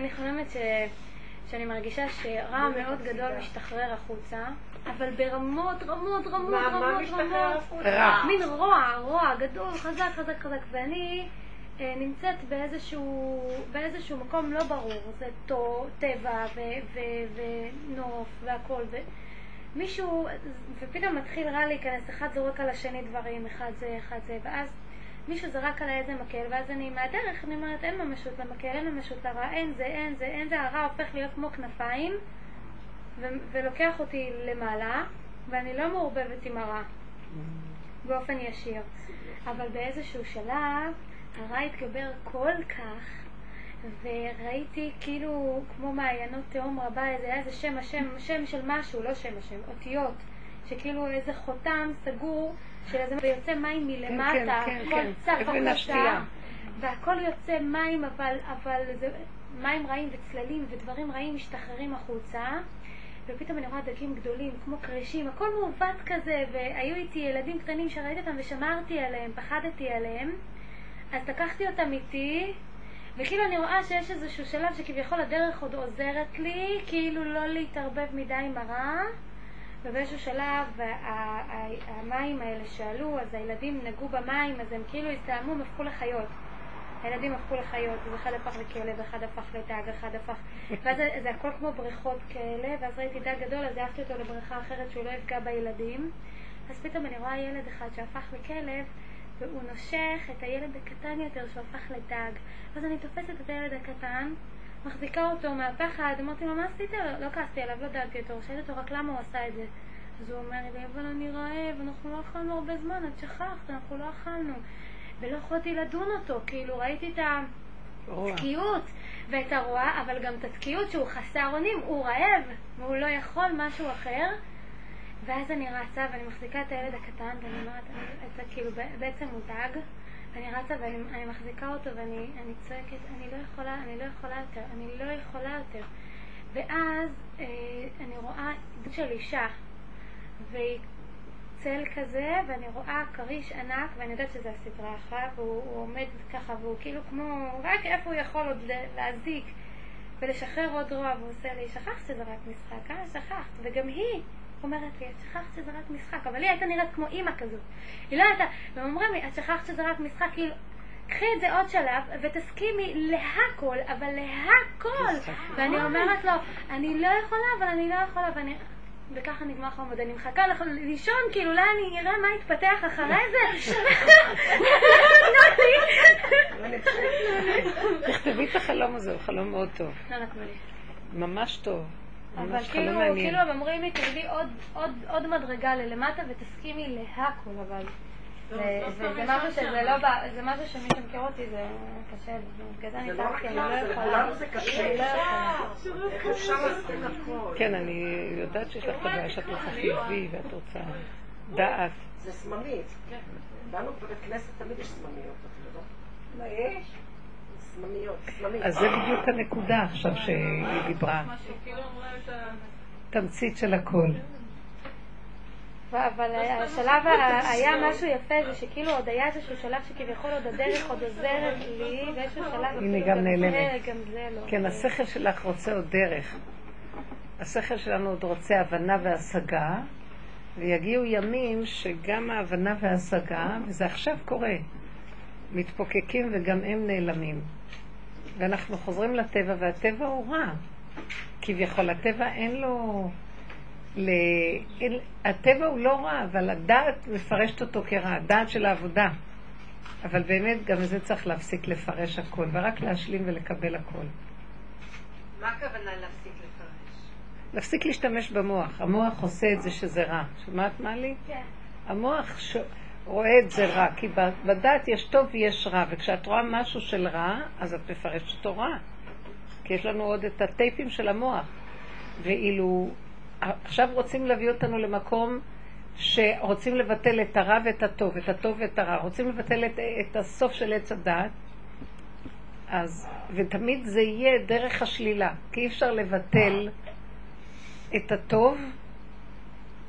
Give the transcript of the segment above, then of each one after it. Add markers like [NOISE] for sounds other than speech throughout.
אני חולמת ש... שאני מרגישה שרע מאוד גדול משתחרר החוצה, אבל ברמות, רמות, רמות, מה- מה רמות, משתחרר רמות. החוצה? רע. מין רוע, רוע גדול, חזק, חזק, חזק, ואני אה, נמצאת באיזשהו, באיזשהו מקום לא ברור, זה טו, טבע ו, ו, ונוף והכל, ומישהו, ופתאום מתחיל רע להיכנס, אחד זורק על השני דברים, אחד זה, אחד זה, ואז מישהו זרק עליי איזה מקל, ואז אני מהדרך, אני אומרת, אין ממשות למקל, אין ממשות לרע, אין זה, אין זה, אין זה, הרע הופך להיות כמו כנפיים, ולוקח אותי למעלה, ואני לא מעורבבת עם הרע. באופן ישיר. אבל באיזשהו שלב הרע התגבר כל כך, וראיתי כאילו כמו מעיינות תהום רבה, איזה היה איזה שם השם, שם של משהו, לא שם השם, אותיות, שכאילו איזה חותם סגור של איזה, ויוצא מים מלמטה, כן, הכל כן. צף אבן השתייה. החוצה, והכל יוצא מים, אבל, אבל זה מים רעים וצללים ודברים רעים משתחררים החוצה. ופתאום אני רואה דגים גדולים, כמו קרישים, הכל מעוות כזה, והיו איתי ילדים קטנים שראיתי אותם ושמרתי עליהם, פחדתי עליהם, אז לקחתי אותם איתי, וכאילו אני רואה שיש איזשהו שלב שכביכול הדרך עוד עוזרת לי, כאילו לא להתערבב מדי עם הרע, ובאיזשהו שלב המים האלה שעלו, אז הילדים נגעו במים, אז הם כאילו הסתעמו, הם הפכו לחיות. הילדים הפכו לחיות, אז אחד הפך לכלב, אחד הפך לדג, אחד הפך... ואז זה הכל כמו בריכות כאלה, ואז ראיתי דג גדול, אז העפתי אותו לבריכה אחרת שהוא לא יפגע בילדים. אז פתאום אני רואה ילד אחד שהפך לכלב, והוא נושך את הילד הקטן יותר שהפך לדג. אז אני תופסת את הילד הקטן, מחזיקה אותו מהפחד, אמרתי לו, מה עשית? לא כעסתי עליו, לא דאגתי אותו, שאלתי אותו רק למה הוא עשה את זה. אז הוא אומר לי, אבל אני רעב, אנחנו לא אכלנו הרבה זמן, את שכחת, אנחנו לא אכלנו. ולא יכולתי לדון אותו, כאילו ראיתי את. התקיעות ואת הרוע, אבל גם את התקיעות שהוא חסר אונים, הוא רעב והוא לא יכול משהו אחר. ואז אני רצה ואני מחזיקה את הילד הקטן ואני אומרת, כאילו בעצם הוא דג, ואני רצה ואני אני מחזיקה אותו ואני אני צועקת, אני לא יכולה, אני לא יכולה יותר, אני לא יכולה יותר. ואז אה, אני רואה דמות של אישה, והיא צל כזה, ואני רואה כריש ענק, ואני יודעת שזה הסדרה אחת, והוא הוא עומד ככה, והוא כאילו כמו, רק איפה הוא יכול עוד להזיק ולשחרר עוד רוע, והוא עושה לי, שכחת שזה רק משחק, אה? שכחת. וגם היא אומרת לי, את שכחת שזה רק משחק, אבל היא הייתה נראית כמו אימא כזאת. היא לא הייתה, והם אומרים לי, את שכחת שזה רק משחק, כאילו... קחי את זה עוד שלב ותסכימי להכל, אבל להכל. ואני אומרת לו, אני לא יכולה, אבל אני לא יכולה, ואני... וככה נגמר חמוד, אני מחכה לך לישון, כאילו, אולי אני אראה מה יתפתח אחרי זה. תכתבי את החלום הזה, הוא חלום מאוד טוב. לא. ממש טוב. אבל כאילו. כאילו הם אומרים לי, תרדי עוד, עוד, עוד מדרגה ללמטה ותסכימי להכל, אבל... לא, לא משהו שזה. לא, זה משהו שמי שמכיר אותי זה קשה, בגלל זה אני לא צעקתי, אני לא זה יכולה. זה קשה. לא אפשר להסכים הכל? כן, אני יודעת שיש לך את הבעיה שאת רוצה חיובי ואת רוצה דעת. זה סממית. לנו בבית כנסת תמיד יש סממיות, את יודעת. מה יש? אז זה בדיוק הנקודה עכשיו שהיא דיברה. תמצית של הכל. אבל השלב היה משהו יפה, זה שכאילו עוד היה איזשהו שלב שכביכול עוד הדרך עוד עוזרת לי, ואיזשהו שלב הנה, גם זה, נעלמת. לא. כן, השכל שלך רוצה עוד דרך. השכל שלנו עוד רוצה הבנה והשגה, ויגיעו ימים שגם ההבנה וההשגה, וזה עכשיו קורה, מתפוקקים וגם הם נעלמים. ואנחנו חוזרים לטבע, והטבע הוא רע. כביכול, הטבע אין לו... ל... אין... הטבע הוא לא רע, אבל הדעת מפרשת אותו כרע, הדעת של העבודה. אבל באמת גם זה צריך להפסיק לפרש הכל, ורק להשלים ולקבל הכל. מה הכוונה להפסיק לפרש? להפסיק להשתמש במוח. המוח עושה את זה שזה רע. שמעת מה לי? כן. המוח ש... רואה את זה רע, כי ב- בדת יש טוב ויש רע, וכשאת רואה משהו של רע, אז את מפרשת אותו רע. כי יש לנו עוד את הטייפים של המוח. ואילו עכשיו רוצים להביא אותנו למקום שרוצים לבטל את הרע ואת הטוב, את הטוב ואת הרע, רוצים לבטל את, את הסוף של עץ הדעת, אז, ותמיד זה יהיה דרך השלילה, כי אי אפשר לבטל את הטוב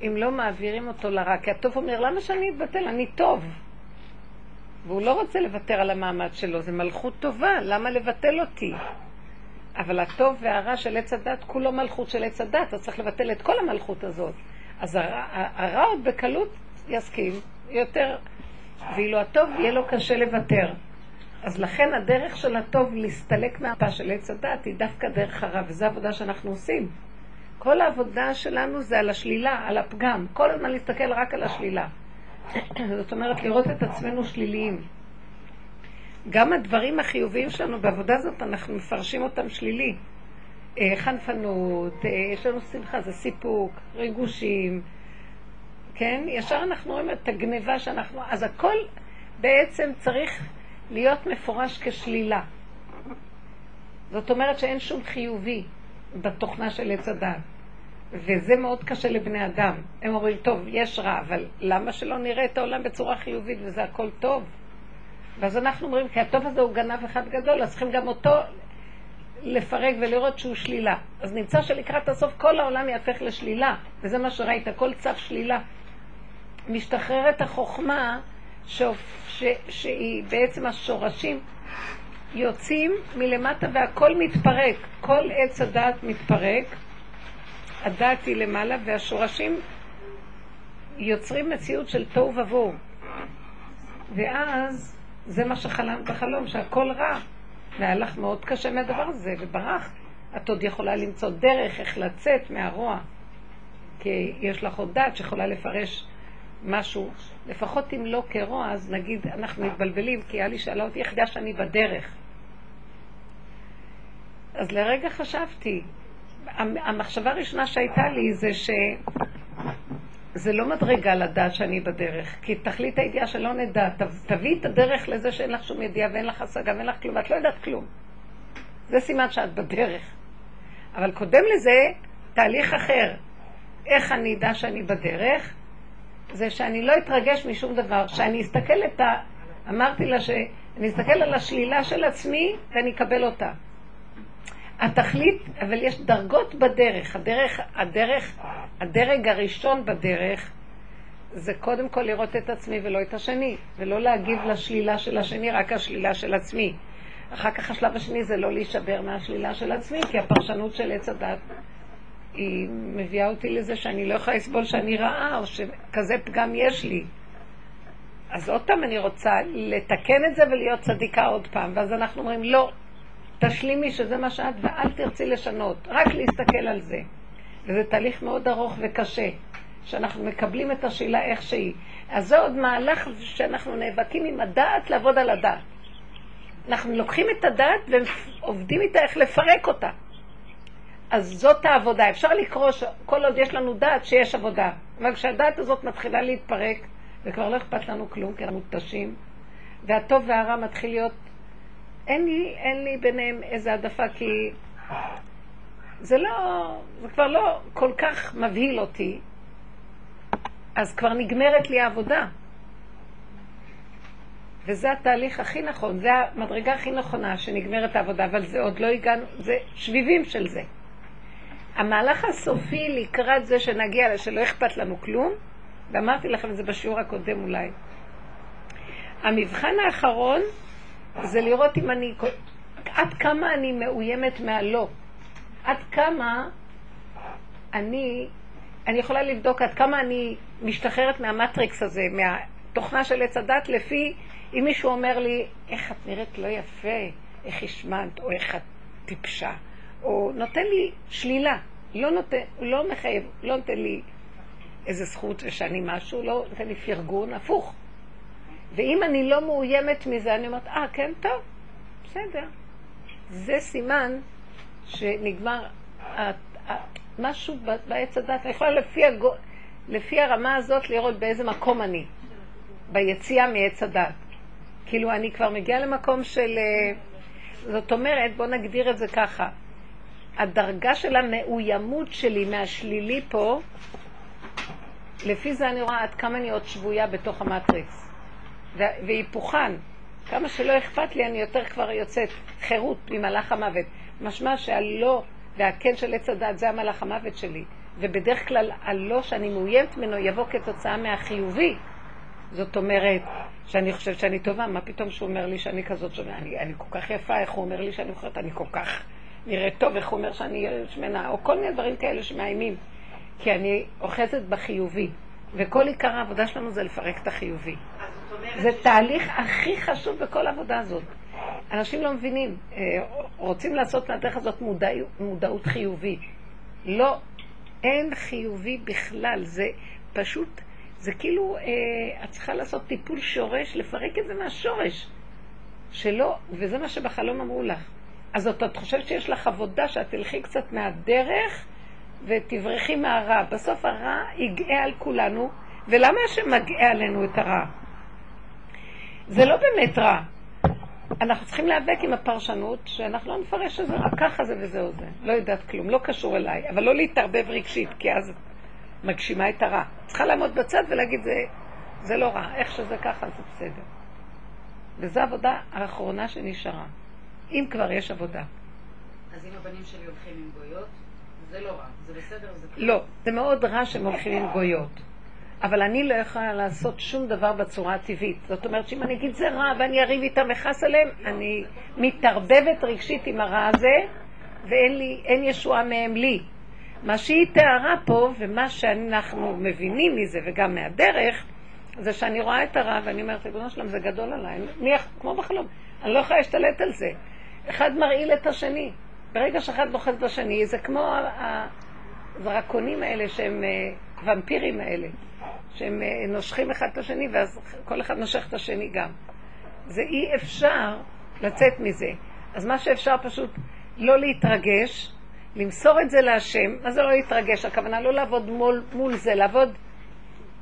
אם לא מעבירים אותו לרע, כי הטוב אומר, למה שאני אתבטל? אני טוב. והוא לא רוצה לוותר על המעמד שלו, זה מלכות טובה, למה לבטל אותי? אבל הטוב והרע של עץ הדת, כולו מלכות של עץ הדת, אז צריך לבטל את כל המלכות הזאת. אז הרע, הרע עוד בקלות יסכים יותר, ואילו הטוב יהיה לו קשה לוותר. אז לכן הדרך של הטוב להסתלק מהפה של עץ הדת היא דווקא דרך הרע, וזו העבודה שאנחנו עושים. כל העבודה שלנו זה על השלילה, על הפגם. כל הזמן להסתכל רק על השלילה. [CLEARS THROAT] זאת אומרת, לראות את עצמנו שליליים. גם הדברים החיוביים שלנו בעבודה הזאת, אנחנו מפרשים אותם שלילי. אה, חנפנות, אה, יש לנו שמחה, זה סיפוק, ריגושים, כן? ישר אנחנו רואים את הגניבה שאנחנו... אז הכל בעצם צריך להיות מפורש כשלילה. זאת אומרת שאין שום חיובי בתוכנה של עץ הדת. וזה מאוד קשה לבני אדם. הם אומרים, טוב, יש רע, אבל למה שלא נראה את העולם בצורה חיובית וזה הכל טוב? ואז אנחנו אומרים, כי הטוב הזה הוא גנב אחד גדול, אז צריכים גם אותו לפרק ולראות שהוא שלילה. אז נמצא שלקראת הסוף כל העולם יהפך לשלילה, וזה מה שראית, כל צו שלילה. משתחררת החוכמה ש... ש... שהיא בעצם השורשים יוצאים מלמטה והכל מתפרק, כל עץ הדעת מתפרק, הדעת היא למעלה והשורשים יוצרים מציאות של תוהו ובוהו. ואז זה מה שחלמת בחלום, שהכל רע. והיה לך מאוד קשה מהדבר הזה, וברח. את עוד יכולה למצוא דרך איך לצאת מהרוע. כי יש לך עוד דעת שיכולה לפרש משהו, לפחות אם לא כרוע, אז נגיד אנחנו מתבלבלים, כי אלי שאלה אותי איך הרגשת אני בדרך. אז לרגע חשבתי, המחשבה הראשונה שהייתה לי זה ש... זה לא מדרגה לדעת שאני בדרך, כי תכלית הידיעה שלא נדע, תביאי את הדרך לזה שאין לך שום ידיעה ואין לך השגה ואין לך כלום, ואת לא יודעת כלום. זה סימן שאת בדרך. אבל קודם לזה, תהליך אחר. איך אני אדע שאני בדרך? זה שאני לא אתרגש משום דבר, שאני אסתכל את ה... אמרתי לה שאני אסתכל על השלילה של עצמי ואני אקבל אותה. התכלית, אבל יש דרגות בדרך. הדרך, הדרך, הדרג הראשון בדרך זה קודם כל לראות את עצמי ולא את השני, ולא להגיב לשלילה של השני, רק השלילה של עצמי. אחר כך השלב השני זה לא להישבר מהשלילה של עצמי, כי הפרשנות של עץ הדת היא מביאה אותי לזה שאני לא יכולה לסבול שאני רעה, או שכזה פגם יש לי. אז עוד פעם אני רוצה לתקן את זה ולהיות צדיקה עוד פעם, ואז אנחנו אומרים, לא, תשלימי שזה מה שאת, ואל תרצי לשנות, רק להסתכל על זה. וזה תהליך מאוד ארוך וקשה, שאנחנו מקבלים את השאלה איך שהיא. אז זה עוד מהלך שאנחנו נאבקים עם הדעת לעבוד על הדעת. אנחנו לוקחים את הדעת ועובדים איתה איך לפרק אותה. אז זאת העבודה. אפשר לקרוא כל עוד יש לנו דעת שיש עבודה. אבל כשהדעת הזאת מתחילה להתפרק, וכבר לא אכפת לנו כלום, כי אנחנו מותשים, והטוב והרע מתחיל להיות אין לי, אין לי ביניהם איזה העדפה, כי זה לא, זה כבר לא כל כך מבהיל אותי, אז כבר נגמרת לי העבודה. וזה התהליך הכי נכון, זה המדרגה הכי נכונה שנגמרת העבודה, אבל זה עוד לא הגענו, זה שביבים של זה. המהלך הסופי לקראת זה שנגיע, שלא אכפת לנו כלום, ואמרתי לכם את זה בשיעור הקודם אולי. המבחן האחרון זה לראות אם אני, עד כמה אני מאוימת מהלא. עד כמה אני, אני יכולה לבדוק עד כמה אני משתחררת מהמטריקס הזה, מהתוכנה של עץ הדת, לפי אם מישהו אומר לי, איך את נראית לא יפה, איך השמנת, או איך את טיפשה, או נותן לי שלילה, לא נותן, לא מחייב, לא נותן לי איזה זכות שאני משהו, לא נותן לי פרגון, הפוך. ואם אני לא מאוימת מזה, אני אומרת, אה, כן, טוב, בסדר. זה סימן שנגמר משהו בעץ הדת. אני יכולה לפי, הגו, לפי הרמה הזאת לראות באיזה מקום אני, ביציאה מעץ הדת. כאילו, אני כבר מגיעה למקום של... אה, זאת אומרת, בואו נגדיר את זה ככה. הדרגה של המאוימות שלי מהשלילי פה, לפי זה אני רואה עד כמה אני עוד שבויה בתוך המטריקס. והיפוכן. כמה שלא אכפת לי, אני יותר כבר יוצאת חירות ממלאך המוות. משמע שהלא והכן של עץ הדת זה המלאך המוות שלי. ובדרך כלל הלא שאני מאוימת ממנו יבוא כתוצאה מהחיובי. זאת אומרת, שאני חושבת שאני טובה, מה פתאום שהוא אומר לי שאני כזאת שונה? אני, אני כל כך יפה, איך הוא אומר לי שאני חושבת, אני כל כך נראה טוב, איך הוא אומר שאני שמנה, או כל מיני דברים כאלה שמאיימים. כי אני אוחזת בחיובי, וכל עיקר העבודה שלנו זה לפרק את החיובי. זה תהליך הכי חשוב בכל העבודה הזאת. אנשים לא מבינים, אה, רוצים לעשות מהדרך הזאת מודע, מודעות חיובי. לא, אין חיובי בכלל, זה פשוט, זה כאילו, אה, את צריכה לעשות טיפול שורש, לפרק את זה מהשורש. שלא, וזה מה שבחלום אמרו לך. אז את, את חושבת שיש לך עבודה שאת תלכי קצת מהדרך ותברכי מהרע. בסוף הרע יגאה על כולנו, ולמה השם מגאה עלינו את הרע? זה לא באמת רע. אנחנו צריכים להיאבק עם הפרשנות שאנחנו לא נפרש שזה רע, ככה זה וזהו זה. לא יודעת כלום, לא קשור אליי, אבל לא להתערבב רגשית, כי אז מגשימה את הרע. צריכה לעמוד בצד ולהגיד, זה, זה לא רע, איך שזה ככה זה בסדר. וזו העבודה האחרונה שנשארה. אם כבר יש עבודה. אז אם הבנים שלי הולכים עם גויות, זה לא רע, זה בסדר, זה לא, זה מאוד רע שהם הולכים עם גויות. אבל אני לא יכולה לעשות שום דבר בצורה הטבעית. זאת אומרת שאם אני אגיד זה רע ואני אריב איתם, אכעס עליהם, אני מתערבבת רגשית עם הרע הזה, ואין לי, ישועה מהם לי. מה שהיא תיארה פה, ומה שאנחנו מבינים מזה, וגם מהדרך, זה שאני רואה את הרע, ואני אומרת, ריבונו שלם, זה גדול עליי. אני, כמו בחלום, אני לא יכולה להשתלט על זה. אחד מרעיל את השני. ברגע שאחד נוחז בשני, זה כמו הזרקונים האלה שהם אה, ומפירים האלה, שהם אה, נושכים אחד את השני, ואז כל אחד נושך את השני גם. זה אי אפשר לצאת מזה. אז מה שאפשר פשוט לא להתרגש, למסור את זה להשם. מה זה לא להתרגש? הכוונה לא לעבוד מול, מול זה, לעבוד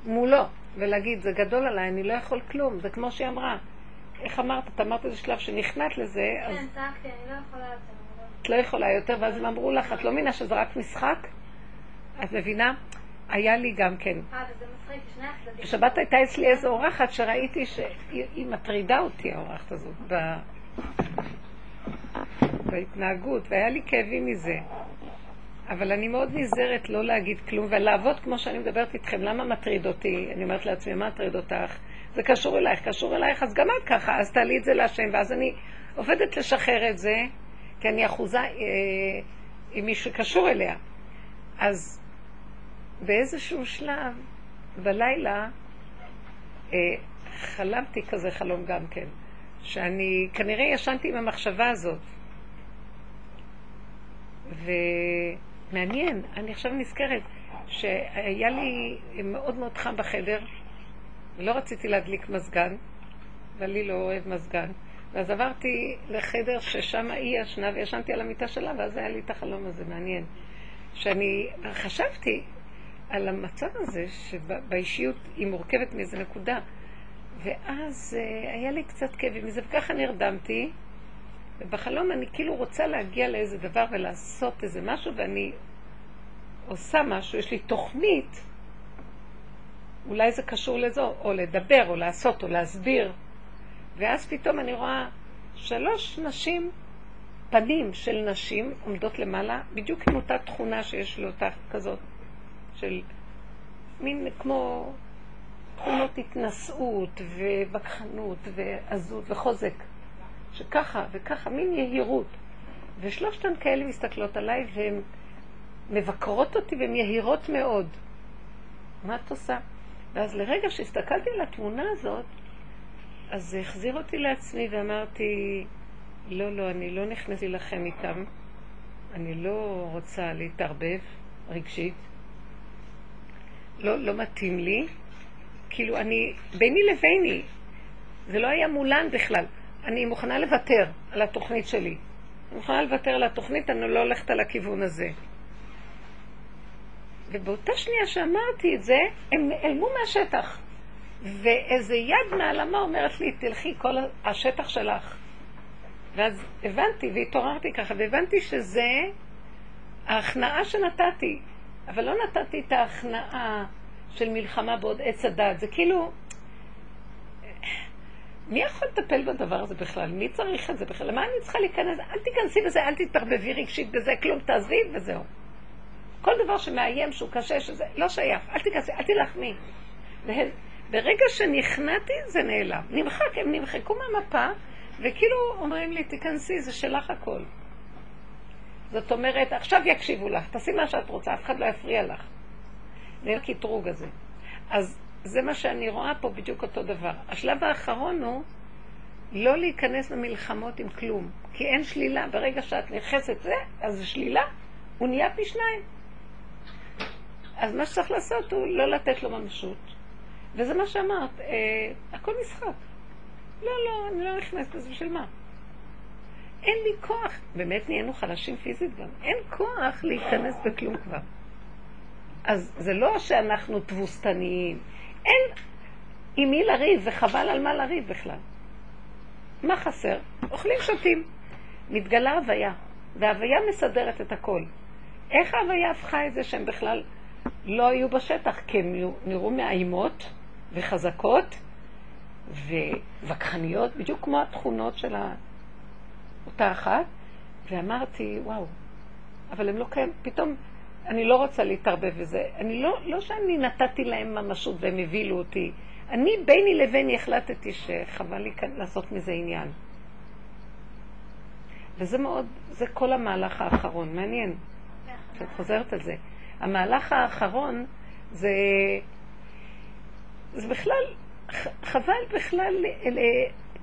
מולו, ולהגיד, זה גדול עליי, אני לא יכול כלום. זה כמו שהיא אמרה. איך אמרת? את אמרת איזה שלב שנכנעת לזה, אז... כן, צעקתי, אני לא יכולה יותר. את לא יכולה יותר, ואז הם אמרו לך, את לא מבינה שזה רק משחק? את מבינה? היה לי גם כן. אה. בשבת הייתה אצלי איזו אורחת שראיתי שהיא מטרידה אותי, האורחת הזאת. בהתנהגות, והיה לי כאבים מזה. אבל אני מאוד נזהרת לא להגיד כלום ולעבוד כמו שאני מדברת איתכם. למה מטריד אותי? אני אומרת לעצמי, מה מטריד אותך? זה קשור אלייך, קשור אלייך, אז גם את ככה, אז תעלי את זה להשם, ואז אני עובדת לשחרר את זה, כי אני אחוזה אה, עם מי שקשור אליה. אז באיזשהו שלב, בלילה, אה, חלמתי כזה חלום גם כן, שאני כנראה ישנתי עם המחשבה הזאת. ומעניין, אני עכשיו נזכרת שהיה לי מאוד מאוד חם בחדר, ולא רציתי להדליק מזגן, ואני לא אוהב מזגן. ואז עברתי לחדר ששם היא ישנה וישנתי על המיטה שלה, ואז היה לי את החלום הזה, מעניין. שאני חשבתי על המצב הזה, שבאישיות היא מורכבת מאיזה נקודה, ואז uh, היה לי קצת כאבים מזה, וככה נרדמתי, ובחלום אני כאילו רוצה להגיע לאיזה דבר ולעשות איזה משהו, ואני עושה משהו, יש לי תוכנית, אולי זה קשור לזו, או לדבר, או לעשות, או להסביר. ואז פתאום אני רואה שלוש נשים, פנים של נשים עומדות למעלה, בדיוק עם אותה תכונה שיש לאותה כזאת, של מין כמו תכונות התנשאות ובקחנות ועזות וחוזק, שככה וככה, מין יהירות. ושלושתן כאלה מסתכלות עליי והן מבקרות אותי והן יהירות מאוד. מה את עושה? ואז לרגע שהסתכלתי על התמונה הזאת, אז זה החזיר אותי לעצמי ואמרתי, לא, לא, אני לא נכנסת להילחם איתם, אני לא רוצה להתערבב רגשית, לא, לא מתאים לי, כאילו אני, ביני לביני, זה לא היה מולן בכלל, אני מוכנה לוותר על התוכנית שלי. אני מוכנה לוותר על התוכנית, אני לא הולכת על הכיוון הזה. ובאותה שנייה שאמרתי את זה, הם נעלמו מהשטח. ואיזה יד מעלמה אומרת לי, תלכי, כל השטח שלך. ואז הבנתי, והתעוררתי ככה, והבנתי שזה ההכנעה שנתתי. אבל לא נתתי את ההכנעה של מלחמה בעוד עץ הדת. זה כאילו... מי יכול לטפל בדבר הזה בכלל? מי צריך את זה בכלל? למה אני צריכה להיכנס? אל תיכנסי בזה, אל תתערבבי רגשית בזה, כלום, תעזבי וזהו. כל דבר שמאיים, שהוא קשה, שזה לא שייך, אל תיכנסי, אל תילחמי. ברגע שנכנעתי, זה נעלם. נמחק, הם נמחקו מהמפה, וכאילו אומרים לי, תיכנסי, זה שלך הכל. זאת אומרת, עכשיו יקשיבו לך, תעשי מה שאת רוצה, אף אחד לא יפריע לך. זה הקטרוג הזה. אז זה מה שאני רואה פה בדיוק אותו דבר. השלב האחרון הוא לא להיכנס למלחמות עם כלום, כי אין שלילה. ברגע שאת נכנסת זה, אז שלילה, הוא נהיה פי שניים. אז מה שצריך לעשות הוא לא לתת לו ממשות. וזה מה שאמרת, אה, הכל משחק. לא, לא, אני לא נכנסת לזה, בשביל מה? אין לי כוח. באמת נהיינו חלשים פיזית גם. אין כוח להיכנס בכלום כבר. אז זה לא שאנחנו תבוסתניים. אין עם מי לריב, וחבל על מה לריב בכלל. מה חסר? אוכלים שותים. מתגלה הוויה, וההוויה מסדרת את הכל. איך ההוויה הפכה את זה שהם בכלל לא היו בשטח? כי הם נראו מאיימות וחזקות ווכחניות, בדיוק כמו התכונות של אותה אחת, ואמרתי, וואו, אבל הם לא קיימים, פתאום אני לא רוצה להתערבב בזה. אני לא, לא שאני נתתי להם ממשות והם הבילו אותי. אני ביני לביני החלטתי שחבל לי כאן לעשות מזה עניין. וזה מאוד, זה כל המהלך האחרון, מעניין. שאת חוזרת על זה. המהלך האחרון זה, זה בכלל, חבל בכלל, אלה,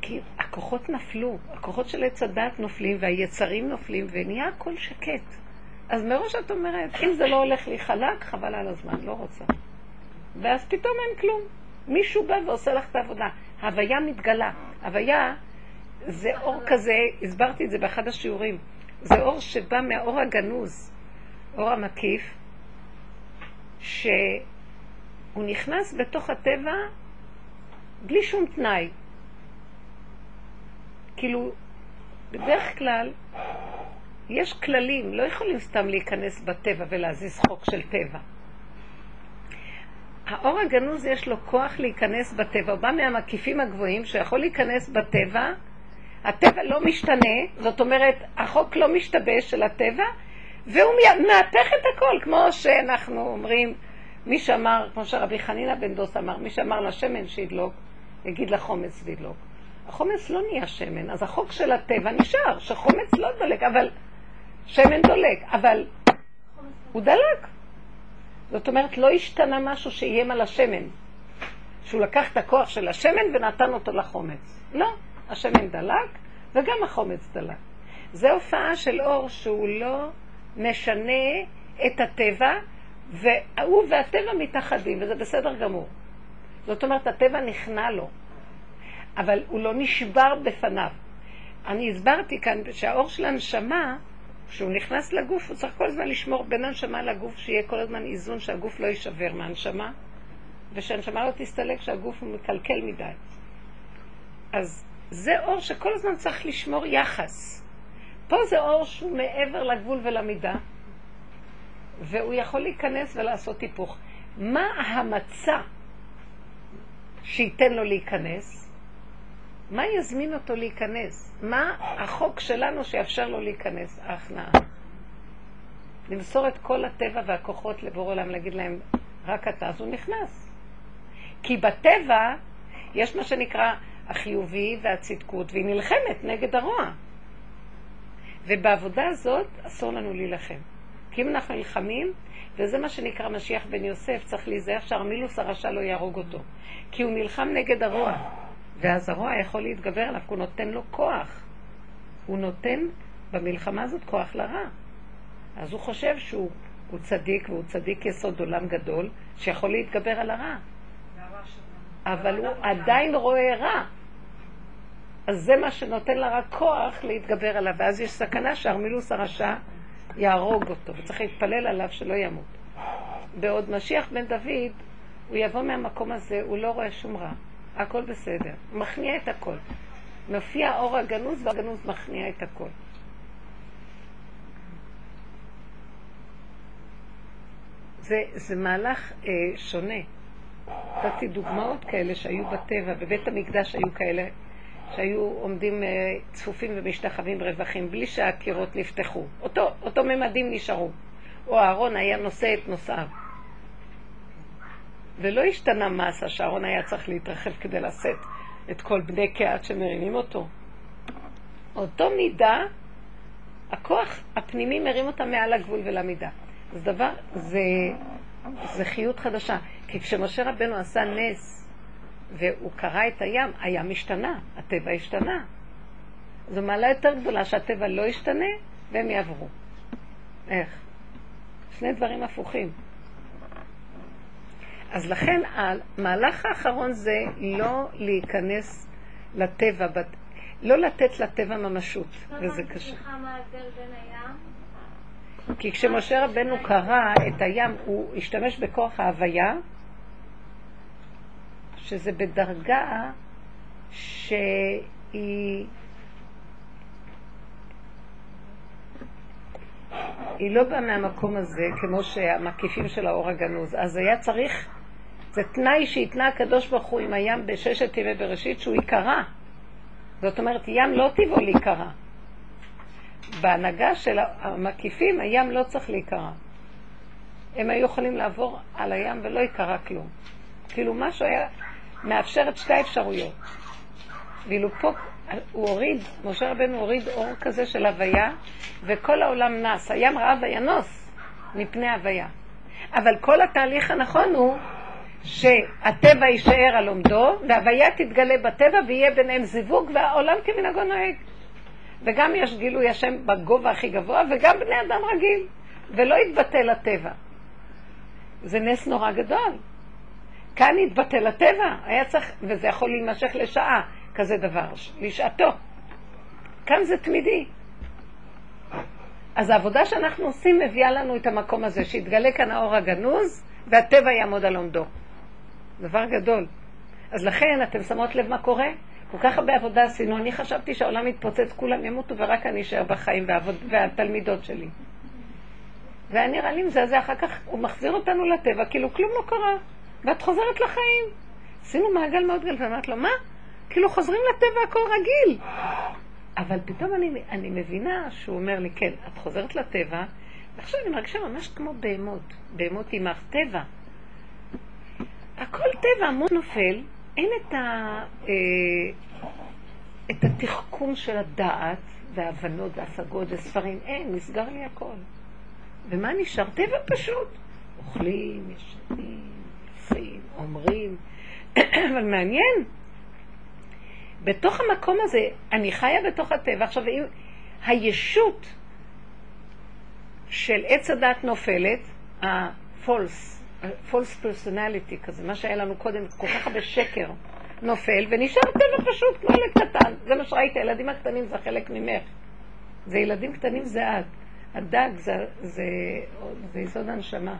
כי הכוחות נפלו, הכוחות של עץ הדת נופלים והיצרים נופלים ונהיה הכל שקט. אז מראש את אומרת, אם זה לא הולך לי חלק, חבל על הזמן, לא רוצה. ואז פתאום אין כלום. מישהו בא ועושה לך את העבודה. הוויה מתגלה. הוויה זה אור כזה, הסברתי את זה באחד השיעורים, זה אור שבא מהאור הגנוז, אור המקיף, שהוא נכנס בתוך הטבע בלי שום תנאי. כאילו, בדרך כלל יש כללים, לא יכולים סתם להיכנס בטבע ולהזיז חוק של טבע. האור הגנוז יש לו כוח להיכנס בטבע, הוא בא מהמקיפים הגבוהים שיכול להיכנס בטבע, הטבע לא משתנה, זאת אומרת, החוק לא משתבש של הטבע, והוא מהפך את הכל, כמו שאנחנו אומרים, מי שאמר, כמו שרבי חנינא בן דוס אמר, מי שאמר לשמן שידלוק, יגיד לחומץ וידלוק. החומץ לא נהיה שמן, אז החוק של הטבע נשאר, שחומץ לא דולק, אבל שמן דולק, אבל הוא דלק. זאת אומרת, לא השתנה משהו שאיים על השמן. שהוא לקח את הכוח של השמן ונתן אותו לחומץ. לא, השמן דלק וגם החומץ דלק. זו הופעה של אור שהוא לא משנה את הטבע, והוא והטבע מתאחדים, וזה בסדר גמור. זאת אומרת, הטבע נכנע לו, אבל הוא לא נשבר בפניו. אני הסברתי כאן שהאור של הנשמה כשהוא נכנס לגוף, הוא צריך כל הזמן לשמור בין הנשמה לגוף, שיהיה כל הזמן איזון שהגוף לא יישבר מהנשמה, ושהנשמה לא תסתלק, שהגוף מקלקל מדי. אז זה אור שכל הזמן צריך לשמור יחס. פה זה אור שהוא מעבר לגבול ולמידה, והוא יכול להיכנס ולעשות היפוך. מה המצע שייתן לו להיכנס? מה יזמין אותו להיכנס? מה החוק שלנו שיאפשר לו להיכנס? ההכנעה. למסור את כל הטבע והכוחות לבורא עולם, להגיד להם, רק אתה, אז הוא נכנס. כי בטבע יש מה שנקרא החיובי והצדקות, והיא נלחמת נגד הרוע. ובעבודה הזאת אסור לנו להילחם. כי אם אנחנו נלחמים, וזה מה שנקרא משיח בן יוסף, צריך להיזהר שהרמילוס הרשע לא יהרוג אותו. כי הוא נלחם נגד הרוע. ואז הרוע יכול להתגבר עליו, כי הוא נותן לו כוח. הוא נותן במלחמה הזאת כוח לרע. אז הוא חושב שהוא הוא צדיק, והוא צדיק יסוד עולם גדול, שיכול להתגבר על הרע. אבל הוא עדיין רואה רע. אז זה מה שנותן לרע כוח להתגבר עליו, ואז יש סכנה שארמילוס הרשע יהרוג אותו, וצריך להתפלל עליו שלא ימות. בעוד משיח בן דוד, הוא יבוא מהמקום הזה, הוא לא רואה שום רע. הכל בסדר. מכניע את הכל. מופיע האור הגנוז והגנוז מכניע את הכל. זה, זה מהלך אה, שונה. נתתי דוגמאות כאלה שהיו בטבע, בבית המקדש היו כאלה שהיו עומדים אה, צפופים ומשתחווים רווחים בלי שהקירות נפתחו. אותו, אותו ממדים נשארו. או אהרון היה נושא את נושאיו. ולא השתנה מסה שאהרון היה צריך להתרחב כדי לשאת את כל בני קהת שמרימים אותו. אותו מידה הכוח הפנימי מרים אותה מעל הגבול ולמידה. זה דבר, זה, זה חיות חדשה. כי כשמשה רבנו עשה נס והוא קרא את הים, הים השתנה, הטבע השתנה. זו מעלה יותר גדולה שהטבע לא ישתנה והם יעברו. איך? שני דברים הפוכים. אז לכן המהלך האחרון זה לא להיכנס לטבע, לא לתת לטבע ממשות, וזה קשה. כי כשמשה רבנו קרא את הים, הוא השתמש בכוח ההוויה, שזה בדרגה שהיא... היא לא באה מהמקום הזה כמו שהמקיפים של האור הגנוז. אז היה צריך, זה תנאי שהתנה הקדוש ברוך הוא עם הים בששת טבעי בראשית, שהוא ייקרא. זאת אומרת, ים לא טבעו להיקרא. בהנהגה של המקיפים, הים לא צריך להיקרא. הם היו יכולים לעבור על הים ולא ייקרא כלום. כאילו משהו היה מאפשר את שתי האפשרויות. ואילו פה הוא הוריד, משה רבנו הוריד אור כזה של הוויה, וכל העולם נס. הים רעב וינוס מפני הוויה. אבל כל התהליך הנכון הוא שהטבע יישאר על עומדו, והוויה תתגלה בטבע ויהיה ביניהם זיווג, והעולם כמנהגו נוהג. וגם יש גילוי השם בגובה הכי גבוה, וגם בני אדם רגיל, ולא יתבטל הטבע. זה נס נורא גדול. כאן יתבטל הטבע, היה צריך, וזה יכול להימשך לשעה, כזה דבר, לשעתו. כאן זה תמידי. אז העבודה שאנחנו עושים מביאה לנו את המקום הזה, שיתגלה כאן האור הגנוז, והטבע יעמוד על עומדו. דבר גדול. אז לכן, אתם שמות לב מה קורה? כל כך הרבה עבודה עשינו, אני חשבתי שהעולם יתפוצץ, כולם ימותו ורק אני אשאר בחיים והעבוד, והתלמידות שלי. והיה נראה לי מזעזע, אחר כך הוא מחזיר אותנו לטבע, כאילו כלום לא קרה, ואת חוזרת לחיים. עשינו מעגל מאוד גדול, ואמרת לו, מה? כאילו חוזרים לטבע הכל רגיל. אבל פתאום אני, אני מבינה שהוא אומר לי, כן, את חוזרת לטבע, ועכשיו אני מרגישה ממש כמו בהמות, בהמות עמך, טבע. הכל טבע, המון נופל, אין את, ה, אה, את התחכום של הדעת וההבנות והשגות וספרים, אין, נסגר לי הכל. ומה נשאר? טבע פשוט. אוכלים, ישנים, יפים, אומרים, [CLEARS THROAT] אבל מעניין. בתוך המקום הזה, אני חיה בתוך הטבע. עכשיו, אם הישות של עץ הדת נופלת, ה-false, false personality כזה, מה שהיה לנו קודם, כל כך הרבה שקר, נופל, ונשאר טבע פשוט, כמו ילד קטן. זה מה שראית, הילדים הקטנים זה חלק ממך. זה ילדים קטנים זה את. הדג זה, זה, זה יסוד הנשמה.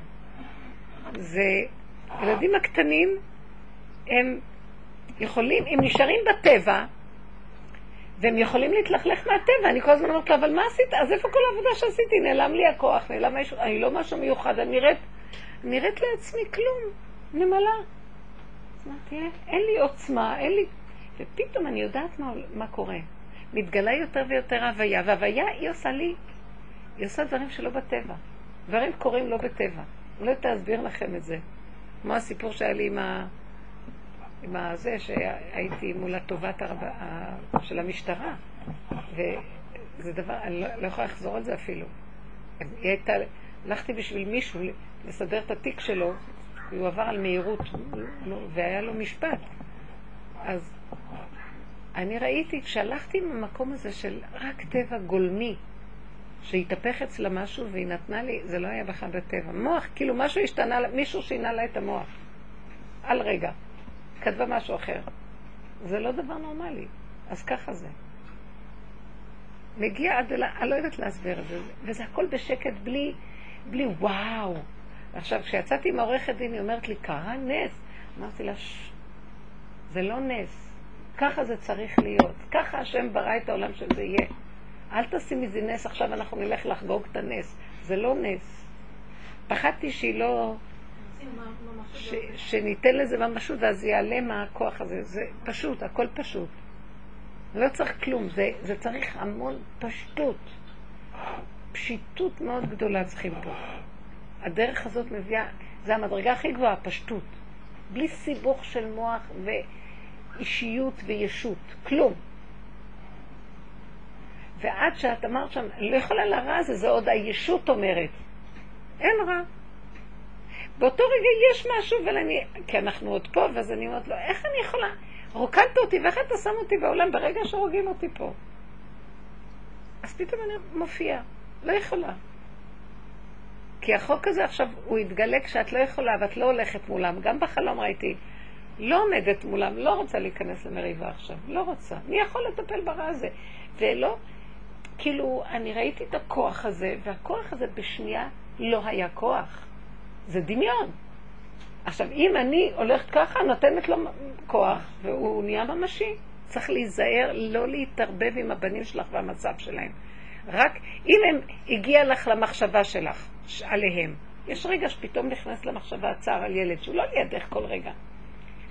זה, ילדים הקטנים הם יכולים, הם נשארים בטבע, והם יכולים להתלכלך מהטבע. אני כל הזמן אומרת לו, אבל מה עשית? אז איפה כל העבודה שעשיתי? נעלם לי הכוח, נעלם משהו, אני לא משהו מיוחד, אני נראית, נראית לעצמי כלום, נמלה. אמרתי, אין לי עוצמה, אין לי... ופתאום אני יודעת מה, מה קורה. מתגלה יותר ויותר הוויה, והוויה היא עושה לי, היא עושה דברים שלא בטבע. דברים קורים לא בטבע. לא להסביר לכם את זה. כמו הסיפור שהיה לי עם ה... עם הזה שהייתי מול הטובת הרבה, של המשטרה. וזה דבר, אני לא, לא יכולה לחזור על זה אפילו. היא הייתה, הלכתי בשביל מישהו לסדר את התיק שלו, והוא עבר על מהירות, והיה לו משפט. אז אני ראיתי, כשהלכתי ממקום הזה של רק טבע גולמי, שהתהפך אצלה משהו והיא נתנה לי, זה לא היה בכלל בטבע. מוח, כאילו משהו השתנה, מישהו שינה לה את המוח. על רגע. כתבה משהו אחר. זה לא דבר נורמלי. אז ככה זה. מגיע עד אל... אני לא יודעת להסביר את זה, וזה הכל בשקט, בלי, בלי וואו. עכשיו, כשיצאתי עם העורכת דין, היא אומרת לי, קרה נס. אמרתי לה, ש... זה לא נס. ככה זה צריך להיות. ככה השם ברא את העולם שזה יהיה. אל תשים איזה נס, עכשיו אנחנו נלך לחגוג את הנס. זה לא נס. פחדתי שהיא לא... ש, שניתן לזה ממשות ואז יעלה מה הכוח הזה. זה פשוט, הכל פשוט. לא צריך כלום, זה, זה צריך המון פשטות. פשיטות מאוד גדולה צריכים פה. הדרך הזאת מביאה, זה המדרגה הכי גבוהה, פשטות. בלי סיבוך של מוח ואישיות וישות, כלום. ועד שאת אמרת שם, לא יכולה לרע הזה, זה עוד הישות אומרת. אין רע. באותו רגע יש משהו, ואני, כי אנחנו עוד פה, ואז אני אומרת לו, איך אני יכולה? רוקדת אותי, ואיך אתה שם אותי בעולם ברגע שהורגים אותי פה? אז פתאום אני מופיעה, לא יכולה. כי החוק הזה עכשיו, הוא יתגלה כשאת לא יכולה ואת לא הולכת מולם. גם בחלום ראיתי, לא עומדת מולם, לא רוצה להיכנס למריבה עכשיו, לא רוצה. מי יכול לטפל ברע הזה? ולא, כאילו, אני ראיתי את הכוח הזה, והכוח הזה בשנייה לא היה כוח. זה דמיון. עכשיו, אם אני הולכת ככה, נותנת לו כוח, והוא נהיה ממשי. צריך להיזהר לא להתערבב עם הבנים שלך והמצב שלהם. רק אם הם הגיע לך למחשבה שלך, עליהם. יש רגע שפתאום נכנס למחשבה הצער על ילד, שהוא לא לידך כל רגע.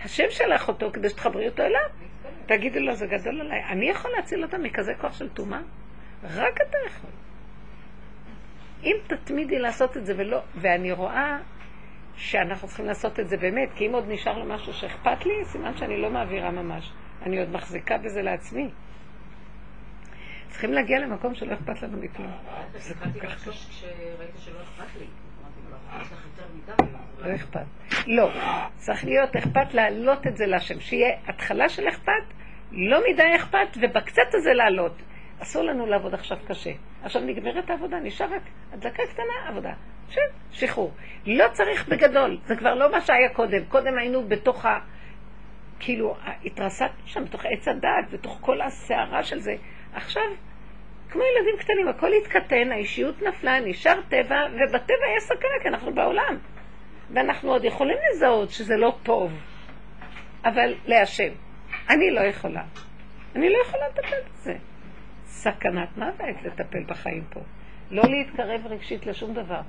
השם שלח אותו כדי שתחברי אותו אליו. תגידי לו, זה גדול עליי. אני יכול להציל אותם מכזה כוח של טומאה? רק אתה יכול. אם תתמידי לעשות את זה ולא, ואני רואה שאנחנו צריכים לעשות את זה באמת, כי אם עוד נשאר לו משהו שאכפת לי, סימן שאני לא מעבירה ממש. אני עוד מחזיקה בזה לעצמי. צריכים להגיע למקום שלא אכפת לנו מכלום. זה כל כך קשה. לי. לא אכפת. לא, צריך להיות אכפת להעלות את זה להשם, שיהיה התחלה של אכפת, לא מדי אכפת, ובקצת הזה לעלות. אסור לנו לעבוד עכשיו קשה. עכשיו נגמרת העבודה, נשאר רק הדלקה קטנה, עבודה. שם, שחרור. לא צריך בגדול, זה כבר לא מה שהיה קודם. קודם היינו בתוך ה... כאילו, התרסקנו שם, בתוך עץ הדעת, בתוך כל הסערה של זה. עכשיו, כמו ילדים קטנים, הכל התקטן, האישיות נפלה, נשאר טבע, ובטבע יש סכנה, כי אנחנו בעולם. ואנחנו עוד יכולים לזהות שזה לא טוב, אבל להשם. אני לא יכולה. אני לא יכולה לטפל בזה. סכנת מוות לטפל בחיים פה. לא להתקרב רגשית לשום דבר.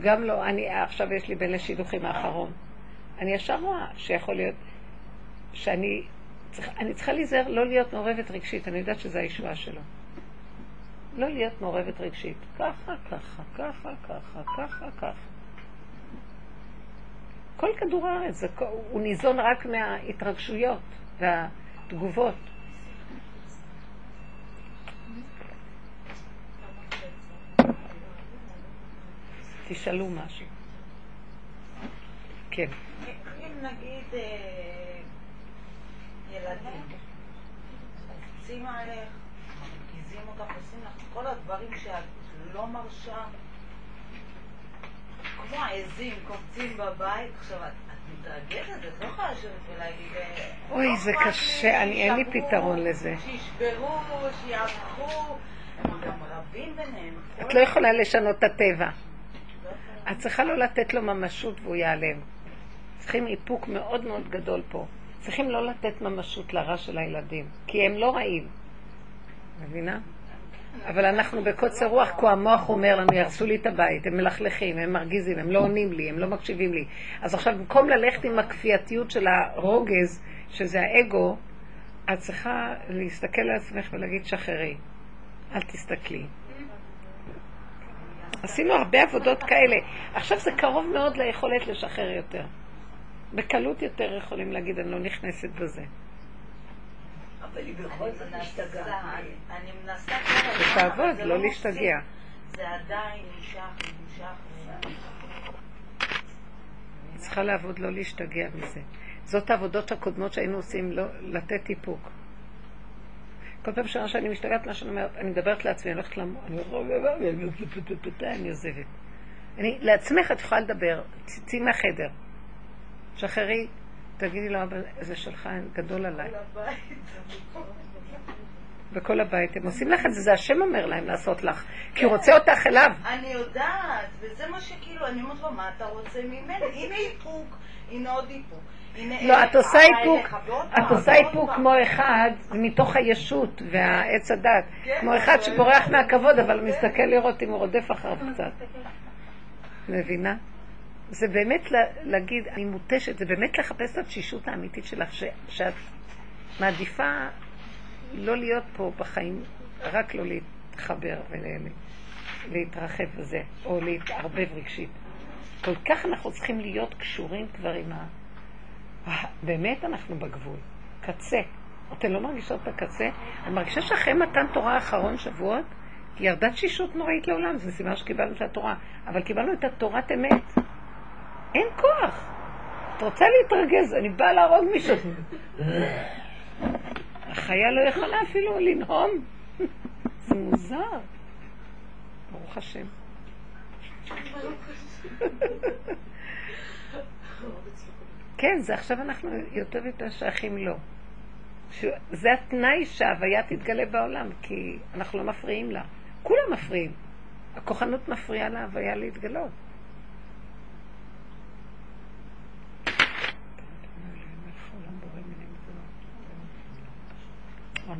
גם לא, אני, עכשיו יש לי בין לשידוכים האחרון. אני ישר רואה שיכול להיות שאני אני צריכה להיזהר לא להיות מעורבת רגשית, אני יודעת שזו הישועה שלו. לא להיות מעורבת רגשית. ככה, ככה, ככה, ככה, ככה, ככה. כל כדור הארץ, זה, הוא ניזון רק מההתרגשויות והתגובות. תשאלו משהו. כן. אם נגיד אה, ילדים, קופצים עליך, מרגיזים אותך, עושים לך כל הדברים שאת לא מרשה, כמו העזים קופצים בבית, עכשיו את מתרגשת, את לא יכולה לשבת ולהגיד... אה, אוי, לא זה קשה, אני- אין לי פתרון לזה. שישברו, שיהפכו, הם גם רבים ביניהם. את לא יכולה לשנות את הטבע. את צריכה לא לתת לו ממשות והוא ייעלם. צריכים איפוק מאוד מאוד גדול פה. צריכים לא לתת ממשות לרע של הילדים, כי הם לא רעים. מבינה? אבל אנחנו בקוצר רוח, כה המוח אומר לנו, יהרסו לי את הבית, הם מלכלכים, הם מרגיזים, הם לא עונים לי, הם לא מקשיבים לי. אז עכשיו, במקום ללכת עם הכפייתיות של הרוגז, שזה האגו, את צריכה להסתכל על עצמך ולהגיד, שחררי, אל תסתכלי. עשינו הרבה עבודות כאלה. עכשיו זה קרוב מאוד ליכולת לשחרר יותר. בקלות יותר יכולים להגיד, אני לא נכנסת בזה. אבל היא בכל זאת משתגעת. אני מנסה כל הזמן, אבל זה לא. להשתגע. זה עדיין נמשך ונמשך ונמשך. צריכה לעבוד, לא להשתגע מזה. זאת העבודות הקודמות שהיינו עושים, לא, לתת איפוק. כל פעם שנה שאני משתגעת, מה שאני אומרת, אני מדברת לעצמי, אני הולכת למות, אני אני עוזבת. אני, לעצמך את יכולה לדבר, צאי מהחדר. שחררי, תגידי לו, אבא, זה שלך, גדול עליי. בכל הבית. הם עושים לך את זה, זה השם אומר להם לעשות לך. כי הוא רוצה אותך אליו. אני יודעת, וזה מה שכאילו, אני אומרת לו, מה אתה רוצה ממני? הנה איפוק, הנה עוד איפוק. לא, את עושה אה, איפוק, את עושה איפוק. כמו אחד מתוך הישות והעץ הדת. כן, כמו אחד שבורח מהכבוד, אבל מסתכל לראות אם הוא רודף אחריו קצת. מבינה? זה באמת לה- להגיד, אני מותשת, זה באמת לחפש את התשישות האמיתית שלך, ש- שאת מעדיפה לא להיות פה בחיים, רק לא להתחבר ולהתרחב וזה, או להתערבב רגשית. כל כך אנחנו צריכים להיות קשורים כבר עם ה... באמת אנחנו בגבול, קצה. אתן לא מרגישות את הקצה? אני מרגישה שאחרי מתן תורה האחרון שבועות, ירדה תשישות נוראית לעולם, זה סימן שקיבלנו את התורה. אבל קיבלנו את התורת אמת. אין כוח. את רוצה להתרגז, אני באה להרוג מישהו. החיה לא יכולה אפילו לנהום. זה מוזר. ברוך השם. כן, זה עכשיו אנחנו יותר ויותר שייכים לו. זה התנאי שההוויה תתגלה בעולם, כי אנחנו לא מפריעים לה. כולם מפריעים. הכוחנות מפריעה להוויה להתגלות.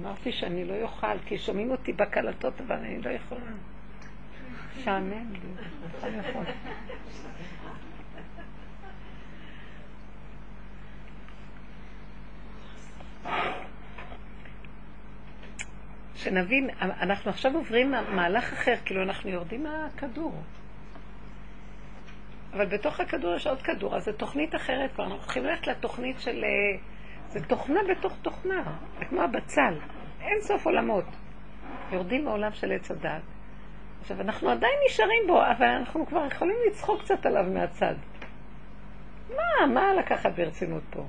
אמרתי שאני לא אוכל, כי שומעים אותי בקלטות, אבל אני לא יכולה. שעמם לי, אני יכול. שנבין, אנחנו עכשיו עוברים מהלך אחר, כאילו אנחנו יורדים מהכדור. אבל בתוך הכדור יש עוד כדור, אז זו תוכנית אחרת כבר. אנחנו צריכים ללכת לתוכנית של... זה תוכנה בתוך תוכנה, זה כמו הבצל, אין סוף עולמות. יורדים מעולם של עץ הדת. עכשיו, אנחנו עדיין נשארים בו, אבל אנחנו כבר יכולים לצחוק קצת עליו מהצד. מה, מה לקחת ברצינות פה?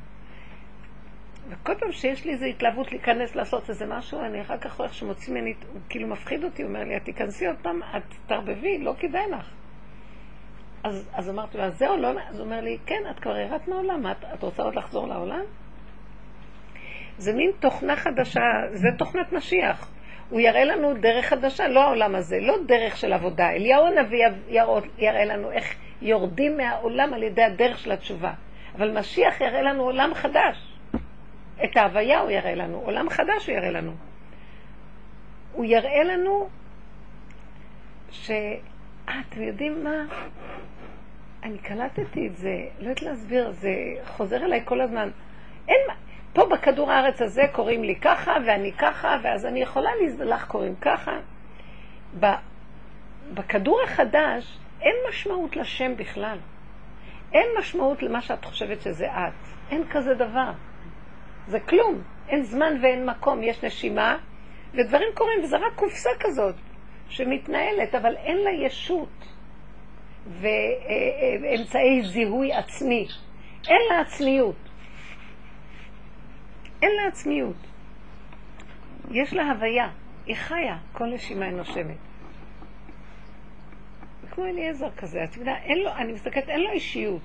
וכל פעם שיש לי איזו התלהבות להיכנס לעשות איזה משהו, אני אחר כך רואה שמוציא ממני, הוא כאילו מפחיד אותי, הוא אומר לי, את תיכנסי עוד פעם, את תערבבי, לא כדאי לך. אז, אז אמרתי לו, אז זהו, לא, אז הוא אומר לי, כן, את כבר ירדת מהעולם, את, את רוצה עוד לחזור לעולם? זה מין תוכנה חדשה, זה תוכנת משיח. הוא יראה לנו דרך חדשה, לא העולם הזה, לא דרך של עבודה. אליהו הנביא יראה לנו איך יורדים מהעולם על ידי הדרך של התשובה. אבל משיח יראה לנו עולם חדש. את ההוויה הוא יראה לנו, עולם חדש הוא יראה לנו. הוא יראה לנו ש... אה, אתם יודעים מה? אני קלטתי את זה, לא יודעת להסביר, זה חוזר אליי כל הזמן. אין מה, פה בכדור הארץ הזה קוראים לי ככה, ואני ככה, ואז אני יכולה לך קוראים ככה. בכדור החדש אין משמעות לשם בכלל. אין משמעות למה שאת חושבת שזה את. אין כזה דבר. זה כלום. אין זמן ואין מקום, יש נשימה, ודברים קורים, וזה רק קופסה כזאת שמתנהלת, אבל אין לה ישות ואמצעי זיהוי עצמי. אין לה עצמיות. אין לה עצמיות. יש לה הוויה, היא חיה, כל נשימה היא נושמת. כמו אליעזר כזה, את יודעת, אין לו, אני מסתכלת, אין לו אישיות.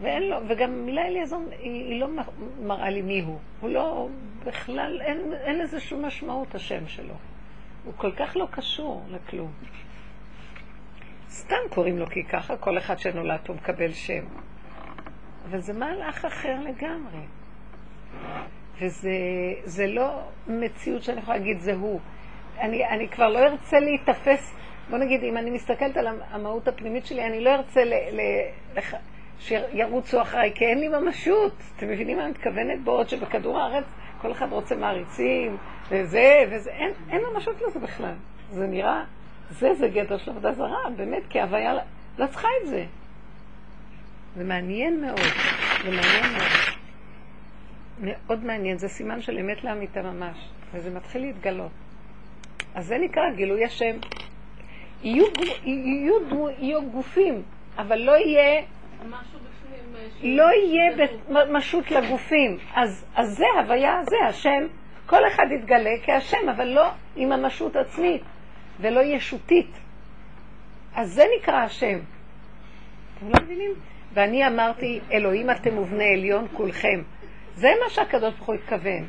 ואין לו, וגם המילה אליעזר היא, היא לא מראה לי מי הוא. הוא לא, בכלל, אין, אין לזה שום משמעות השם שלו. הוא כל כך לא קשור לכלום. סתם קוראים לו כי ככה, כל אחד שנולד פה מקבל שם. אבל זה מהלך אחר לגמרי. וזה לא מציאות שאני יכולה להגיד זה הוא. אני, אני כבר לא ארצה להיתפס, בוא נגיד, אם אני מסתכלת על המהות הפנימית שלי, אני לא ארצה ל, ל, לח, שירוצו אחריי, כי אין לי ממשות. אתם מבינים מה אני מתכוונת? בעוד שבכדור הארץ כל אחד רוצה מעריצים, וזה, וזה, אין, אין ממשות לזה בכלל. זה נראה, זה, זה גדר של עבודה זרה, באמת, כי ההוויה לא צריכה את זה. זה מעניין מאוד, זה מעניין מאוד. מאוד מעניין, זה סימן של אמת לאמיתה ממש, וזה מתחיל להתגלות. אז זה נקרא גילוי השם. יהיו, יהיו, יהיו גופים, אבל לא יהיה לא יהיה משות לגופים. אז, אז זה הוויה, זה השם. כל אחד יתגלה כהשם, אבל לא עם ממשות עצמית, ולא ישותית. אז זה נקרא השם. אתם לא מבינים? ואני אמרתי, אלוהים אתם ובני עליון כולכם. זה מה שהקדוש ברוך הוא התכוון.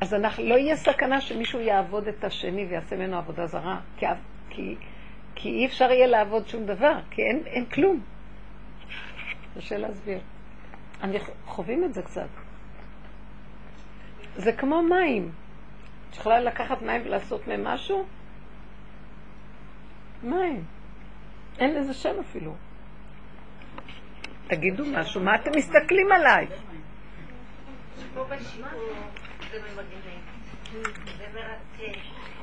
אז אנחנו, לא יהיה סכנה שמישהו יעבוד את השני ויעשה ממנו עבודה זרה, כי, כי, כי אי אפשר יהיה לעבוד שום דבר, כי אין, אין כלום. קשה להסביר. אני חווים את זה קצת. זה כמו מים. את יכולה לקחת מים ולעשות מהם משהו? מים. אין לזה שם אפילו. תגידו משהו, מה אתם מסתכלים עליי?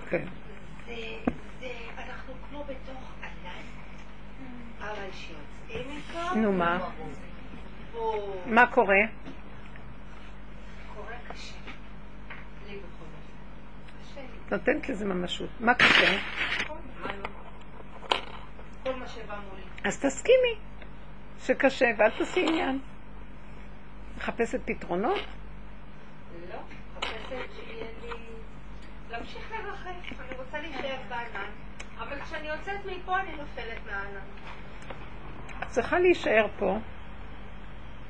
כן. נו מה? מה קורה? נותנת לזה ממשות. מה קשה? אז תסכימי שקשה ואל תעשי עניין. מחפשת פתרונות? מחפשת שיהיה לי... להמשיך לרחף, אני רוצה להישאר בענן. אבל כשאני יוצאת מפה אני נופלת מהענן. צריכה להישאר פה,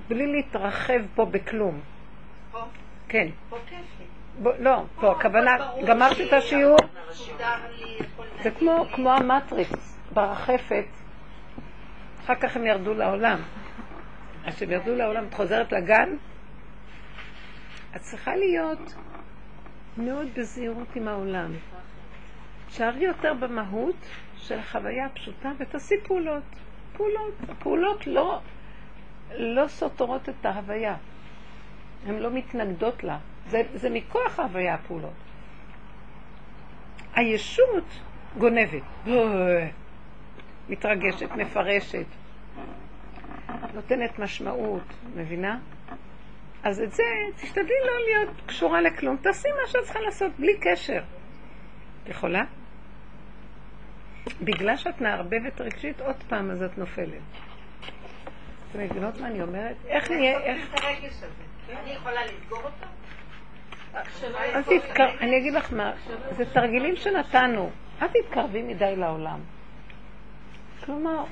בלי להתרחב פה בכלום. פה, כן. פה כיף לי. בוא, לא, פה הכוונה, ברור גמרת לי, את השיעור? זה כמו. כמו המטריקס, ברחפת. אחר כך הם ירדו לעולם. אז כשהם ירדו לעולם, את חוזרת לגן, את צריכה להיות מאוד בזהירות עם העולם. תשארי יותר במהות של החוויה הפשוטה ותעשי פעולות. פעולות. הפעולות לא, לא סותרות את ההוויה. הן לא מתנגדות לה. זה, זה מכוח ההוויה הפעולות. הישות גונבת, מתרגשת, מפרשת, נותנת משמעות, מבינה? אז את זה, תשתדלי לא להיות קשורה לכלום, תעשי מה שאת צריכה לעשות, בלי קשר. את יכולה? בגלל שאת מערבבת רגשית, עוד פעם אז את נופלת. אתם מבינות מה אני אומרת? איך נהיה, איך... את. אני יכולה לסגור אותו? אל תתקר... אני אגיד לך מה, זה תרגילים שנתנו. אל תתקרבי מדי לעולם. כלומר,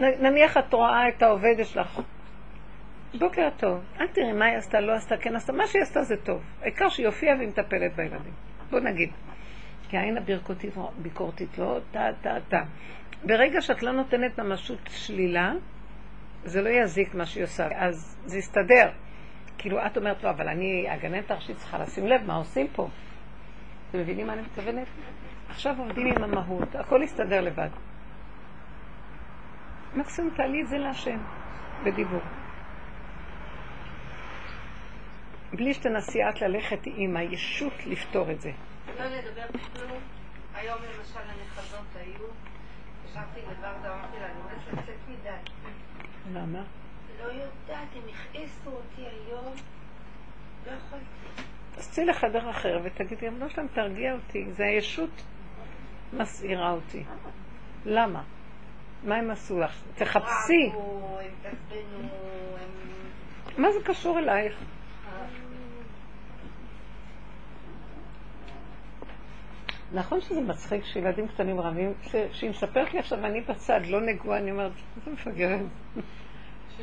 נניח את רואה את העובדת שלך. בוקר טוב. אל תראי מה היא עשתה, לא עשתה, כן עשתה. מה שהיא עשתה זה טוב. העיקר שהיא הופיעה והיא מטפלת בילדים. בוא נגיד. כי העין הביקורתית, ביקורתית לא טה טה טה. ברגע שאת לא נותנת ממשות שלילה, זה לא יזיק מה שהיא עושה. אז זה יסתדר. כאילו, את אומרת לו, אבל אני, הגננת הראשית צריכה לשים לב מה עושים פה. אתם מבינים מה אני מתכוונת? עכשיו עובדים עם המהות, הכל יסתדר לבד. מקסימום תעלי את זה להשם, בדיבור. בלי שתנסי את ללכת עם הישות לפתור את זה. לא לדבר כלום. היום למשל הנכדות היו, ישבתי לברדה, אמרתי לה, אני הולכת לצאת מדעתי. למה? לא יודעת, הם הכעיסו אותי היום. לא יכולתי. אז צאי לחדר אחר ותגידי, אמרו שלהם, תרגיע אותי, זה הישות מסעירה אותי. למה? מה הם עשו לך? תחפשי. מה זה קשור אלייך? נכון שזה מצחיק שילדים קטנים רבים, שהיא מספרת לי עכשיו ואני בצד, לא נגועה, אני אומרת, איזה מפגרת.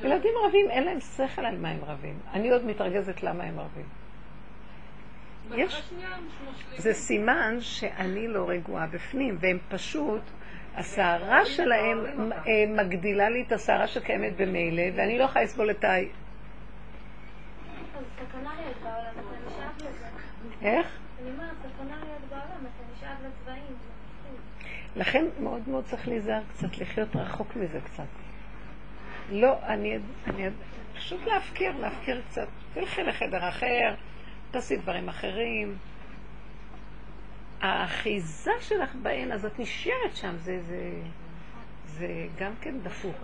ילדים רבים, אין להם שכל על מה הם רבים. אני עוד מתרגזת למה הם רבים. יש, זה סימן שאני לא רגועה בפנים, והם פשוט, הסערה שלהם אה, מגדילה לי את הסערה שקיימת במילא, ואני לא יכולה לסבול את ה... איך? אני אומרת, סכנה להיות בעולם, אתה נשאב לצבעים. זה מפחיד. לכן מאוד מאוד צריך להיזהר קצת, לחיות רחוק מזה קצת. לא, אני, אני, פשוט להפקיר, להפקיר קצת. תלכי לחדר אחר, תעשי דברים אחרים. האחיזה שלך בהן, אז את נשארת שם, זה, זה, זה גם כן דפוק.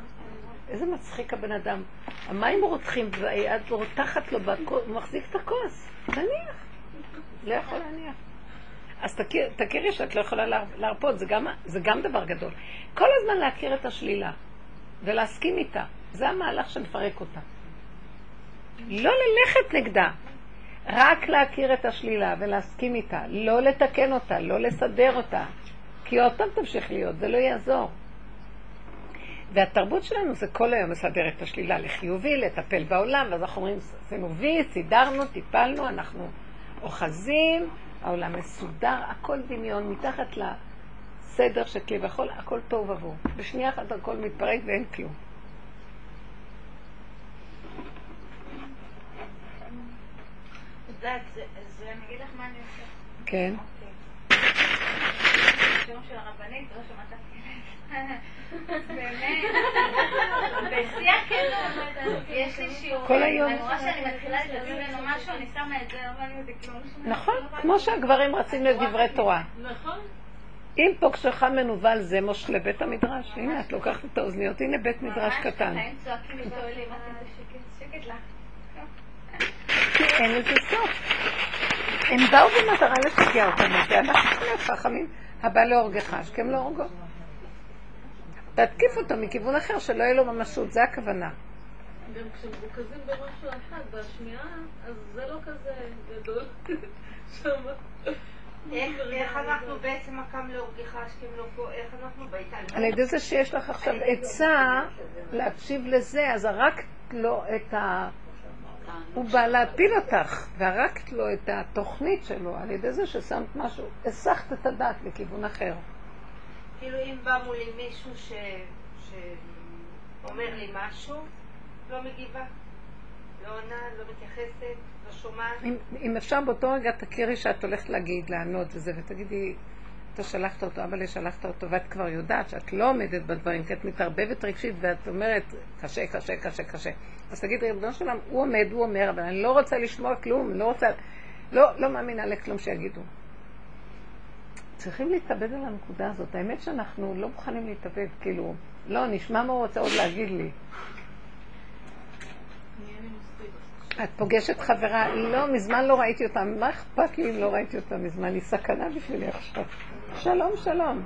איזה מצחיק הבן אדם. המים רותחים והיד רותחת לו, הוא מחזיק את הכוס. תניח. לא יכול להניח. אז תכיר, תכירי שאת לא יכולה להר- להרפות, זה גם, זה גם דבר גדול. כל הזמן להכיר את השלילה ולהסכים איתה. זה המהלך שמפרק אותה. לא ללכת נגדה, רק להכיר את השלילה ולהסכים איתה, לא לתקן אותה, לא לסדר אותה, כי עוד פעם תמשיך להיות, זה לא יעזור. והתרבות שלנו זה כל היום מסדר את השלילה לחיובי, לטפל בעולם, ואז אנחנו אומרים, עשינו וי, סידרנו, טיפלנו, אנחנו אוחזים, העולם מסודר, הכל דמיון, מתחת לסדר וחול, הכל טוב עבור. בשנייה אחת הכל מתפרק ואין כלום. כן. שיעור של הרבנית, שמעת באמת, בשיא הכנות, יש לי שיעור, כל היום. אני רואה שאני מתחילה להתעצבן או משהו, אני שמה את זה, לא כלום. נכון, כמו שהגברים רצים לדברי תורה. נכון. אם פה כשך מנוול זה מושך לבית המדרש. הנה, את לוקחת את האוזניות, הנה בית מדרש קטן. כי אין לזה סוף. הם באו במטרה לשגע אותנו, ואנחנו חכמים. הבא להורגך, השכם להורגו. תתקיף אותו מכיוון אחר, שלא יהיה לו ממשות, זה הכוונה. גם כשמרוכזים במשהו אחד, בשמיעה, אז זה לא כזה גדול. [LAUGHS] שם. איך איך אנחנו בעצם הקם להורגך השכם לא פה, איך אנחנו בהתעלמות? על ידי זה שיש לך עכשיו עצה להקשיב לזה, אז הרגת לו את ה... הוא בא להפיל אותך, והרגת לו את התוכנית שלו על ידי זה ששמת משהו, הסחת את הדעת לכיוון אחר. כאילו אם בא מולי מישהו. שאומר לי משהו, לא מגיבה, לא עונה, לא מתייחסת, לא שומעת. אם, אפשר באותו רגע תכירי שאת הולכת להגיד, לענות וזה, ותגידי, אתה שלחת אותו, אבל שלחת אותו, ואת כבר יודעת שאת לא עומדת בדברים, כי את מתערבבת רגשית, ואת אומרת, קשה, קשה, קשה, קשה. אז תגידי, ריבונו של עולם, הוא עומד, הוא אומר, אבל אני לא רוצה לשמוע כלום, לא רוצה, לא, לא מאמינה לכלום שיגידו. צריכים להתאבד על הנקודה הזאת. האמת שאנחנו לא מוכנים להתאבד, כאילו, לא, נשמע מה הוא רוצה עוד להגיד לי. את פוגשת חברה, לא, מזמן לא ראיתי אותה, מה אכפת לי אם לא ראיתי אותה מזמן? היא סכנה בשבילי עכשיו. שלום, שלום.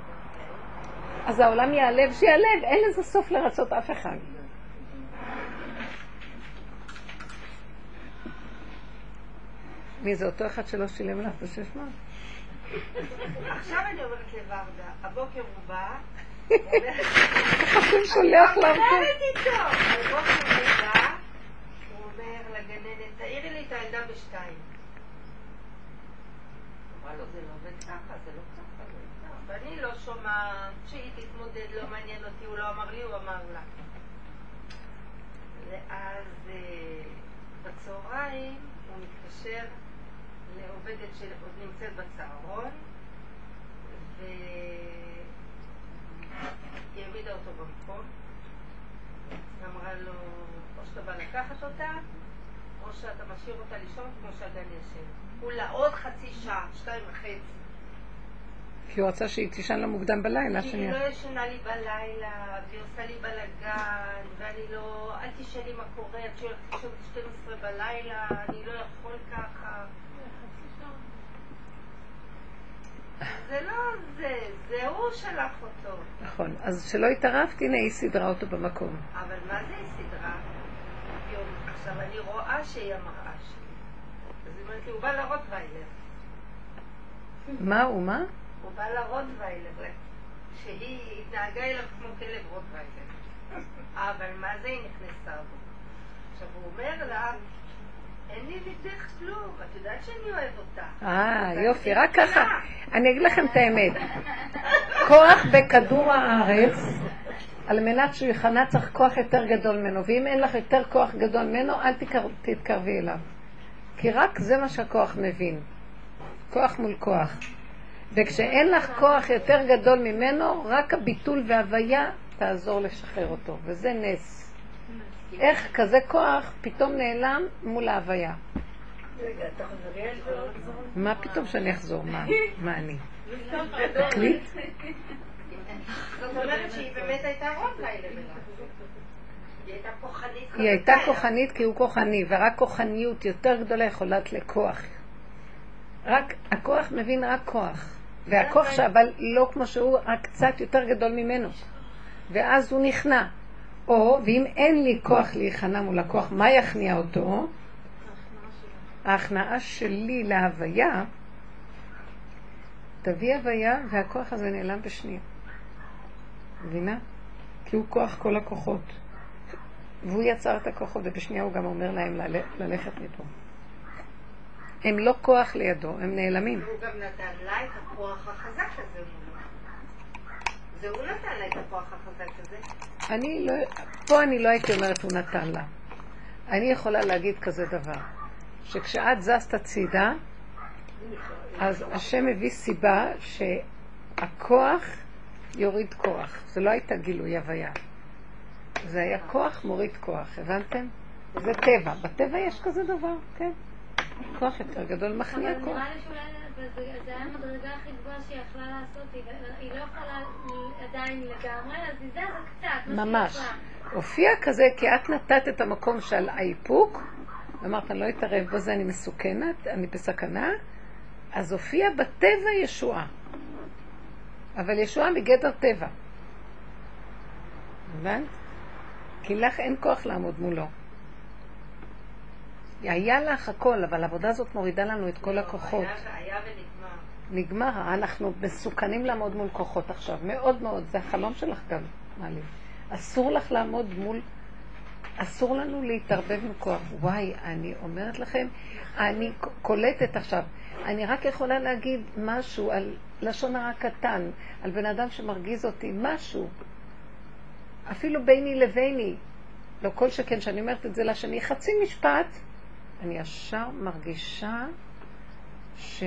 אז העולם ייעלב, שיעלב, אין לזה סוף לרצות אף אחד. מי זה אותו אחד שלא שילם לך את השש מאות? עכשיו אני אומרת לוורדה, הבוקר הוא בא, הוא שולח לה אותו. מדברת איתו, הבוקר הוא בא, הוא אומר לגננת, תעירי לי את הילדה בשתיים. אמרה לו, זה לא עובד ככה, זה לא ככה, לא. ואני לא שומעת, שהיא תתמודד, לא מעניין אותי, הוא לא אמר לי, הוא אמר לה. ואז אה, בצהריים הוא מתקשר לעובדת שעוד נמצאת בצהרון, והיא העמידה אותו במקום, ואמרה לו, או שאתה בא לקחת אותה, או שאתה משאיר אותה לישון כמו שהגן ישן. הוא לה עוד חצי שעה, שתיים וחצי. כי הוא רצה שהיא תישן לו מוקדם בלילה, כי היא. לא ישנה לי בלילה, והיא עושה לי בלאגן, ואני לא... אל תשאלי מה קורה, את שואלת לישון ב-12 בלילה, אני לא יכול ככה. זה לא זה, זה הוא שלח אותו. נכון. אז שלא התערבת, הנה היא סידרה אותו במקום. אבל מה זה היא? יום, עכשיו אני רואה שהיא המראה שלי. אז היא אומרת לי, הוא בא לרוטוויילר. מה הוא, מה? הוא בא לרוטוויילר, שהיא התנהגה אליו כמו כלב רוטוויילר. [LAUGHS] אבל מה זה היא נכנסה בו? עכשיו הוא אומר לה, אין לי נגדך כלום, את יודעת שאני אוהב אותך. אה, יופי, רק ככה. אני אגיד לכם את האמת. כוח בכדור הארץ, על מנת שהוא יכנע צריך כוח יותר גדול ממנו, ואם אין לך יותר כוח גדול ממנו, אל תקר- תתקרבי אליו. כי רק זה מה שהכוח מבין. כוח מול כוח. וכשאין לך כוח יותר גדול ממנו, רק הביטול וההוויה תעזור לשחרר אותו, וזה נס. איך כזה כוח פתאום נעלם מול ההוויה. מה פתאום שאני אחזור? מה? אני? תקליט? זאת אומרת שהיא באמת הייתה רוטוויילר אליו. היא הייתה. כוחנית כי הוא כוחני, ורק כוחניות יותר גדולה יכולה לכוח. רק, הכוח מבין רק כוח. והכוח שאבל לא כמו שהוא, רק קצת יותר גדול ממנו. ואז הוא נכנע. או, ואם אין לי כוח להיכנע מול הכוח, מה יכניע אותו? ההכנעה שלי להוויה, תביא הוויה והכוח הזה נעלם בשנייה. מבינה? כי הוא כוח כל הכוחות. והוא יצר את הכוחות, ובשנייה הוא גם אומר להם לל- ללכת מפה. הם לא כוח לידו, הם נעלמים. והוא גם נתן לה את הכוח החזק הזה מולו. זה הוא נתן לה את הכוח החזק הזה. אני לא, פה אני לא הייתי אומרת הוא נתן לה. אני יכולה להגיד כזה דבר, שכשאת זזת הצידה, אז השם מביא סיבה שהכוח יוריד כוח. זה לא הייתה גילוי הוויה. זה היה כוח מוריד כוח, הבנתם? זה טבע. בטבע יש כזה דבר, כן. כוח יותר גדול מכניע אבל כוח. זה היה המדרגה הכי גבוהה שהיא יכלה לעשות, היא היא לא יכולה עדיין לגמרי, אז היא זזה קצת, ממש. הופיע כזה כי את נתת את המקום של האיפוק, ואמרת, אני לא אתערב בזה, אני מסוכנת, אני בסכנה, אז הופיע בטבע ישועה. אבל ישועה מגדר טבע. הבנת? כי לך אין כוח לעמוד מולו. היה לך הכל, אבל העבודה הזאת מורידה לנו את כל הכוחות. היה- ונגמר. נגמר, אנחנו מסוכנים לעמוד מול כוחות עכשיו, מאוד מאוד, זה החלום שלך גם, מעלים. אסור לך לעמוד מול, אסור לנו להתערבב עם כוח. וואי, אני אומרת לכם, אני קולטת עכשיו, אני רק יכולה להגיד משהו על לשון הרע קטן, על בן אדם שמרגיז אותי, משהו, אפילו ביני לביני, לא כל שכן שאני אומרת את זה לשני, חצי משפט, אני ישר מרגישה ש...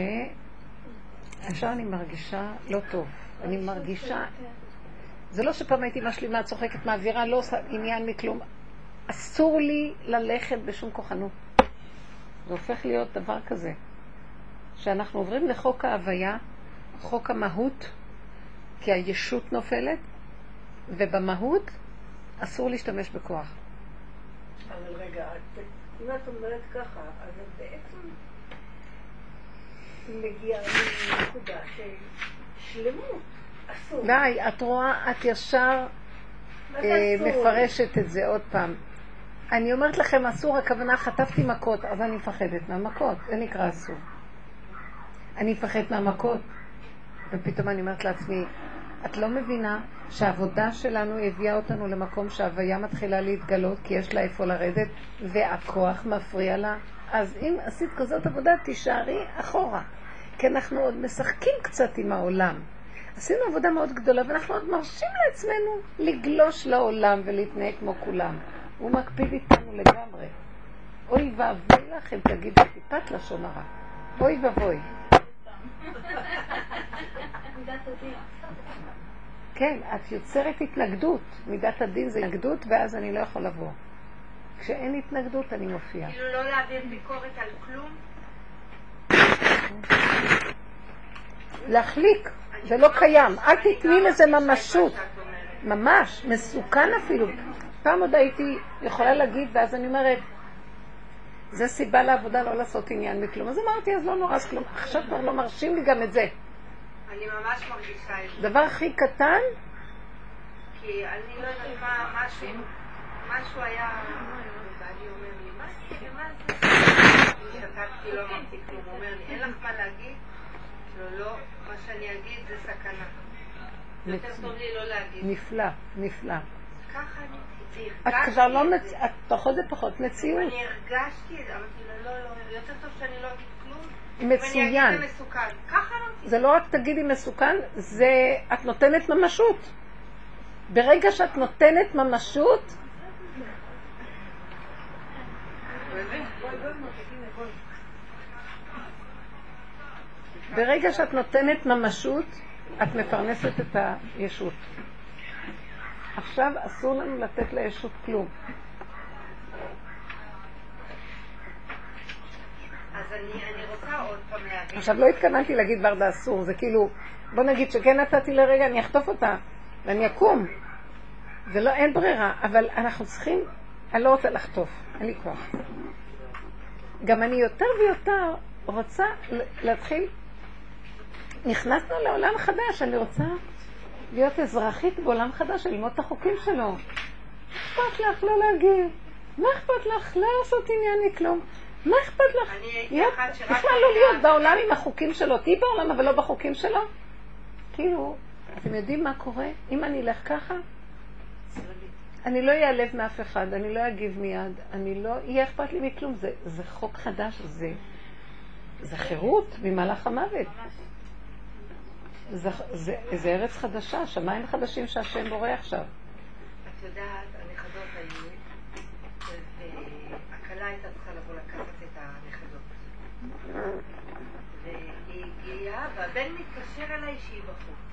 ישר אני מרגישה לא טוב. אני מרגישה... זה לא שפעם הייתי משלימה, צוחקת, מעבירה, לא עושה עניין מכלום. אסור לי ללכת בשום כוחנות. זה הופך להיות דבר כזה. שאנחנו עוברים לחוק ההוויה, חוק המהות, כי הישות נופלת, ובמהות אסור להשתמש בכוח. אבל רגע, את- אם את אומרת ככה, אז את בעצם מגיעה לנקודה של שלמות. אסור. די, את רואה, את ישר אה? מפרשת את זה עוד פעם. אני אומרת לכם, אסור, הכוונה חטפתי מכות, אז אני מפחדת מהמכות, זה נקרא אסור. אני מפחדת מהמכות. ופתאום אני אומרת לעצמי, את לא מבינה שהעבודה שלנו הביאה אותנו למקום שההוויה מתחילה להתגלות, כי יש לה איפה לרדת, והכוח מפריע לה. אז אם עשית כזאת עבודה, תישארי אחורה. כי אנחנו עוד משחקים קצת עם העולם. עשינו עבודה מאוד גדולה, ואנחנו עוד מרשים לעצמנו לגלוש לעולם ולהתנהג כמו כולם. הוא מקפיד איתנו לגמרי. אוי ואבוי לך אם תגידי טיפת לשון הרע. אוי ואבוי. [LAUGHS] כן, את יוצרת התנגדות. מידת הדין זה התנגדות, ואז אני לא יכול לבוא. כשאין התנגדות אני מופיע. כאילו לא להעביר ביקורת על כלום. להחליק, זה לא קיים. אל תתני לזה ממשות. ממש, מסוכן אפילו. פעם עוד הייתי יכולה להגיד, ואז אני אומרת, זה סיבה לעבודה לא לעשות עניין מכלום. אז אמרתי, אז לא נורא, אז כלום. עכשיו כבר לא מרשים לי גם את זה. אני ממש מרגישה את זה. דבר הכי קטן, כי אני לא יודעת מה, משהו, משהו היה, ובעלי אומר לי, מה זה, מה זה? אני שתקתי, לא אמרתי כלום, הוא אומר לי, אין לך מה להגיד? לא, לא, מה שאני אגיד זה סכנה. יותר טוב לי לא להגיד. נפלא, נפלא. ככה אני, את כבר לא. את פחות ופחות מציאות. אני הרגשתי את זה, אמרתי לו, לא, לא, יותר טוב שאני לא אגיד כלום. אם אני מצוין. אגיד זה מסוכן. ככה אמרתי. זה לא רק תגידי מסוכן, זה את נותנת ממשות. ברגע שאת נותנת ממשות, ברגע שאת נותנת ממשות, את מפרנסת את הישות. עכשיו אסור לנו לתת לישות כלום. אז אני, אני רוצה עוד פעם להגיד. עכשיו, לא התכוונתי להגיד ברדה אסור, זה כאילו, בוא נגיד שכן נתתי לרגע, אני אחטוף אותה, ואני אקום. זה לא, אין ברירה, אבל אנחנו צריכים, אני לא רוצה לחטוף, אין לי כוח. גם אני יותר ויותר רוצה להתחיל, נכנסנו לעולם חדש, אני רוצה להיות אזרחית בעולם חדש, ללמוד את החוקים שלו. אכפת לך לא להגיב? מה אכפת לך לא לעשות עניין מכלום? מה אכפת לך? אני הייתי אחת שרק בכלל לא להיות בעולם עם החוקים שלו. תהיי בעולם אבל לא בחוקים שלו. כאילו, אתם יודעים מה קורה? אם אני אלך ככה, אני לא אעלב מאף אחד, אני לא אגיב מיד, אני לא, יהיה אכפת לי מכלום. זה, זה חוק חדש, זה, זה חירות ממהלך המוות. זה, זה, זה ארץ חדשה, שמיים חדשים שהשם בורא עכשיו. את יודעת, הנכדות היו, והכלה הייתה צריכה לבוא לקחת את הנכדות. והיא הגיעה, והבן מתקשר אליי שהיא בחוץ.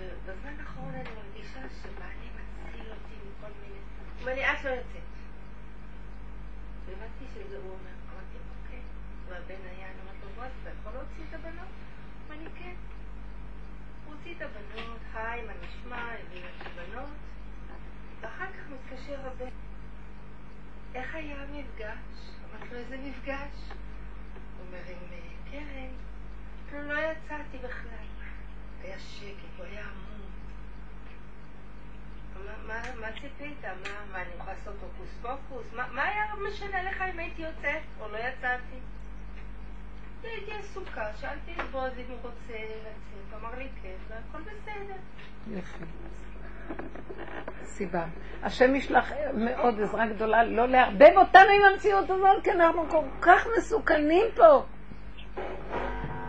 ובזמן האחרון אני מרגישה שבעלי מציל אותי מכל מיני... הוא אומר לי, את לא יוצאת. והבנתי שזה הוא אומר, אמרתי, אוקיי. והבן היה, אני אומרת לו, בוא, אתה יכול להוציא את הבנות? הוא אומר לי, כן. הוציא את הבנות, היי, מה נשמע, הבנות. ואחר כך מתקשר הבן. איך היה המפגש? אמרתי לו, איזה מפגש? הוא אומר, עם אה, קרן. לא, לא יצאתי בכלל. היה שקט, הוא היה עמום. מה, ציפית? מה, מה, אני יכולה לעשות הוקוס פוקוס? מה היה משנה לך אם הייתי יוצאת או לא יצאתי? הייתי עסוקה, שאלתי את בועז אם הוא רוצה לצאת, אמר לי כן, והכל בסדר. יפה. סיבה. השם ישלח מאוד עזרה גדולה לא לערבב אותנו עם המציאות הזאת, כי אנחנו כל כך מסוכנים פה.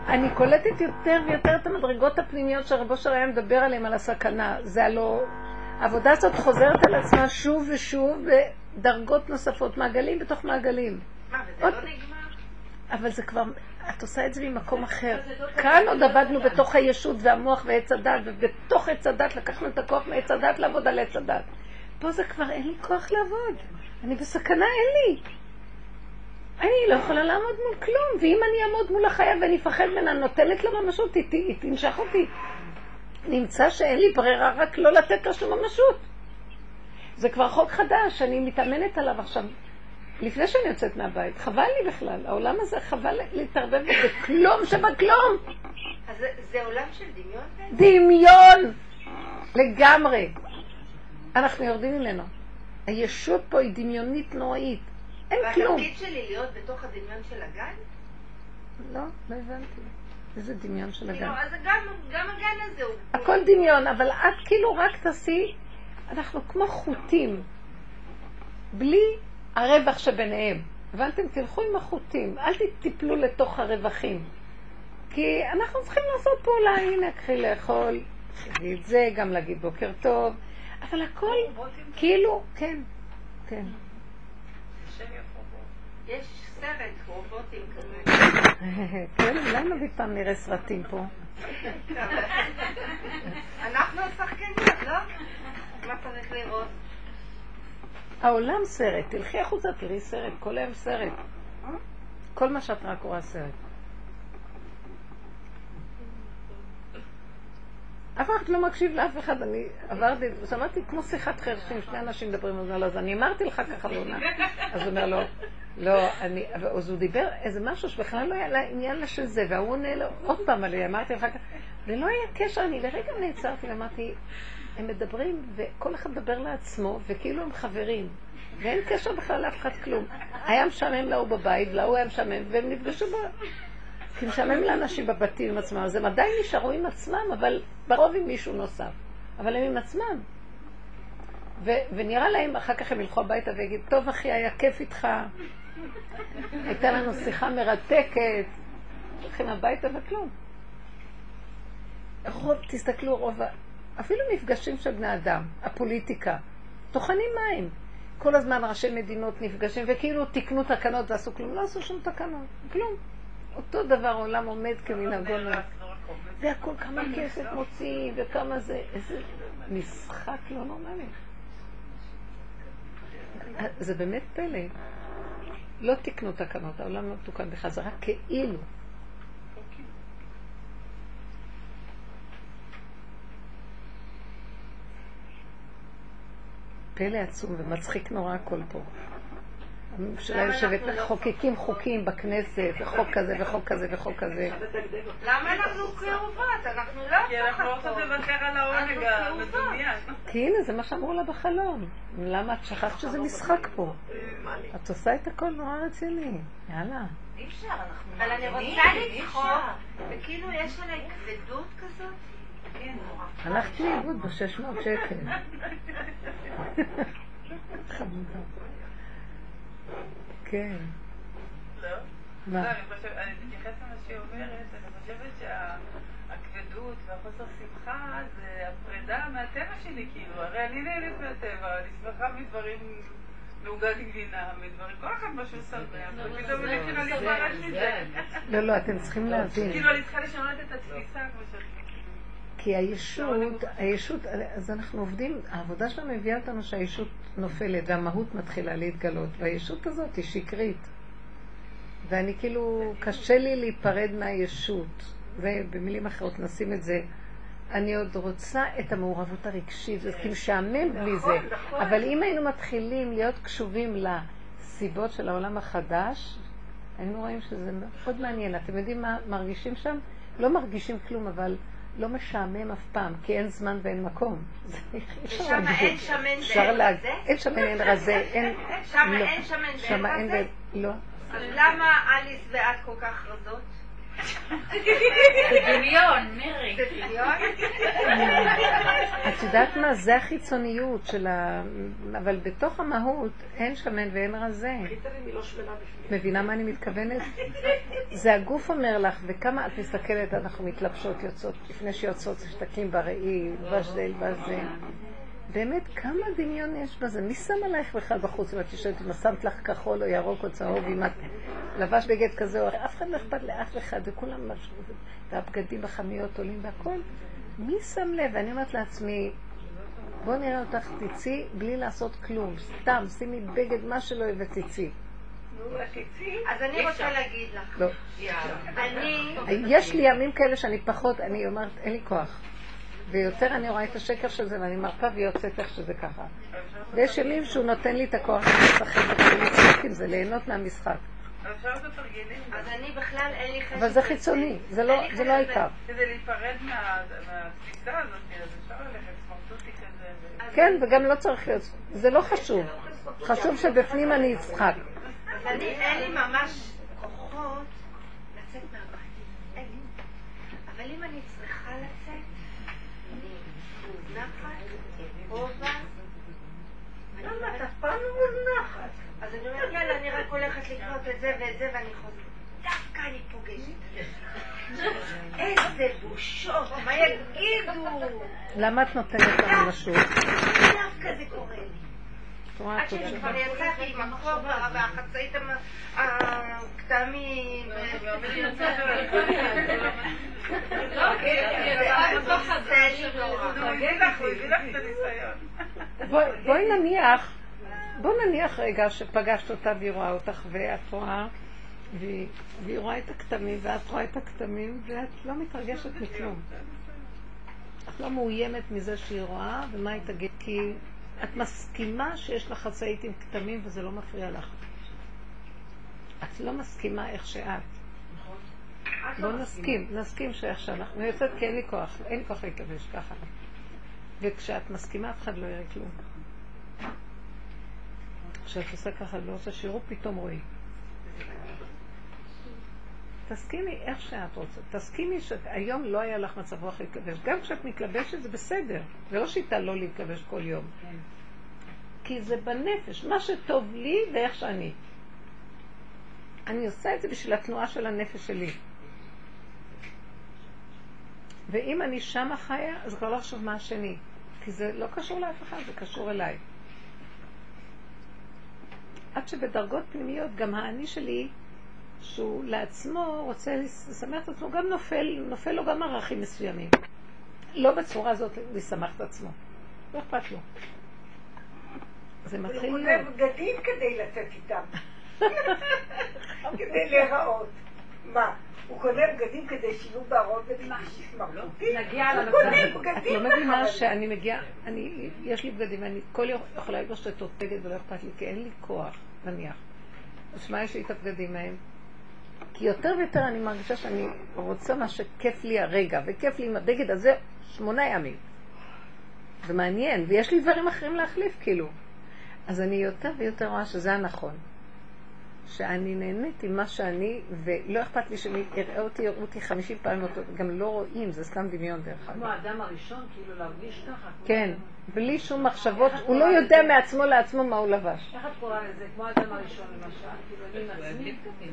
אני קולטת יותר ויותר את המדרגות הפנימיות שרבו של היה מדבר עליהן, על הסכנה. זה הלא... העבודה הזאת חוזרת על עצמה שוב ושוב בדרגות נוספות, מעגלים בתוך מעגלים. מה, וזה עוד- לא נגמר? אבל זה כבר, את עושה את זה ממקום אחר. כאן עוד עבדנו בתוך הישות והמוח ועץ הדת, ובתוך עץ הדת לקחנו את הכוח מעץ הדת לעבוד על עץ הדת. פה זה כבר אין לי כוח לעבוד. אני בסכנה, אין לי. אני לא יכולה לעמוד מול כלום, ואם אני אעמוד מול החיה ואני אפחד ממנה, נותנת לה ממשות, היא תנשך אותי. נמצא שאין לי ברירה רק לא לתת לה שום ממשות. זה כבר חוק חדש, אני מתאמנת עליו עכשיו. לפני שאני יוצאת מהבית, חבל לי בכלל, העולם הזה חבל להתערבב בו בכלום שבכלום. אז זה, זה עולם של דמיון? דמיון! לגמרי. אנחנו יורדים ממנו. הישות פה היא דמיונית נוראית. אין כלום. והתפקיד שלי להיות בתוך הדמיון של הגן? לא, לא הבנתי. איזה דמיון של כאילו, הגן. אז גם, גם הגן הזה הוא... הכל דמיון, אבל את כאילו רק תעשי, אנחנו כמו חוטים, בלי הרווח שביניהם. הבנתם? תלכו עם החוטים, אל תיפלו לתוך הרווחים. כי אנחנו צריכים לעשות פעולה, הנה, קחי לאכול, להגיד זה, גם להגיד בוקר טוב, אבל הכל כאילו, כן, כן. יש סרט רובוטים כזה. [LAUGHS] כן, אולי נביא פעם נראה סרטים פה. [LAUGHS] אנחנו השחקנים, לא? מה צריך לראות? העולם סרט, תלכי החוצה, תראי סרט, כל היום סרט. כל מה שאת רק רואה סרט. אף אחד לא מקשיב לאף אחד, אני עברתי, שמעתי כמו שיחת חרשים, שני אנשים מדברים, הוא אומר לו, אז אני אמרתי לך ככה לעונה. אז הוא אומר לו, לא, אני, אז הוא דיבר איזה משהו שבכלל לא היה לה עניין של זה, והוא עונה לו עוד פעם עלי, אמרתי לך ככה, ולא היה קשר, אני לרגע נעצרתי ואמרתי, הם מדברים, וכל אחד מדבר לעצמו, וכאילו הם חברים, ואין קשר בכלל לאף אחד כלום. היה משעמם להוא בבית, להוא היה משעמם, והם נפגשו ב... כי משעמם לאנשים בבתים עם עצמם, אז הם עדיין נשארו עם עצמם, אבל ברוב עם מישהו נוסף. אבל הם עם עצמם. ו- ונראה להם, אחר כך הם ילכו הביתה ויגיד, טוב אחי, היה כיף איתך, הייתה לנו שיחה מרתקת, הולכים הביתה וכלום. רוב, תסתכלו, רוב, אפילו מפגשים של בני אדם, הפוליטיקה, טוחנים מים. כל הזמן ראשי מדינות נפגשים, וכאילו תיקנו תקנות ועשו כלום, לא עשו שום תקנות, כלום. אותו דבר העולם עומד כמנהגו נוהג. והכל כמה כסף מוציאים, וכמה זה, איזה משחק לא נורמלי. זה באמת פלא. לא תיקנו תקנות, העולם לא תוקן זה רק כאילו. פלא עצום ומצחיק נורא הכל פה. הממשלה יושבת, לא חוקקים חוקים בכנסת, וחוק כזה וחוק כזה וחוק כזה. למה אנחנו כאובות? אנחנו לא כי אנחנו לא רוצות לוותר על העונג המדומיין. כי הנה, זה מה שאמרו לה בחלום. למה את שכחת שזה משחק פה? את עושה את הכל נורא רציני. יאללה. אי אפשר, אנחנו אבל אני רוצה לצחוק. וכאילו יש עליי כבדות כזאת. כן, נורא. הלכת לאיבוד ב-600 שקל. חמודה. כן. לא? מה? לא, אני חושבת, אני מתייחסת למה שהיא אומרת, אני חושבת שהכבדות והחוסר שמחה זה הפרידה מהטבע שלי, כאילו, הרי אני נהנית מהטבע, אני שמחה מדברים מעוגת גבינה, מדברים, כל אחד משהו שמח, ופתאום אני צריכה להיפרד מזה. לא, לא, אתם צריכים להבין. כאילו, אני צריכה לשנות את התפיסה, כמו שאת... כי הישות, הישות, אז אנחנו עובדים, העבודה שלנו הביאה אותנו שהישות נופלת והמהות מתחילה להתגלות, והישות הזאת היא שקרית. ואני כאילו, קשה לי להיפרד מהישות. ובמילים אחרות נשים את זה, אני עוד רוצה את המעורבות הרגשית, זה כי משעמם בלי זה. אבל אם היינו מתחילים להיות קשובים לסיבות של העולם החדש, היינו רואים שזה מאוד מעניין. אתם יודעים מה מרגישים שם? לא מרגישים כלום, אבל לא משעמם אף פעם, כי אין זמן ואין מקום. ושם. אין שמן ואין. רזה? אין שמן, אין רזה, אין... [LAUGHS] שם לא. אין שמן ואין רזה? לא. אז למה אליס ואת כל כך רזות? דמיון, מירי. את יודעת מה? זה החיצוניות של ה... אבל בתוך המהות אין שמן ואין רזה. מבינה מה אני מתכוונת? זה הגוף אומר לך, וכמה את מסתכלת, אנחנו מתלבשות, יוצאות, לפני שיוצאות, מסתכלים בראי, בשדל, בזה. באמת, כמה דמיון יש בזה? מי שם עלייך בכלל בחוץ אם את יושבת, אם שמת לך כחול או ירוק או צהוב, אם את לבש בגד כזה או אחר, אף אחד לא אכפת לאף אחד, וכולם משהו, והבגדים בחנויות עולים והכל. מי שם לב? ואני אומרת לעצמי, בוא נראה אותך תצאי בלי לעשות כלום, סתם, שימי בגד, מה שלא יהיה ותצאי. אז אני רוצה להגיד לך. לא. אני... יש לי ימים כאלה שאני פחות, אני אומרת, אין לי כוח. ויותר אני רואה את השקר של זה, ואני מרפה ויוצאת איך שזה ככה. ויש ימים שהוא נותן לי את הכוח לשחק ולשחק עם זה, ליהנות מהמשחק. אז אני בכלל אין לי חשק... אבל זה חיצוני, זה לא- אין לי זה לא העיקר. כדי להיפרד מה- מהתפיסה הזאת, אז אפשר ללכת סמרטוטי כזה. כן, וגם לא צריך להיות, זה לא חשוב. חשוב שבפנים אני אצחק. אז אני, אין לי ממש כוחות לצאת מהבית. אבל אם אני צריכה לצאת, אני מוזנחת, רובע. למה את אף פעם לא מוזנחת? אז אני אומרת, יאללה, אני רק הולכת לקנות את זה ואת זה, ואני חוזרת. דווקא אני פוגשת. איזה בושות, מה יגידו? למה את נותנת לנו משהו? דווקא זה קורה לי. עד שאני כבר יצאתי עם הכובע והחצאית הכתמים. בואי- נניח, בואי נניח רגע שפגשת אותה והיא רואה אותך ואת רואה, והיא רואה את הכתמים ואת רואה את הכתמים ואת לא מתרגשת מכלום. את לא מאוימת מזה שהיא רואה ומה היא תגיד, כי את מסכימה שיש לך חצאית עם כתמים וזה לא מפריע לך. את לא מסכימה איך שאת. בוא נסכים, נסכים שאיך שאנחנו, יוצאת כי אין לי כוח, אין לי כוח להתלבש ככה. וכשאת מסכימה אף אחד לא יראה כלום. כשאת עושה ככה ולא רוצה שיראו, פתאום רואים. תסכימי איך שאת רוצה. תסכימי שהיום לא היה לך מצב רוח להתלבש. גם כשאת מתלבשת זה בסדר. זה לא שיטה לא להתלבש כל יום. כי זה בנפש, מה שטוב לי ואיך שאני. אני עושה את זה בשביל התנועה של הנפש שלי. ואם אני שמה חיה, אז כבר לא חשוב מה השני. כי זה לא קשור לאף אחד, זה קשור אליי. עד שבדרגות פנימיות גם האני שלי, שהוא לעצמו רוצה לשמח את עצמו, גם נופל, נופל לו גם ערכים מסוימים. לא בצורה הזאת לשמח את עצמו. לא אכפת לו. זה הוא מתחיל להיות. בגדים כדי לצאת איתם. [LAUGHS] כדי להיראות. מה? הוא קונה בגדים כדי שיהיו בהראות ותשמרתי? נגיע הוא למצב קונה הזה. את בגדים לא מבינה. שאני מגיעה, אני, יש לי בגדים, ואני כל יום יכולה ללבוש את אותו בגד ולא אכפת לי, כי אין לי כוח, נניח. אז מה יש לי את הבגדים ההם? כי יותר ויותר אני מרגישה שאני רוצה מה שכיף לי הרגע, וכיף לי עם הבגד הזה שמונה ימים. זה מעניין, ויש לי דברים אחרים להחליף, כאילו. אז אני יותר ויותר רואה שזה הנכון. שאני נהנית עם מה שאני, ולא אכפת לי שמי יראה אותי, יראו אותי חמישים פעמים אותו, גם לא רואים, זה סתם דמיון דרך אגב. כמו האדם הראשון, כאילו להרגיש ככה. כן, בלי שום מחשבות, הוא לא יודע מעצמו לעצמו מה הוא לבש. איך את קוראה לזה? כמו האדם הראשון למשל. כאילו אני עם עצמי.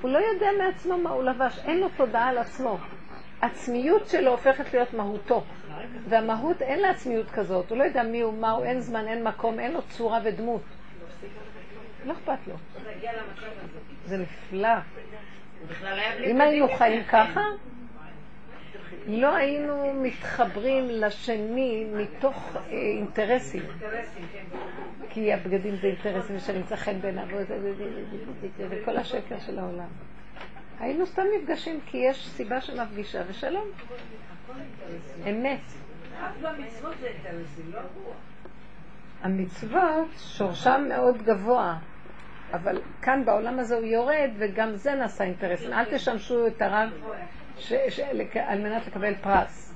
הוא לא יודע מעצמו מה הוא לבש, אין לו תודעה על עצמו. עצמיות שלו הופכת להיות מהותו. והמהות אין לה עצמיות כזאת, הוא לא יודע מי הוא, מה הוא, אין זמן, אין מקום, אין לו צורה ודמות. לא אכפת לו. זה נפלא. אם היינו חיים ככה, לא היינו מתחברים לשני מתוך אה, אינטרסים. כי הבגדים זה אינטרסים ושנמצא חן בעיניו וכל השקר של העולם. היינו סתם נפגשים כי יש סיבה שמפגישה, ושלום. אמת. המצוות לא. המצוות שורשם מאוד גבוה, אבל כאן בעולם הזה הוא יורד, וגם זה נעשה אינטרסים. אל תשמשו את הרב על מנת לקבל פרס.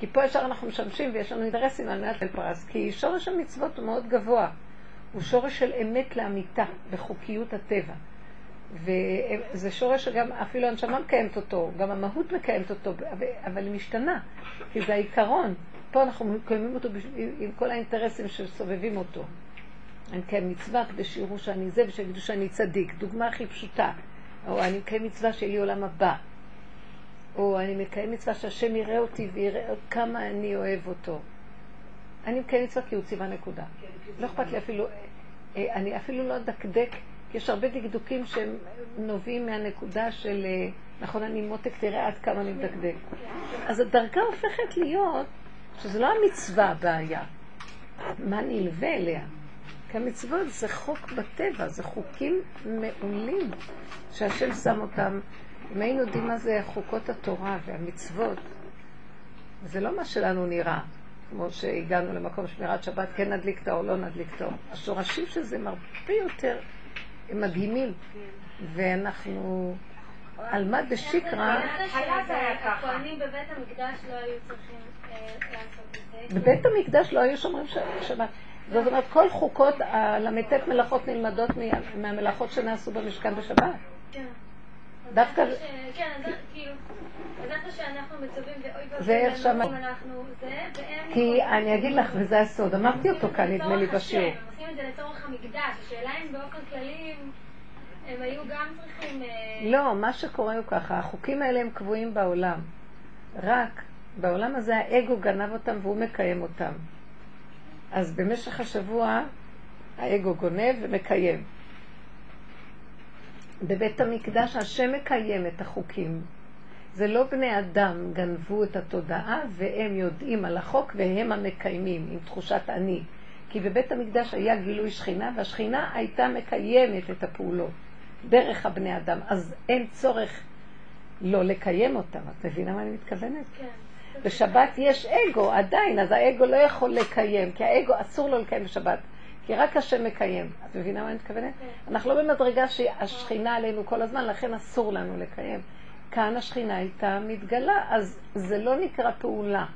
כי פה ישר אנחנו משמשים ויש לנו אינטרסים על מנת לקבל פרס. כי שורש המצוות הוא מאוד גבוה. הוא שורש של אמת לאמיתה בחוקיות הטבע. וזה שורש שגם אפילו הנשמה מקיימת אותו, גם המהות מקיימת אותו, אבל היא משתנה, כי זה העיקרון. פה אנחנו מקיימים אותו עם כל האינטרסים שסובבים אותו. אני מקיים מצווה כדי שיראו שאני זה ושיגידו שאני צדיק. דוגמה הכי פשוטה. או אני מקיים מצווה שיהיה לי עולם הבא. או אני מקיים מצווה שהשם יראה אותי ויראה כמה אני אוהב אותו. אני מקיים מצווה כי הוא ציווה נקודה. לא אכפת לי אפילו, אה, אני אפילו לא אדקדק, כי יש הרבה דקדוקים שהם נובעים מהנקודה של, אה, נכון, אני מותק, תראה עד כמה אני מדקדק. אז הדרגה הופכת להיות, שזה לא המצווה הבעיה, מה נלווה אליה. כי המצוות זה חוק בטבע, זה חוקים מעולים שהשם שם אותם. אם היינו יודעים מה זה חוקות התורה והמצוות, זה לא מה שלנו נראה, כמו שהגענו למקום שמירת שבת, כן נדליק את האור, לא נדליק את האור. השורשים של זה הם הרבה יותר הם מדהימים, ואנחנו, על מה. הכהנים בבית המקדש לא היו צריכים אה, לעשות את זה. בבית המקדש לא היו שומרים שבת. זאת אומרת, כל חוקות הל"ט מלאכות נלמדות מה- מהמלאכות שנעשו במשכן בשבת. דווקא- ש- כן, כאילו, איפה שאנחנו מצווים ואוי ואבוי אנחנו זה, והם... כי אני אגיד לך, וזה הסוד, אמרתי אותו כאן, נדמה לי, בשיעור. הם עושים את זה לצורך המקדש, השאלה אם באופן כללי הם- הם היו גם צריכים... אה, לא, מה שקורה הוא ככה, החוקים האלה הם קבועים בעולם. רק בעולם הזה האגו גנב אותם והוא מקיים אותם. אז במשך השבוע האגו גונב ומקיים. בבית המקדש השם מקיים את החוקים. זה לא בני אדם גנבו את התודעה והם יודעים על החוק והם המקיימים עם תחושת אני. כי בבית המקדש היה גילוי שכינה והשכינה הייתה מקיימת את הפעולות דרך הבני אדם. אז אין צורך לא לקיים אותם. את מבינה מה אני מתכוונת? כן. בשבת יש אגו עדיין, אז האגו לא יכול לקיים, כי האגו אסור לו לקיים בשבת, כי רק השם מקיים. את מבינה מה אני מתכוונת? אנחנו לא במדרגה שהשכינה עלינו כל הזמן, לכן אסור לנו לקיים. כאן השכינה הייתה מתגלה, אז זה לא נקרא פעולה.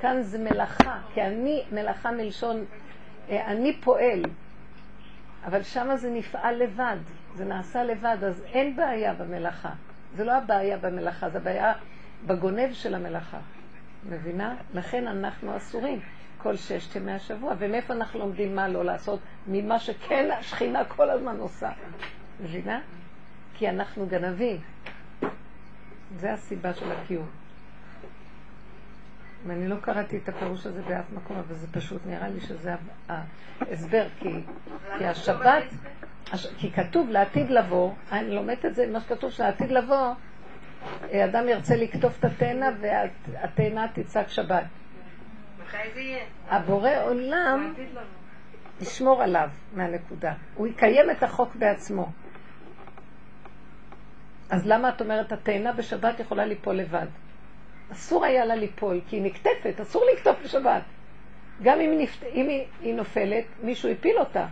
כאן זה מלאכה, כי אני, מלאכה מלשון, אה, אני פועל, אבל שם זה נפעל לבד, זה נעשה לבד, אז אין בעיה במלאכה. זה לא הבעיה במלאכה, זה הבעיה בגונב של המלאכה. מבינה? לכן אנחנו אסורים כל ששת ימי השבוע. ומאיפה אנחנו לומדים מה לא לעשות? ממה שכן השכינה כל הזמן עושה. מבינה? כי אנחנו גנבים. זה הסיבה של הקיום. ואני לא קראתי את הפירוש הזה באף מקום, אבל זה פשוט נראה לי שזה ההסבר, כי, כי השבת, הש, כי כתוב לעתיד לבוא, אני לומדת את זה, מה שכתוב שלעתיד לבוא, אדם ירצה לקטוף את התאנה והתאנה תצעק שבת. הבורא עולם ישמור עליו מהנקודה. הוא יקיים את החוק בעצמו. אז למה את אומרת התאנה בשבת יכולה ליפול לבד? אסור היה לה ליפול, כי היא נקטפת, אסור לקטוף בשבת. גם אם נפט... אם היא, היא נופלת, מישהו הפיל אותה.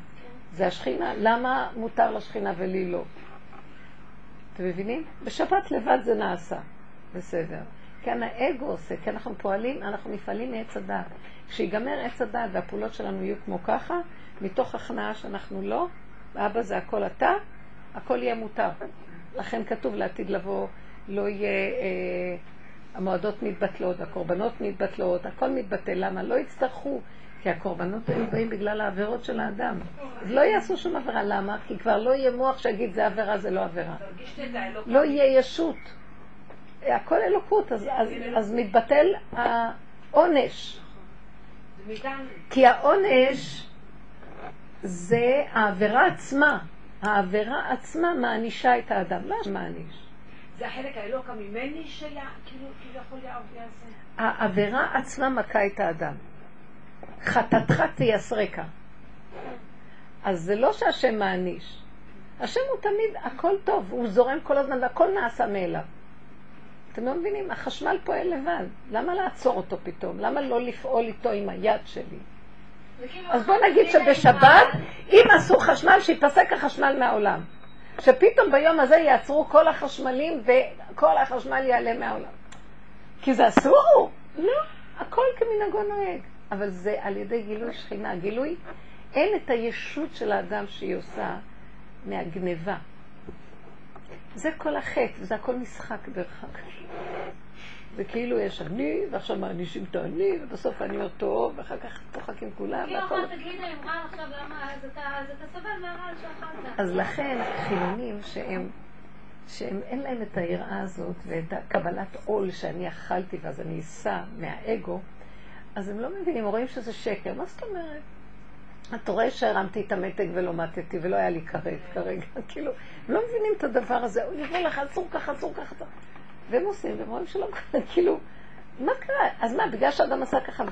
זה השכינה. למה מותר לשכינה ולי לא? אתם מבינים? בשבת לבד זה נעשה. בסדר. כן, האגו עושה, כי אנחנו פועלים, אנחנו נפעלים מעץ הדעת. כשיגמר עץ הדעת והפעולות שלנו יהיו כמו ככה, מתוך הכנעה שאנחנו לא, ואבא זה הכל אתה, הכל יהיה מותר. לכן כתוב לעתיד לבוא, לא יהיה, אה, המועדות מתבטלות, הקורבנות מתבטלות, הכל מתבטל. למה? לא יצטרכו, כי הקורבנות היו באים בגלל העבירות של האדם. אז לא יעשו שום עבירה. למה? כי כבר לא יהיה מוח שיגיד זה עבירה, זה לא עבירה. לא יהיה ישות. הכל אלוקות, אז, אז, אז מתבטל העונש. זה כי העונש זה העבירה עצמה. העבירה עצמה מענישה את האדם, לא מעניש. זה החלק האלוקה ממני שהיה, כאילו, כאילו יכול יעשה. העבירה עצמה מכה את האדם. חטאתך תייסרקה. אז זה לא שהשם מעניש. השם הוא תמיד, הכל טוב, הוא זורם כל הזמן והכל נעשה מאליו. אתם לא מבינים? החשמל פועל לבד. למה לעצור אותו פתאום? למה לא לפעול איתו עם היד שלי? אז בוא נגיד שבשבת, אם עשו חשמל, שיפסק החשמל מהעולם. שפתאום ביום הזה יעצרו כל החשמלים וכל החשמל יעלה מהעולם. כי זה אסור? לא, הכל כמנהגו נוהג. אבל זה על ידי גילוי שכינה. גילוי, אין את הישות של האדם שהיא עושה מהגניבה. זה כל החטא, זה הכל משחק דרך אגב. זה כאילו יש אני, ועכשיו מענישים את האני, ובסוף אני אומר טוב, ואחר כך צוחקים כולם. כאילו אכלת גלידה עם רעל עכשיו, למה? אז אתה אז אתה סובל מהרעל שאכלת. אז לכן חילונים שהם, שהם אין להם את היראה הזאת ואת הקבלת עול שאני אכלתי ואז אני אסע מהאגו, אז הם לא מבינים, רואים שזה שקר. מה זאת אומרת? אתה רואה שהרמתי את המתג ולא מתתי ולא היה לי כרת כרגע, [LAUGHS] כאילו, הם לא מבינים את הדבר הזה, הוא יבוא לך, אסור ככה, אסור ככה. והם עושים, והם רואים שלא קרה, [LAUGHS] כאילו, מה קרה? אז מה, בגלל שאדם עשה ככה.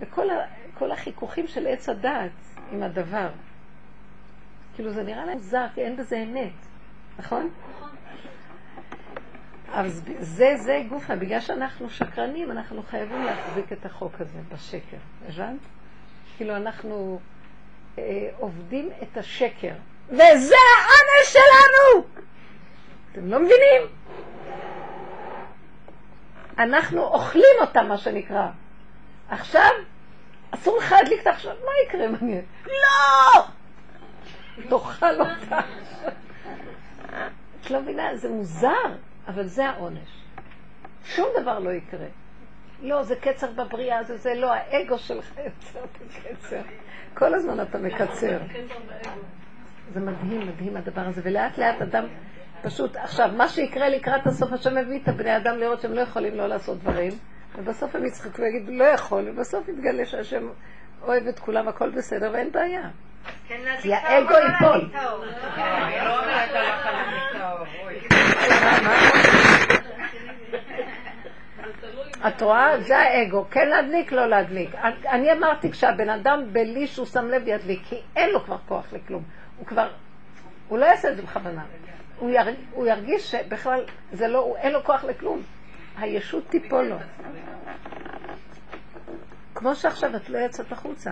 וכל החיכוכים של עץ הדעת עם הדבר, כאילו זה נראה להם זר, כי אין בזה אמת? נכון. אז זה, זה גופה, בגלל שאנחנו שקרנים, אנחנו חייבים להחזיק את החוק הזה בשקר, הבנת? כאילו אנחנו אה, עובדים את השקר, וזה העונש שלנו! אתם לא מבינים? אנחנו אוכלים אותה, מה שנקרא. עכשיו, אסור לך להדליק את עכשיו, מה יקרה מעניין? לא! תאכל אותה. את לא מבינה, זה מוזר, אבל זה העונש. שום דבר לא יקרה. לא, זה קצר בבריאה, זה זה לא, האגו שלך [LAUGHS] יוצר את הקצר. כל הזמן אתה מקצר. זה מדהים, מדהים הדבר הזה, ולאט לאט אדם פשוט, עכשיו, מה שיקרה לקראת הסוף, השם מביא את הבני אדם לראות שהם לא יכולים לא לעשות דברים, ובסוף הם יצחקו ויגידו, לא יכול, ובסוף יתגלה שהשם אוהב את כולם, הכל בסדר ואין בעיה. כן, כי האגו ייפול. [LAUGHS] להדליק את האור. אני לא אומרת הלכה להדליק את האור, אוי. את רואה? זה האגו, כן להדליק, לא להדליק. אני אמרתי, כשהבן אדם בלי שהוא שם לב ידליק, כי אין לו כבר כוח לכלום. הוא כבר, הוא לא יעשה את זה בכוונה. הוא, יר, הוא ירגיש שבכלל, זה לא, הוא, אין לו כוח לכלום. הישות תיפול לו. כמו שעכשיו את לא יצאת החוצה.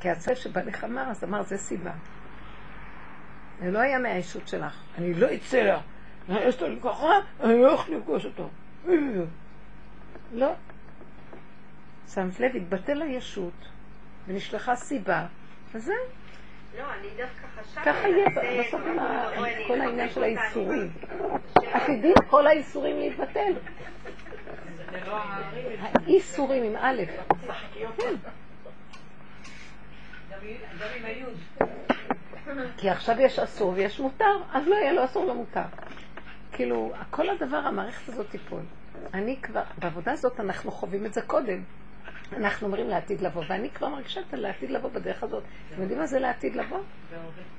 כי הצל שבעלך אמר, אז אמר, זה סיבה. זה לא היה מהישות שלך. אני לא אצא לה. יש לי ככה, אני לא יכול לפגוש אותו. לא. שמת לב, התבטל הישות, ונשלחה סיבה, וזהו. לא, אני דווקא חשבתי... ככה יהיה זה- בסוף עם ה- בואי, אני כל העניין אחזק של האיסורים. עתידים כל האיסורים להתבטל. לא. האיסורים עם א', כן. כי עכשיו יש אסור ויש מותר, אז לא יהיה לו אסור ומותר. כאילו, כל הדבר, המערכת הזאת תיפול. אני כבר, בעבודה הזאת אנחנו חווים את זה קודם. אנחנו אומרים לעתיד לבוא, ואני כבר מרגישה את לעתיד לבוא בדרך הזאת. אתם יודעים מה זה לעתיד לבוא?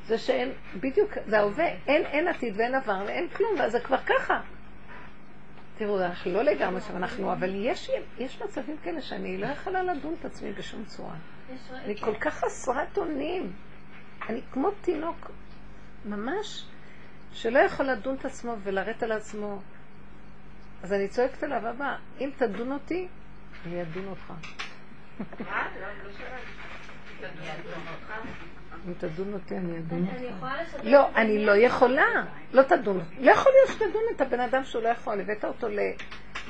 זה שאין, בדיוק, זה ההווה, אין, אין עתיד ואין עבר ואין כלום, ואז זה כבר ככה. תראו, אנחנו לא לגמרי שם, אנחנו, אבל יש, יש מצבים כאלה שאני לא יכולה לדון את עצמי בשום צורה. אני כל כך חסרת אונים. אני כמו תינוק, ממש, שלא יכול לדון את עצמו ולרדת על עצמו. אז אני צועקת אליו, אבא, אם תדון אותי, אני אדון אותך. מה? לא, לא. אם תדון אותי, אני אדון אותך. לא, אני? לא יכולה. לא תדון. לא יכול להיות שתדון את הבן אדם שהוא לא יכול. הבאת אותו ל...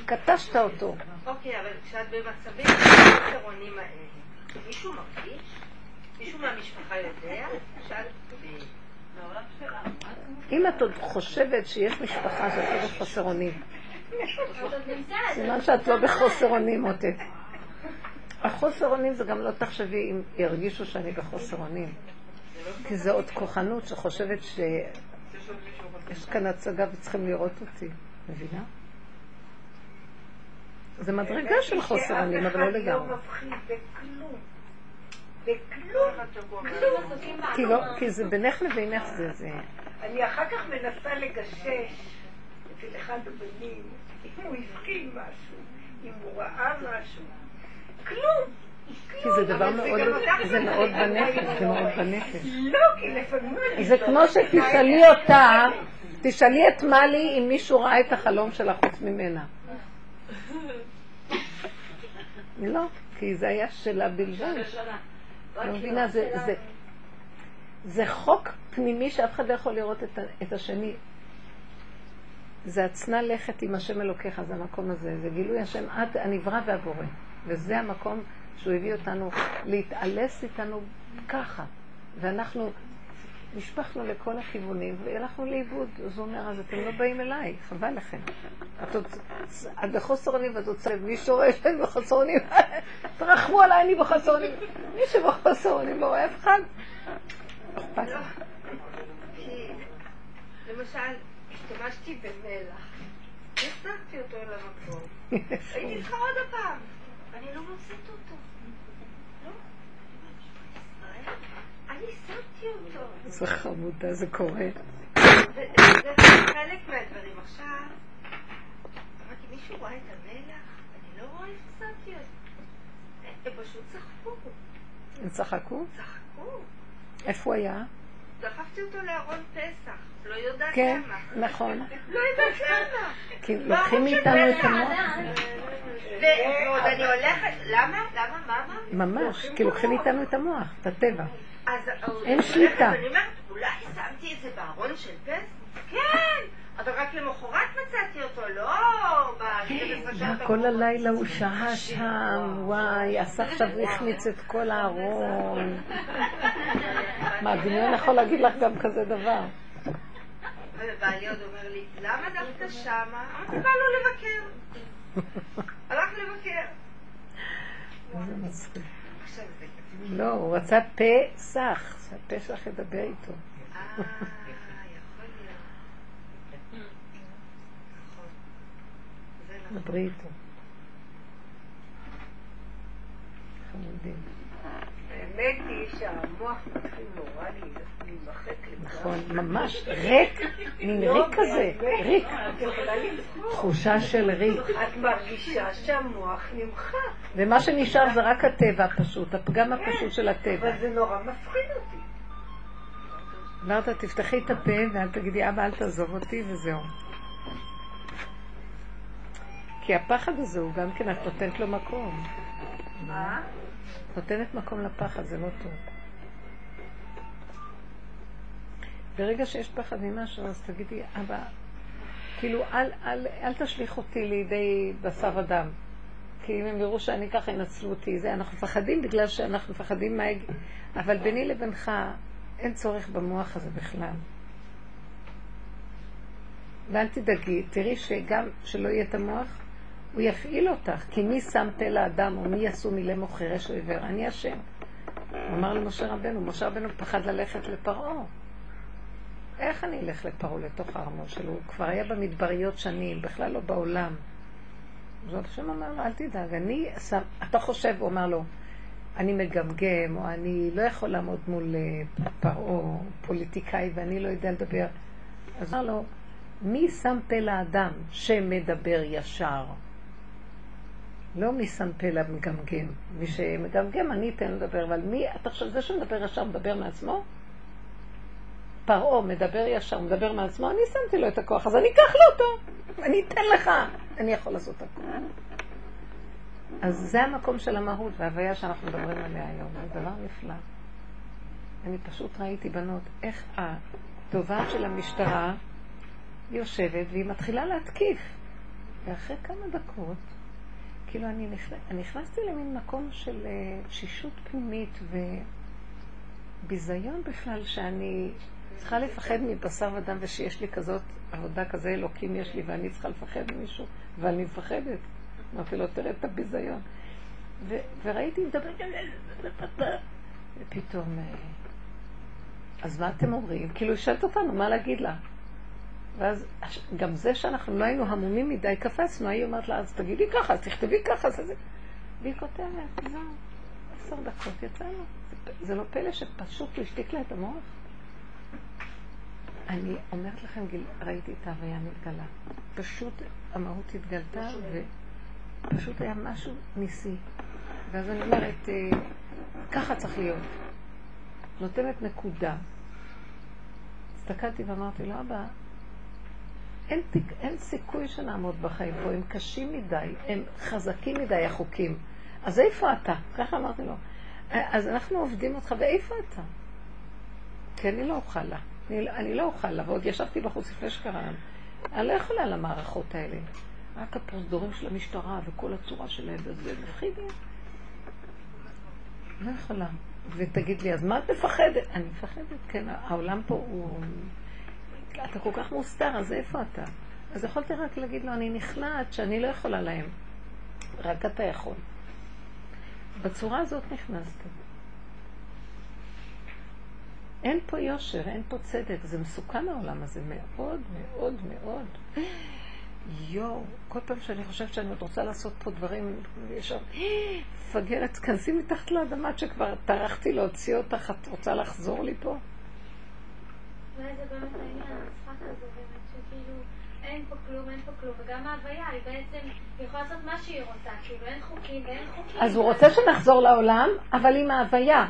קטשת אותו. אוקיי, אבל כשאת במצבים החסרונים האלה, מישהו מרגיש? מישהו מהמשפחה יודע? שאת... אם את עוד חושבת שיש משפחה שאת לא בחוסר אונים. סימן שאת לא בחוסר אונים, מותק. החוסר אונים זה גם לא תחשבי אם ירגישו שאני בחוסר אונים. כי זה עוד כוחנות שחושבת שיש. כאן הצגה וצריכים לראות אותי. מבינה? זה מדרגה של חוסר אונים, אבל לא לגמרי. לא כי לא-. כי זה בינך לבינך זה זה. אני אחר כך מנסה לגשש אצל אחד הבנים, אם הוא הבחין משהו, אם הוא ראה משהו. כלום. כי זה דבר מאוד, זה זה מאוד. בנפש, זה מאוד בנפש. לא, כי לפעמים אני... זה כמו שתשאלי אותה, תשאלי את מלי אם מישהו ראה את החלום שלה חוץ ממנה. [LAUGHS] לא, כי זה היה שלה בלבד. לא מבינה, זה, זה, זה חוק פנימי שאף אחד לא יכול לראות את השני. זה הצנע לכת עם השם אלוקיך, זה המקום הזה. זה גילוי השם עד הנברא והבורא. וזה המקום שהוא הביא אותנו להתעלס איתנו ככה. ואנחנו נשפכנו לכל הכיוונים והלכנו לאיבוד. אז הוא אומר, אז אתם לא באים אליי, חבל לכם. את בחוסר אונים ואת רוצה, מי שרואה שאני בחוסר אונים, [LAUGHS] תרחמו עליי, אני בחוסר אונים. מי שבחוסר אונים לא רואה אף אחד. לא. למשל, השתמשתי במלח, החזרתי אותו אל המקום. הייתי צריכה עוד הפעם. אני לא מוצאת אותו. לא? אני שמתי אותו. זה חמודה, זה קורה. וזה חלק מהדברים. עכשיו, אמרתי, מישהו רואה את המלח? אני לא רואה איפה שמתי אותו. הם פשוט צחקו. הם צחקו? צחקו. איפה הוא היה? דחפתי אותו לארון פסח. לא יודעת כן, למה. נכון. לא יודעת למה. כי לוקחים מאיתנו את המוח. ועוד אני הולכת, למה? למה? מה? ממש, כי לוקחים מאיתנו את המוח, את הטבע. עוד אין אני שליטה. ואני אומרת, אולי שמתי את זה בארון של פסח? כן! אבל רק למחרת מצאתי אותו, לא ב-12 שעות. כל הלילה הוא שהה שם, וואי, אסף עכשיו החמיץ את כל הארון. מה, הדמיון יכול להגיד לך גם כזה דבר? ובעלי עוד אומר לי, למה דווקא שמה? אמרתי, בא לו לבקר. [LAUGHS] הלך לבקר. איזה מצחיק. זה... לא, הוא רצה פסח, שהפסח ידבר איתו. אה, יכול להיות. נכון. זה נכון. דברי איתו. חמודים. האמת היא שהמוח מתחיל נורא להימחק נכון, ממש ריק, מין ריק כזה, ריק. תחושה של ריק. את מרגישה שהמוח נמחק, ומה שנשאר זה רק הטבע הפשוט, הפגם הפשוט של הטבע. אבל זה נורא מפחיד אותי. אמרת, תפתחי את הפה ואל תגידי, אבא, אל תעזוב אותי, וזהו. כי הפחד הזה הוא גם כן, את נותנת לו מקום. מה? נותנת מקום לפחד, זה לא טוב. ברגע שיש פחד ממשהו, אז תגידי, אבא, כאילו, אל, אל, אל תשליך אותי לידי בשר ודם. כי אם הם יראו שאני ככה, ינצלו אותי. זה, אנחנו מפחדים בגלל שאנחנו מפחדים מה... אבל ביני לבינך, אין צורך במוח הזה בכלל. ואל תדאגי, תראי שגם שלא יהיה את המוח, הוא יפעיל אותך. כי מי שם פה לאדם, או מי יעשו מילי חירש או עיוור? אני השם. הוא אמר למשה רבנו, משה רבנו פחד ללכת לפרעה. איך אני אלך לפרעה לתוך הארמון שלו? הוא כבר היה במדבריות שנים, בכלל לא בעולם. זאת השם אמר לו, אל תדאג, אני שם, אתה חושב, הוא אמר לו, אני מגמגם, או אני לא יכול לעמוד מול אה, פרעה, פוליטיקאי, ואני לא יודע לדבר. אז הוא אמר לו, מי שם פה לאדם שמדבר ישר? לא מי שם פה למגמגם. מי שמגמגם, אני אתן לדבר, אבל מי, אתה חושב, זה שמדבר ישר מדבר מעצמו? פרעה מדבר ישר, מדבר מעצמו, אני שמתי לו את הכוח, אז אני אקח לו אותו, אני אתן לך, אני יכול לעשות הכול. אז זה המקום של המהות וההוויה שאנחנו מדברים עליה היום, זה דבר נפלא. אני פשוט ראיתי בנות, איך התובעת של המשטרה יושבת והיא מתחילה להתקיף. ואחרי כמה דקות, כאילו אני, נכנס, אני נכנסתי למין מקום של אה, תשישות פנימית וביזיון בכלל שאני צריכה לפחד מבשר ודם ושיש לי כזאת עבודה כזה אלוקים יש לי ואני צריכה לפחד ממישהו ואני מפחדת. אמרתי לו, תראה את הביזיון. ו- וראיתי מדבר, ופתאום, אה, אז מה אתם אומרים? כאילו, היא שואלת אותנו, מה להגיד לה? ואז גם זה שאנחנו לא היינו המומים מדי, קפצנו, היא אומרת לה, אז תגידי ככה, אז תכתבי ככה, זה זה. והיא כותבת, זהו, עשר דקות יצאנו. זה, לא פלא שפשוט הוא השתיק לה את המוח? אני אומרת לכם, גיל, ראיתי את ההוויה מתגלה. פשוט המהות התגלתה, ופשוט היה משהו ניסי. ואז אני אומרת, אה, ככה צריך להיות. נותנת נקודה. הסתכלתי ואמרתי לו, אבא, אין, אין סיכוי שנעמוד בחיים פה, הם קשים מדי, הם חזקים מדי החוקים. אז איפה אתה? ככה אמרתי לו. אז אנחנו עובדים אותך, ואיפה אתה? כי אני לא אוכל לה. אני, אני לא אוכל לה, ועוד ישבתי בחוץ לפני שקרה. אני לא יכולה למערכות האלה. רק הפרוזדורים של המשטרה וכל הצורה שלהם, וזה מפחיד לי. לא יכולה. ותגיד לי, אז מה את מפחדת? אני מפחדת, כן, העולם פה הוא... אתה כל כך מוסתר, אז איפה אתה? אז יכולתי רק להגיד לו, אני נכנעת שאני לא יכולה להם. רק אתה יכול. בצורה הזאת נכנסתי. אין פה יושר, אין פה צדק, זה מסוכן העולם הזה מאוד מאוד מאוד. יואו, כל פעם שאני חושבת שאני עוד רוצה לעשות פה דברים, ישר, מפגרת, תכנסי מתחת לאדמה שכבר טרחתי להוציא אותך, את רוצה לחזור לי פה? אולי זה באמת העניין, המשחק הזה באמת, שכאילו אין פה כלום, אין פה כלום, וגם ההוויה היא בעצם, יכולה לעשות מה שהיא רוצה, כאילו אין חוקים ואין חוקים. אז הוא רוצה שנחזור לעולם, אבל עם ההוויה.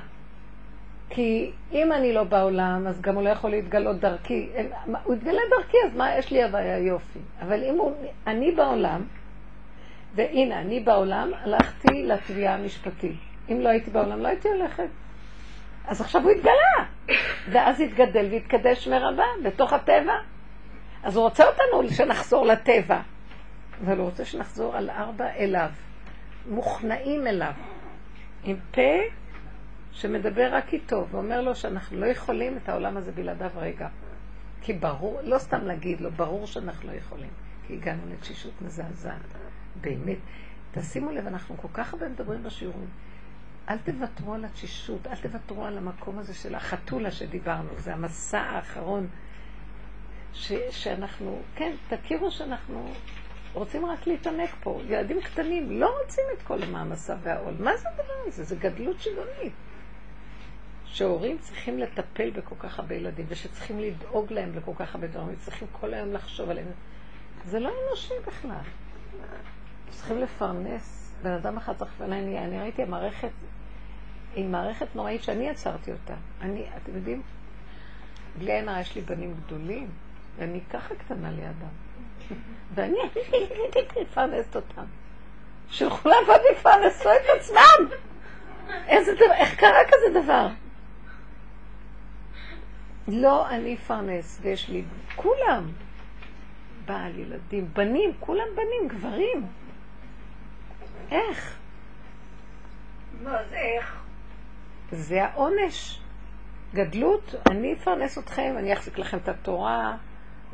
כי אם אני לא בעולם, אז גם הוא לא יכול להתגלות דרכי. הוא יתגלה דרכי, אז מה, יש לי הוויה יופי. אבל אם הוא, אני בעולם, והנה, אני בעולם, הלכתי לתביעה המשפטית. אם לא הייתי בעולם, לא הייתי הולכת. אז עכשיו הוא התגלה, ואז התגדל והתקדש מרבה בתוך הטבע. אז הוא רוצה אותנו שנחזור לטבע, אבל הוא רוצה שנחזור על ארבע אליו, מוכנעים אליו, עם פה שמדבר רק איתו, ואומר לו שאנחנו לא יכולים את העולם הזה בלעדיו רגע. כי ברור, לא סתם להגיד לו, ברור שאנחנו לא יכולים, כי הגענו לתשישות מזעזעת. באמת. תשימו לב, אנחנו כל כך הרבה מדברים בשיעורים. אל תוותרו על התשישות, אל תוותרו על המקום הזה של החתולה שדיברנו, זה המסע האחרון ש, שאנחנו, כן, תכירו שאנחנו רוצים רק להתענק פה. ילדים קטנים לא רוצים את כל המעמסה והעול. מה זה הדבר הזה? זה גדלות שוויונית. שהורים צריכים לטפל בכל כך הרבה ילדים, ושצריכים לדאוג להם לכל כך הרבה דברים, וצריכים כל היום לחשוב עליהם. זה לא אנושי בכלל. צריכים לפרנס. בן אדם אחד צריך לפרנס. אני, אני ראיתי המערכת, היא מערכת נוראית שאני יצרתי אותה. אני, אתם יודעים, בלי עין הרע יש לי בנים גדולים, ואני ככה קטנה לידם. [LAUGHS] ואני מפרנסת אותם. שילכו לעבוד ויפרנסו את עצמם! איזה דבר, איך קרה כזה דבר? לא, אני אפרנס, ויש לי כולם. בעל, ילדים, בנים, כולם בנים, גברים. איך? מה זה איך? זה העונש. גדלות, אני אפרנס אתכם, אני אחזיק לכם את התורה.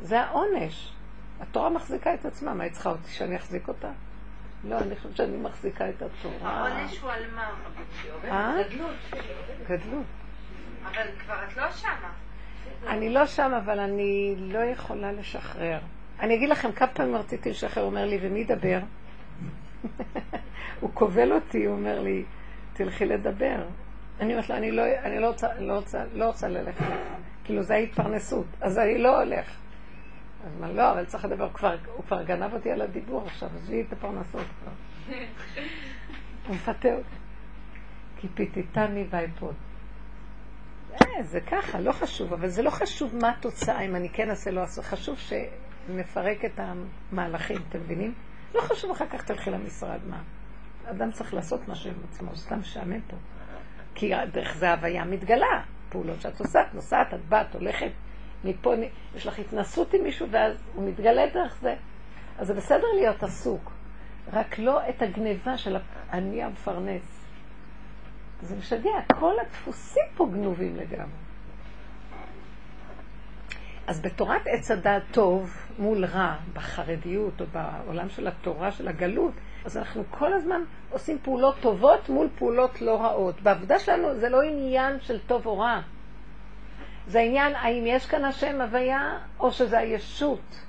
זה העונש. התורה מחזיקה את עצמה, מה היא צריכה אותי שאני אחזיק אותה? לא, אני חושבת שאני מחזיקה את התורה. העונש הוא על מה? אה? גדלות. גדלות. אבל כבר את לא שמה. אני לא שם, אבל אני לא יכולה לשחרר. אני אגיד לכם, כמה פעמים רציתי לשחרר, הוא אומר לי, ומי ידבר? [LAUGHS] הוא כובל אותי, הוא אומר לי, תלכי לדבר. אני אומרת לו, אני לא, אני לא רוצה, לא רוצה, לא רוצה ללכת. כאילו, זה ההתפרנסות, אז אני לא הולך. אז מה, לא, אבל צריך לדבר, כבר, הוא כבר גנב אותי על הדיבור עכשיו, עזבי את הפרנסות כבר. [LAUGHS] הוא מפתה אותי. כי פיתיתני ואפוד. אה, זה ככה, לא חשוב, אבל זה לא חשוב מה התוצאה, אם אני כן אעשה, לא אעשה. חשוב שנפרק את המהלכים, אתם מבינים? לא חשוב אחר כך תלכי למשרד, מה? אדם צריך לעשות משהו עם עצמו, סתם משעמם פה. כי דרך זה הוויה מתגלה, פעולות שאת עושה, את נוסעת, את באת, הולכת, מפה, יש לך התנסות עם מישהו, ואז הוא מתגלה דרך זה. אז זה בסדר להיות עסוק, רק לא את הגניבה של אני המפרנס. זה משגע, כל הדפוסים פה גנובים לגמרי. אז בתורת עץ הדעת טוב מול רע, בחרדיות או בעולם של התורה, של הגלות, אז אנחנו כל הזמן עושים פעולות טובות מול פעולות לא רעות. בעבודה שלנו זה לא עניין של טוב או רע. זה העניין האם יש כאן השם הוויה, או שזה הישות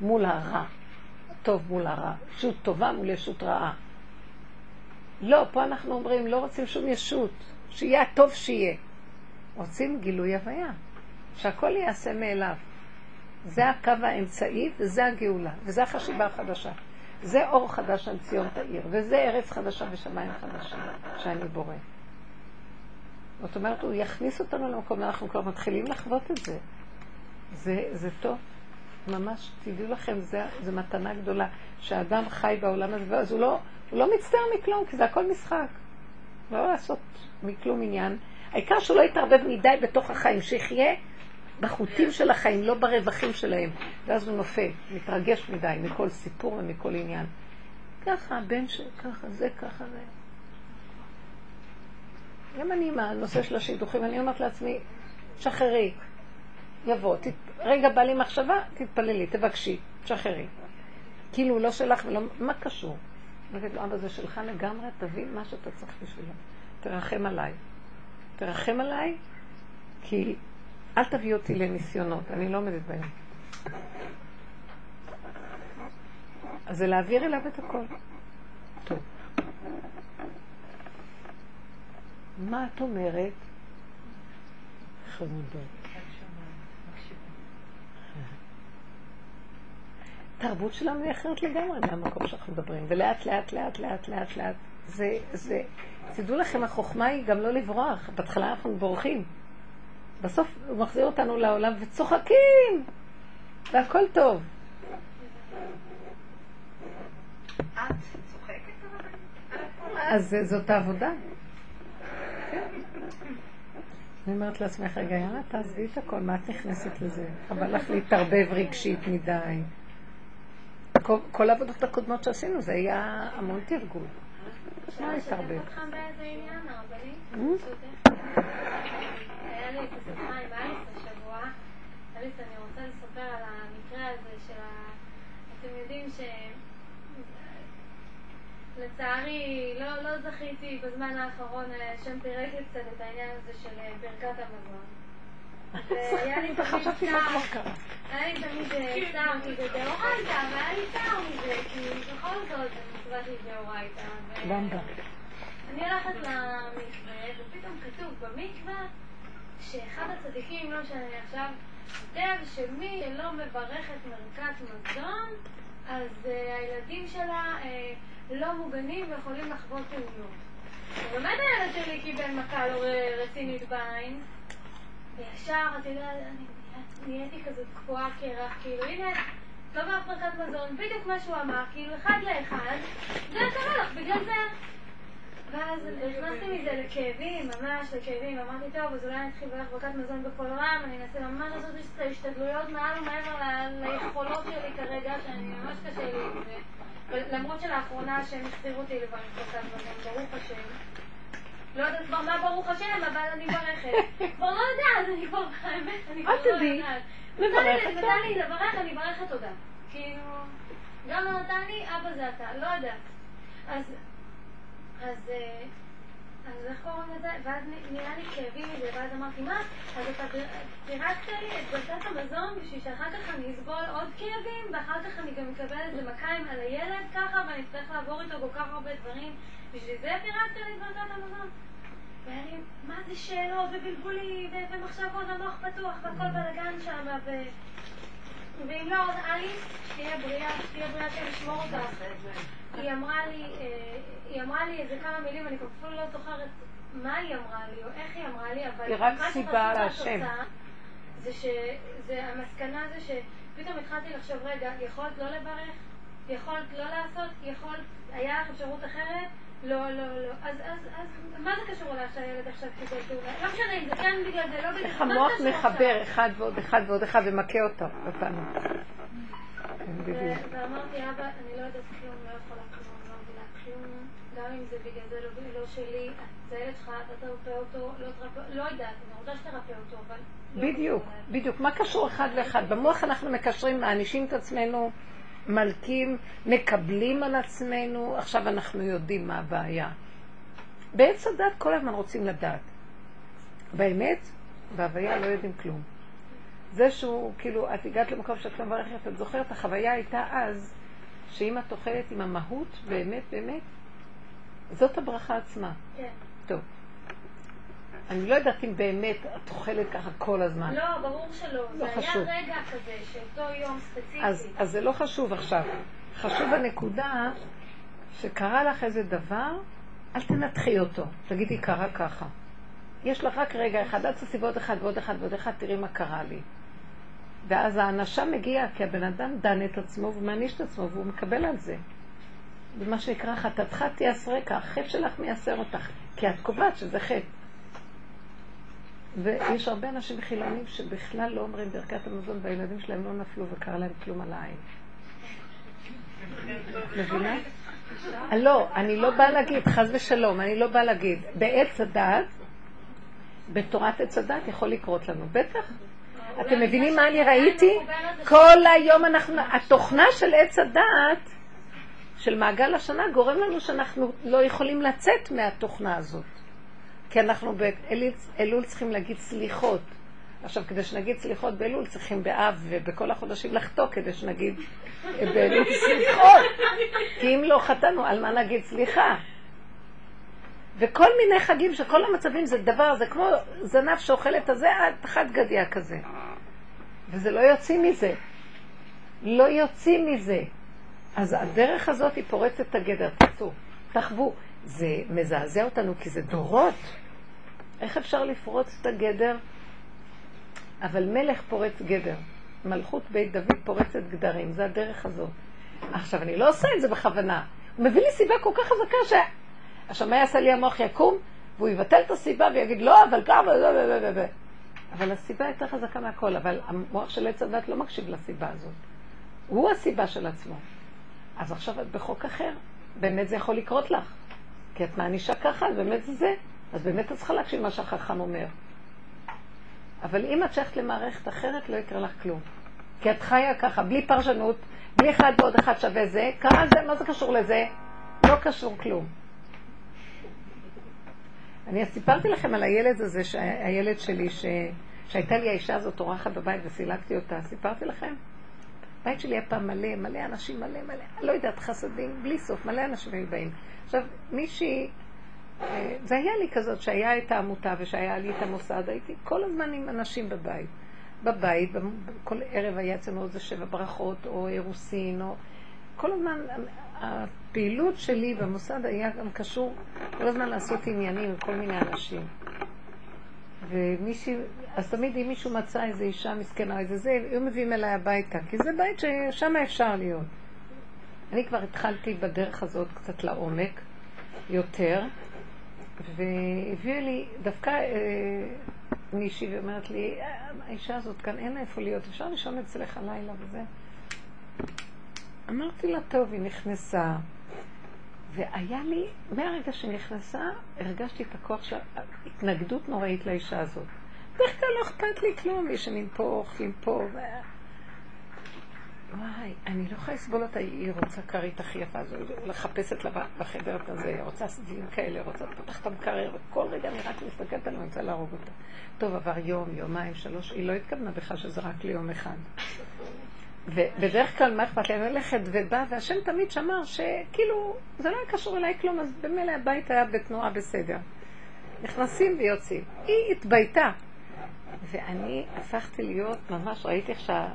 מול הרע. טוב מול הרע. ישות טובה מול ישות רעה. לא, פה אנחנו אומרים, לא רוצים שום ישות. שיהיה הטוב שיהיה. רוצים גילוי הוויה. שהכל ייעשה מאליו. זה הקו האמצעי וזה הגאולה, וזה החשיבה החדשה. זה אור חדש על ציון תאיר, וזה ארץ חדשה ושמיים חדשים שאני בורא. זאת אומרת, הוא יכניס אותנו למקום, אנחנו כבר מתחילים לחוות את זה. זה, זה טוב. ממש, תדעו לכם, זו מתנה גדולה, שהאדם חי בעולם הזה, אז הוא לא, הוא לא מצטער מכלום, כי זה הכל משחק. לא לעשות מכלום עניין. העיקר שהוא לא יתערבב מדי בתוך החיים, שיחיה בחוטים של החיים, לא ברווחים שלהם. ואז הוא נופל, מתרגש מדי מכל סיפור ומכל עניין. ככה, הבן של... ככה, זה, ככה, זה. גם אני עם הנושא של השידוכים, אני אומרת לעצמי, שחררי, יבוא, תת... רגע בא לי מחשבה, תתפללי, תבקשי, תשחררי. כאילו לא שלך ולא, מה קשור? אני לו, אבא זה שלך לגמרי, תבין מה שאתה צריך בשבילו. תרחם עליי. תרחם עליי, כי אל תביא אותי לניסיונות, אני לא עומדת בהם. אז זה להעביר אליו את הכל. טוב. מה את אומרת? חמודות. התרבות שלנו היא אחרת לגמרי מהמקום שאנחנו מדברים, ולאט לאט לאט לאט לאט לאט זה, זה, תדעו לכם, החוכמה היא גם לא לברוח, בהתחלה אנחנו בורחים, בסוף הוא מחזיר אותנו לעולם וצוחקים, והכל טוב. אז זאת העבודה. כן. אני אומרת לעצמך, רגע, יאללה, תעזבי את הכל, מה את נכנסת לזה? חבל לך להתערבב רגשית מדי. כל העבודות הקודמות שעשינו, זה היה המון תרגול. מה להתערבב? אה? היה לי את השיחה עם אליס השבוע. אליס, אני רוצה לספר על המקרה הזה של ה... אתם יודעים ש... לצערי, לא, לא זכיתי בזמן האחרון, השם פירק לי קצת את העניין הזה של אה, ברכת המזון. והיה לי תמיד [LAUGHS] צער, היה לי תמיד צער, כי זה דאורייתא, והיה לי צער מזה, כי בכל זאת זה מצוות לי דאורייתא. אני הולכת למקווה, ופתאום כתוב במקווה שאחד הצדיקים, לא משנה עכשיו, כותב שמי שלא מברך את מרכת מזון, אז uh, הילדים שלה uh, לא מוגנים ויכולים לחוות תאונות. ובאמת הילד שלי קיבל מכה לא רצינית בעין, וישר, אתה יודע, נהייתי כזאת קפואה קרח, כאילו, הנה, לא בהפרקת מזון, בדיוק מה שהוא אמר, כאילו, אחד לאחד, זה קרה לך, בגלל זה. ואז נכנסתי מזה לכאבים, ממש לכאבים, אמרתי, טוב, אז אולי אני אתחיל בהחזקת מזון בכל רם, אני אנסה ממש לעשות את ההשתדלויות מעל ומעבר ליכולות שלי כרגע, שאני ממש קשה לי עם זה. למרות שלאחרונה שהם החזירו אותי לברך מזון, ברוך השם. לא יודעת כבר מה ברוך השם, אבל אני מברכת. כבר לא יודעת, אני כבר, האמת, אני כבר לא יודעת. מברכת. נתן לי לברך, אני מברכת תודה. כאילו, גם לא נתן לי, אבא זה אתה, לא יודעת. אז... אז, אה, אז איך קוראים לזה? ואז נראה לי כאבים מזה, ואז אמרתי, מה? אז אתה פירקת לי את ברכת המזון בשביל שאחר כך אני אסבול עוד כאבים, ואחר כך אני גם אקבל איזה מכיים על הילד ככה, ואני אצטרך לעבור איתו כל כך הרבה דברים. בשביל זה פירקת לי את ברכת המזון? והיה לי, מה זה שאלות ובלבולים ומחשבות המוח פתוח והכל בלאגן שם, ו... ואם לא, אז אליס, שתהיה בריאה, שתהיה בריאה לשמור אותה. היא אמרה לי, אה, היא אמרה לי איזה כמה מילים, אני אפילו לא זוכרת מה היא אמרה לי או איך היא אמרה לי, אבל רק סיבה להשם. זה שהמסקנה זה שפתאום התחלתי לחשוב, רגע, יכולת לא לברך? יכולת לא לעשות? יכולת, היה לך אפשרות אחרת? לא, לא, לא. אז, אז, אז, מה זה קשור אולי שהילד עכשיו קיבל תאונה? לא משנה אם זה כן בגלל זה, לא בגלל זה. איך המוח מחבר אחד ועוד אחד ועוד אחד ומכה אותו אותנו. ואמרתי, אבא, אני לא יודעת כלום, לא יכולה כלום, לא מבינה כלום, גם אם זה בגלל זה לא, לא שלי, זה ילד שלך, אתה תרפא אותו, לא תרפא, לא יודעת, אני רוצה שתרפא אותו, אבל... לא בדיוק, בדיוק. מה קשור אחד לאחד? במוח אנחנו מקשרים, מענישים את עצמנו, מלקים, מקבלים על עצמנו, עכשיו אנחנו יודעים מה הבעיה. בעץ הדת כל הזמן רוצים לדעת. באמת, בהוויה לא יודעים כלום. זה שהוא, כאילו, את הגעת למקום שאת לא מברכת, את זוכרת, החוויה הייתה אז, שאם את אוכלת עם המהות, באמת, באמת, זאת הברכה עצמה. כן. טוב. אני לא יודעת אם באמת את אוכלת ככה כל הזמן. לא, ברור שלא. לא זה חשוב. היה רגע כזה, שאותו יום ספציפי. אז, אז זה לא חשוב עכשיו. חשוב הנקודה שקרה לך איזה דבר, אל תנתחי אותו. תגידי, קרה ככה. יש לך רק רגע אחד, תעשי ועוד אחד ועוד אחד ועוד אחד, תראי מה קרה לי. ואז האנשה מגיעה, כי הבן אדם דן את עצמו ומעניש את עצמו, והוא מקבל על זה. ומה שנקרא חטאתך תיאסרקה, החטא שלך מייסר אותך, כי את קובעת שזה חטא. ויש הרבה אנשים חילונים שבכלל לא אומרים ברכת המזון והילדים שלהם לא נפלו וקרה להם כלום על העין. מבינה? לא, אני לא באה להגיד, חס ושלום, אני לא באה להגיד. בעץ הדת, בתורת עץ הדת יכול לקרות לנו, בטח. אתם מבינים מה אני ראיתי? כל היום אנחנו, התוכנה של עץ הדת, של מעגל השנה, גורם לנו שאנחנו לא יכולים לצאת מהתוכנה הזאת. כי אנחנו באלול צריכים להגיד סליחות. עכשיו, כדי שנגיד סליחות באלול, צריכים באב ובכל החודשים לחטוא כדי שנגיד באלול [LAUGHS] סליחות. כי אם לא חטאנו, על מה נגיד סליחה? וכל מיני חגים שכל המצבים זה דבר, זה כמו זנב שאוכל את הזה עד חד גדיה כזה. וזה לא יוצאים מזה. לא יוצאים מזה. אז הדרך הזאת היא פורצת את הגדר, תצאו, תחוו. זה מזעזע אותנו כי זה דורות. איך אפשר לפרוץ את הגדר? אבל מלך פורץ גדר. מלכות בית דוד פורצת גדרים, זה הדרך הזאת. עכשיו, אני לא עושה את זה בכוונה. הוא מביא לי סיבה כל כך חזקה ש... מה יעשה לי המוח יקום? והוא יבטל את הסיבה ויגיד, לא, אבל כמה, אבל הסיבה יותר חזקה מהכל, אבל המוח של עץ הדת לא מקשיב לסיבה הזאת. הוא הסיבה של עצמו. אז עכשיו את בחוק אחר, באמת זה יכול לקרות לך. כי את מענישה ככה, באמת זה זה. אז באמת את צריכה להקשיב מה שהחכם אומר. אבל אם את שייכת למערכת אחרת, לא יקרה לך כלום. כי את חיה ככה, בלי פרשנות, בלי אחד ועוד אחד שווה זה, קרה זה, מה זה קשור לזה? לא קשור כלום. אני סיפרתי לכם על הילד הזה, הילד שלי, ש... שהייתה לי האישה הזאת אורחת בבית וסילקתי אותה, סיפרתי לכם? הבית שלי היה פעם מלא, מלא אנשים, מלא מלא, לא יודעת, חסדים, בלי סוף, מלא אנשים היו באים. עכשיו, מישהי, זה היה לי כזאת שהיה את העמותה ושהיה לי את המוסד, הייתי כל הזמן עם אנשים בבית. בבית, כל ערב היה אצלנו איזה שבע ברכות, או אירוסין, או... כל הזמן, הפעילות שלי במוסד היה גם קשור כל הזמן לעשות עניינים עם כל מיני אנשים. ומישהי, אז תמיד אם מישהו מצא איזו אישה מסכנה, איזה זה, היו מביאים אליי הביתה, כי זה בית ששם אפשר להיות. אני כבר התחלתי בדרך הזאת קצת לעומק, יותר, והביאה לי, דווקא אה, מישהי ואומרת לי, אה, האישה הזאת כאן אין איפה להיות, אפשר לישון אצלך הלילה וזה. אמרתי לה, טוב, היא נכנסה. והיה לי, מהרגע שנכנסה, הרגשתי את הכוח של התנגדות נוראית לאישה הזאת. בדרך כלל לא אכפת לי כלום, ישנים פה, אוכלים פה. וואי, אני לא יכולה לסבול אותה, היא רוצה כרית הכי יפה לחפשת לה בחדר הזה, היא רוצה סביבים כאלה, רוצה לפתח את המקרר, וכל רגע אני רק מסתכלת עליה, אני רוצה להרוג אותה. טוב, עבר יום, יומיים, שלוש, היא לא התכוונה בכלל שזה רק ליום אחד. ובדרך כלל מה אכפת להם ללכת ובא, והשם תמיד שמר שכאילו זה לא היה קשור אליי כלום, אז במילא הבית היה בתנועה בסדר. נכנסים ויוצאים. היא התבייתה. ואני הפכתי להיות, ממש ראיתי איך שה...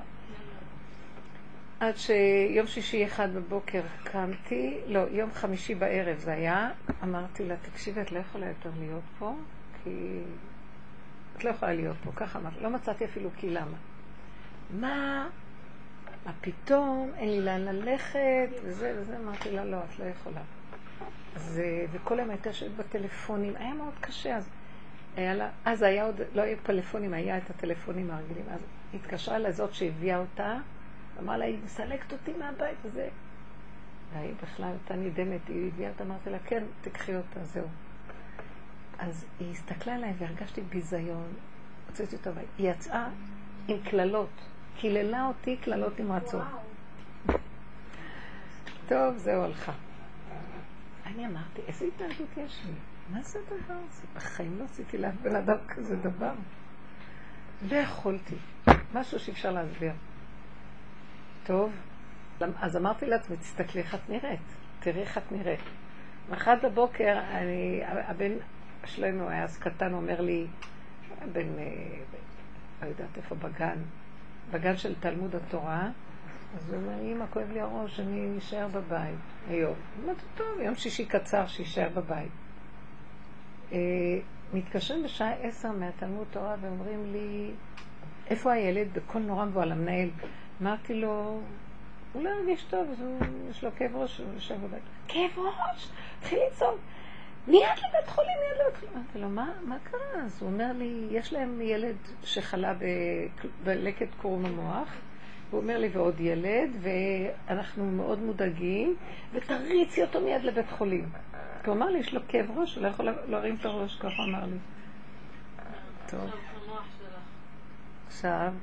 עד שיום שישי אחד בבוקר קמתי, לא, יום חמישי בערב זה היה, אמרתי לה, תקשיבי, את לא יכולה יותר להיות פה, כי את לא יכולה להיות פה, ככה אמרתי, לא מצאתי אפילו כי למה. מה מה פתאום, אין לי לאן ללכת, וזה וזה, אמרתי לה, לא, את לא יכולה. אז, וכל היום הייתה יושבת בטלפונים, היה מאוד קשה, אז היה לה, אז היה עוד, לא היו פלאפונים, היה את הטלפונים הרגילים, אז התקשרה לזאת שהביאה אותה, אמרה לה, היא מסלקת אותי מהבית הזה. והיא בכלל הייתה נדהמת, היא אותה, אמרתי לה, כן, תקחי אותה, זהו. אז היא הסתכלה עליי והרגשתי ביזיון, הוצאתי אותה, היא יצאה עם קללות. קיללה אותי קללות נמרצות. טוב, זהו, הלכה. אני אמרתי, איזה התנהגות יש לי? מה זה הדבר הזה? בחיים לא עשיתי לאף בן אדם כזה דבר. לא יכולתי. משהו שאי אפשר להסביר. טוב, אז אמרתי לעצמי, תסתכלי איך את נראית. תראי איך את נראית. מחר בבוקר, אני, הבן, שלנו היה אז קטן, אומר לי, בן, אה, לא יודעת איפה, בגן, בגן של תלמוד התורה, אז הוא אומר, אמא, כואב לי הראש, אני אשאר בבית היום. אמרתי, טוב, יום שישי קצר, שישאר בבית. אה, מתקשרים בשעה עשר מהתלמוד תורה ואומרים לי, איפה הילד? בקול נורא מבוהל, המנהל. אמרתי לו, הוא לא הרגיש טוב, אז הוא, יש לו כאב ראש, הוא יושב בבית. כאב ראש? התחיל לצעוק. מיד לבית חולים, מיד לבית חולים. אמרתי לו, מה, מה קרה? אז הוא אומר לי, יש להם ילד שחלה בלקט קרום המוח, הוא אומר לי, ועוד ילד, ואנחנו מאוד מודאגים, ותריצי אותו מיד לבית חולים. כי הוא אמר לי, יש לו כאב ראש, הוא לא יכול להרים את הראש, ככה אמר לי. טוב. עכשיו,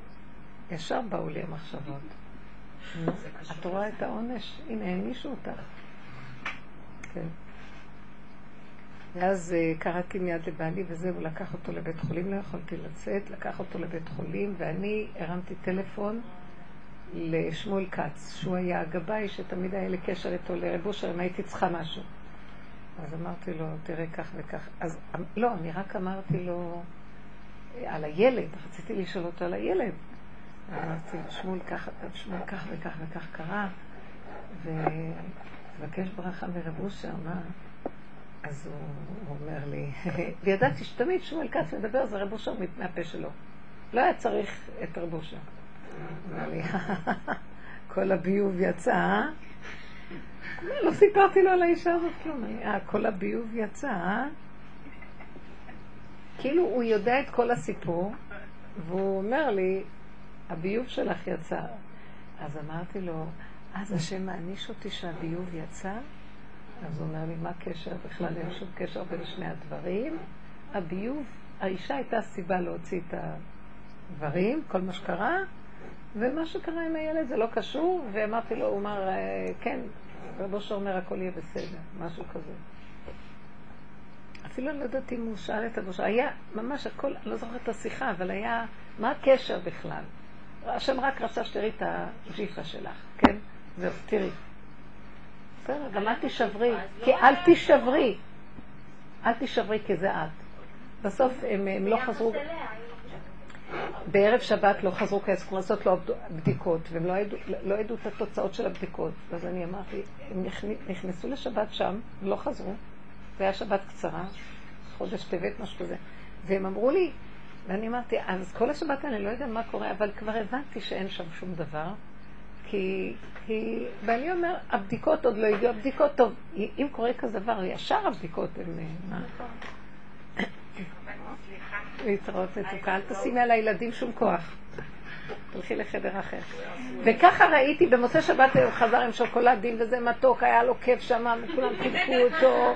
ישר באו לי המחשבות. את רואה את העונש? הנה, הענישו אותך. כן. ואז uh, קראתי מיד לבעלי וזהו, הוא לקח אותו לבית חולים, לא יכולתי לצאת, לקח אותו לבית חולים, ואני הרמתי טלפון לשמואל כץ, שהוא היה הגבאי שתמיד היה לי קשר איתו לרב אושר, אם הייתי צריכה משהו. אז אמרתי לו, תראה כך וכך. אז לא, אני רק אמרתי לו על הילד, רציתי לשאול אותו על הילד. אמרתי, שמואל כך, וכך וכך קרה, ותבקש ברכה מרב אושר, מה? אז הוא אומר לי, [LAUGHS] וידעתי שתמיד שמואל כץ מדבר, זה רב אושר מהפה שלו. לא היה צריך את רב אושר. אמר לי, [LAUGHS] כל הביוב יצא, אה? לא סיפרתי לו על האישה הזאת כלום. אה, כל הביוב יצא, אה? כאילו הוא יודע את כל הסיפור, והוא אומר לי, הביוב שלך יצא. אז אמרתי לו, אז השם מעניש אותי שהביוב יצא? אז הוא אומר לי, מה הקשר? בכלל אין שום קשר בין שני הדברים. הביוב, האישה הייתה סיבה להוציא את הדברים, כל מה שקרה, ומה שקרה עם הילד זה לא קשור, ואמרתי לו, הוא אמר, אה, כן, רבו שאומר הכל יהיה בסדר, משהו כזה. אפילו אני לא יודעת אם הוא שאל את הבושה, היה ממש הכל, אני לא זוכרת את השיחה, אבל היה, מה הקשר בכלל? השם רק רצה שתראי את הג'יפה שלך, כן? זהו, תראי. בסדר, גם אל תישברי, כי אל תישברי. אל תישברי כי זה את. בסוף הם, לא חזרו... בערב שבת לא חזרו כי צריכים לעשות לו בדיקות, והם לא לא ידעו את התוצאות של הבדיקות. אז אני אמרתי, הם נכנסו לשבת שם, לא חזרו. זה היה שבת קצרה, חודש טבת, משהו כזה. והם אמרו לי, ואני אמרתי, אז כל השבת אני לא יודע מה קורה, אבל כבר הבנתי שאין שם שום דבר. כי, כי, ואני אומר, הבדיקות עוד לא הגיעו, הבדיקות, טוב, אם קורה כזה דבר, ישר הבדיקות הן... מה? להתראות מתוקה, אל תשימי על הילדים שום כוח. תלכי לחדר אחר. וככה ראיתי, במוצאי שבת הוא חזר עם שוקולדים וזה מתוק, היה לו כיף שם, וכולם חיבקו אותו.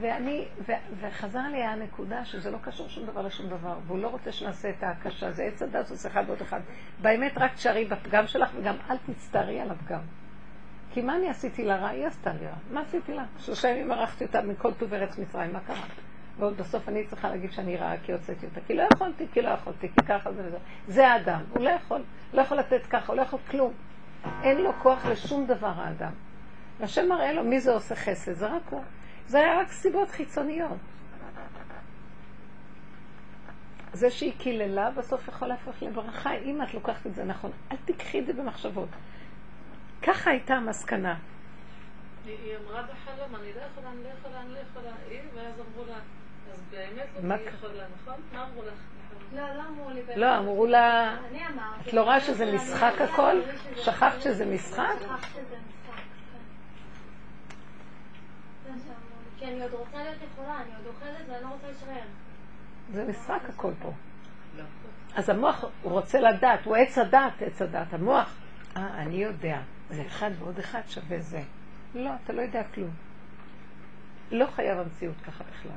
ואני, ו, וחזר לי הנקודה שזה לא קשור שום דבר לשום דבר, והוא לא רוצה שנעשה את ההקשה, זה עץ הדת עושה אחד ועוד אחד. באמת רק תשארי בפגם שלך וגם אל תצטערי על הפגם. כי מה אני עשיתי לה רע? היא עשתה לי רע. מה עשיתי לה? שלושה ימים ערכתי אותה מכל טוב ארץ מצרים, מה קרה? ועוד בסוף אני צריכה להגיד שאני רעה כי הוצאתי אותה. כי לא יכולתי, כי לא יכולתי, כי ככה זה וזה. זה האדם, הוא לא יכול, לא יכול לתת ככה, הוא לא יכול כלום. אין לו כוח לשום דבר האדם. והשם מראה לו מי זה עושה חסד, זה רק הוא. זה היה רק סיבות חיצוניות. זה שהיא קיללה בסוף יכול להפוך לברכה, אם את לוקחת את זה נכון. אל תיקחי את זה במחשבות. ככה הייתה המסקנה. היא אמרה בחלום, אני לא יכולה, אני לא יכולה, אני לא יכולה, היא, ואז אמרו לה, אז באמת לא תהיי יכולה, נכון? מה אמרו לך? לא, לא אמרו לי. לא, אמרו לה, אני אמרתי. את לא רואה שזה משחק הכל? שכחת שזה משחק? שכחת שזה משחק. זה מה שאמרו לי. כי אני עוד רוצה להיות יכולה, אני עוד אוכלת ואני לא רוצה לשחרר. זה משחק הכל פה. אז המוח, הוא רוצה לדעת, הוא עץ הדעת, עץ הדעת. המוח, אה, אני יודע, זה אחד ועוד אחד שווה זה. לא, אתה לא יודע כלום. לא חייב המציאות ככה בכלל.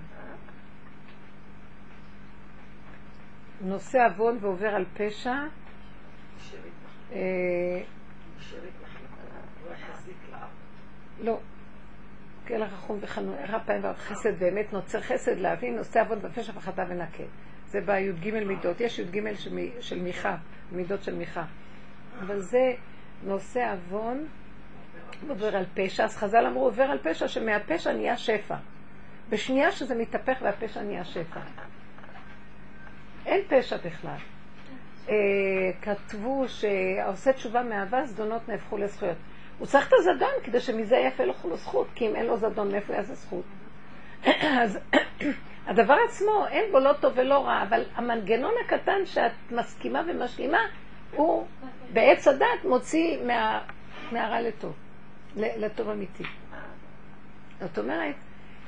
נושא עוון ועובר על פשע. אה, לא. וחנון, רע פעמים ועוד חסד באמת נוצר חסד להבין נושא עוון ופשע וחטא ונקה. זה בי"ג מידות. יש י"ג של מיכה, מידות של מיכה. אבל זה נושא עוון עובר על פשע, אז חז"ל אמרו עובר על פשע שמהפשע נהיה שפע. בשנייה שזה מתהפך והפשע נהיה שפע. אין פשע בכלל. אה, כתבו שהעושה תשובה מאהבה, זדונות נהפכו לזכויות. הוא צריך את הזדון כדי שמזה יפה לו זכות, כי אם אין לו זדון, מאיפה יעשה זכות? [CLEARS THROAT] אז [CLEARS THROAT] הדבר עצמו, אין בו לא טוב ולא רע, אבל המנגנון הקטן שאת מסכימה ומשלימה, הוא בעץ הדת מוציא מה, מהרע לטוב, לטוב אמיתי. זאת אומרת,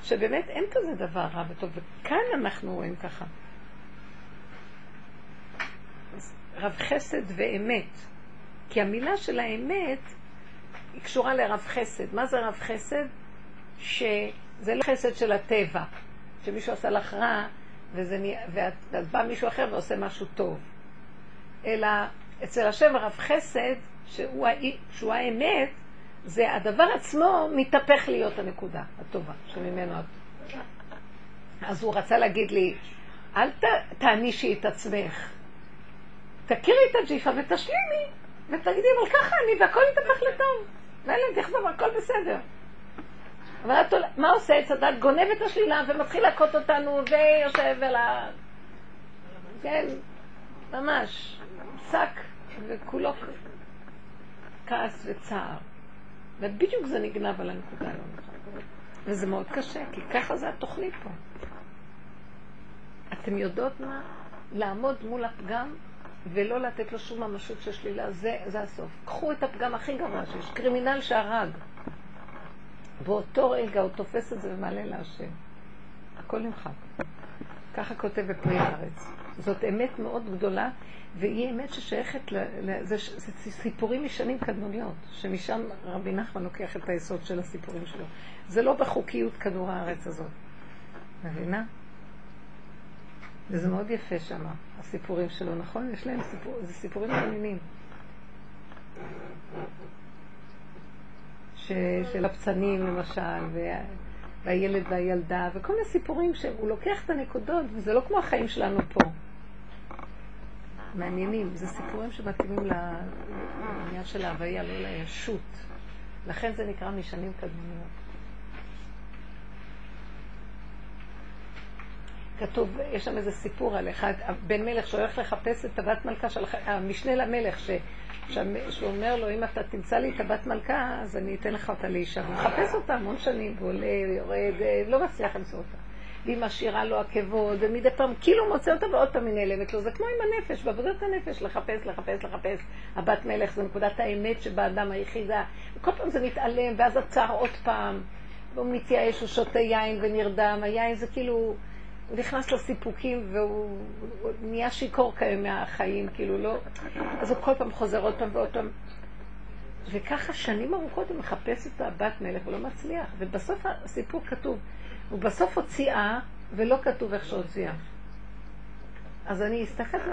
שבאמת אין כזה דבר רע וטוב, וכאן אנחנו רואים ככה. רב חסד ואמת. כי המילה של האמת היא קשורה לרב חסד. מה זה רב חסד? שזה לא חסד של הטבע, שמישהו עשה לך רע, וזה נהיה, ואז בא מישהו אחר ועושה משהו טוב. אלא אצל השם רב חסד, שהוא, שהוא האמת, זה הדבר עצמו מתהפך להיות הנקודה הטובה שממנו את... אז הוא רצה להגיד לי, אל תענישי את עצמך, תכירי את הג'יפה ותשלימי, ותגידי, אבל ככה אני, והכל יתהפך לטוב. ואלה, תכתוב, הכל בסדר. אבל את, מה עושה עץ הדת? גונב את השלילה ומתחיל להכות אותנו, ויושב על ה... כן, ממש, שק, וכולו כעס וצער. ובדיוק זה נגנב על הנקודה הלא וזה מאוד קשה, כי ככה זה התוכנית פה. אתם יודעות מה? לעמוד מול הפגם ולא לתת לו שום ממשות של שלילה, זה, זה הסוף. קחו את הפגם הכי גרוע שיש, קרימינל שהרג. באותו רגע הוא תופס את זה ומעלה להשם. הכל נמחק. ככה כותב בפרי הארץ. זאת אמת מאוד גדולה, והיא אמת ששייכת, ל, זה, זה סיפורים משנים קדמוניות, שמשם רבי נחמן לוקח את היסוד של הסיפורים שלו. זה לא בחוקיות כדור הארץ הזאת. מבינה? וזה מאוד יפה שם, הסיפורים שלו, נכון? יש להם סיפור, זה סיפורים מעניינים. של הפצנים למשל, וה, והילד והילדה, וכל מיני סיפורים שהוא לוקח את הנקודות, וזה לא כמו החיים שלנו פה. מעניינים, זה סיפורים שמתאימים לעניין של ההוויה, לא לישות. לכן זה נקרא משנים קדמוניות. כתוב, יש שם איזה סיפור על אחד, בן מלך שהולך לחפש את הבת מלכה של המשנה למלך, ש, שהוא אומר לו, אם אתה תמצא לי את הבת מלכה, אז אני אתן לך אותה לאישה. הוא מחפש אותה המון שנים, ועולה, יורד, לא מצליח למצוא אותה. והיא משאירה לו עקבות, ומדי פעם כאילו מוצא אותה ועוד פעם היא נעלמת לו. זה כמו עם הנפש, בעבודת הנפש, לחפש, לחפש, לחפש. הבת מלך זה נקודת האמת שבאדם היחידה. וכל פעם זה מתעלם, ואז הצער עוד פעם. והוא מתייאש, הוא שותה יין ונרדם. היין זה כאילו... הוא נכנס לסיפוקים והוא נהיה שיכור כאלה מהחיים, כאילו לא... אז הוא כל פעם חוזר עוד פעם ועוד פעם. וככה שנים ארוכות הוא מחפש את הבת מלך ולא מצליח. ובסוף הסיפור כתוב, הוא בסוף הוציאה ולא כתוב איך שהוציאה. אז אני הסתכלתי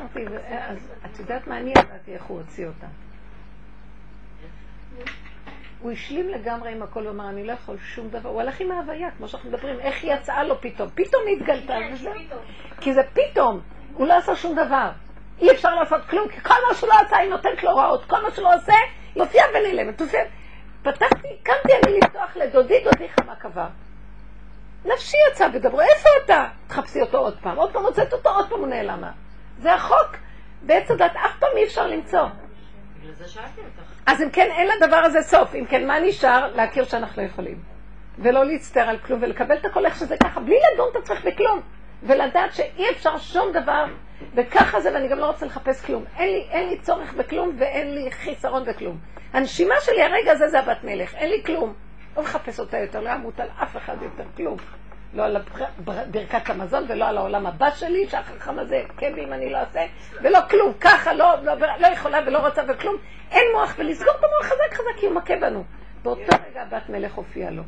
אז את יודעת מה אני ידעתי איך הוא הוציא אותה. הוא השלים לגמרי עם הכל ואמר, אני לא יכול שום דבר. הוא הלך עם ההוויה, כמו שאנחנו מדברים, איך היא יצאה לו פתאום. פתאום היא התגלתה, וזהו. כי זה פתאום, הוא לא עשה שום דבר. אי אפשר לעשות כלום, כי כל מה שהוא לא עשה, היא נותנת לו הוראות. כל מה שהוא לא עושה, היא מופיעה ונעלמת. פתחתי, קמתי אני לפתוח לדודי, דודי חמה קבר. נפשי יצא ודברו, איפה אתה? תחפשי אותו עוד פעם. עוד פעם מוצאת אותו, עוד פעם הוא נעלמה. זה החוק. בעץ הדת אף פעם אי אפשר למצוא. בגלל זה שאלתי אותך. אז אם כן, אין לדבר הזה סוף. אם כן, מה נשאר? להכיר שאנחנו לא יכולים. ולא להצטער על כלום, ולקבל את הכל איך שזה ככה, בלי לדון את עצמך בכלום. ולדעת שאי אפשר שום דבר, וככה זה, ואני גם לא רוצה לחפש כלום. אין לי, אין לי צורך בכלום, ואין לי חיסרון בכלום. הנשימה שלי הרגע הזה זה הבת מלך, אין לי כלום. לא מחפש אותה יותר, לא אמות על אף אחד יותר, כלום. לא על ברכת המזון ולא על העולם הבא שלי, שהחכם הזה כן ואם אני לא אעשה, ולא כלום, ככה, לא, לא, לא יכולה ולא רוצה וכלום. אין מוח, ולסגור את המוח חזק חזק כי הוא מכה בנו. באותו רגע בת מלך הופיעה לו.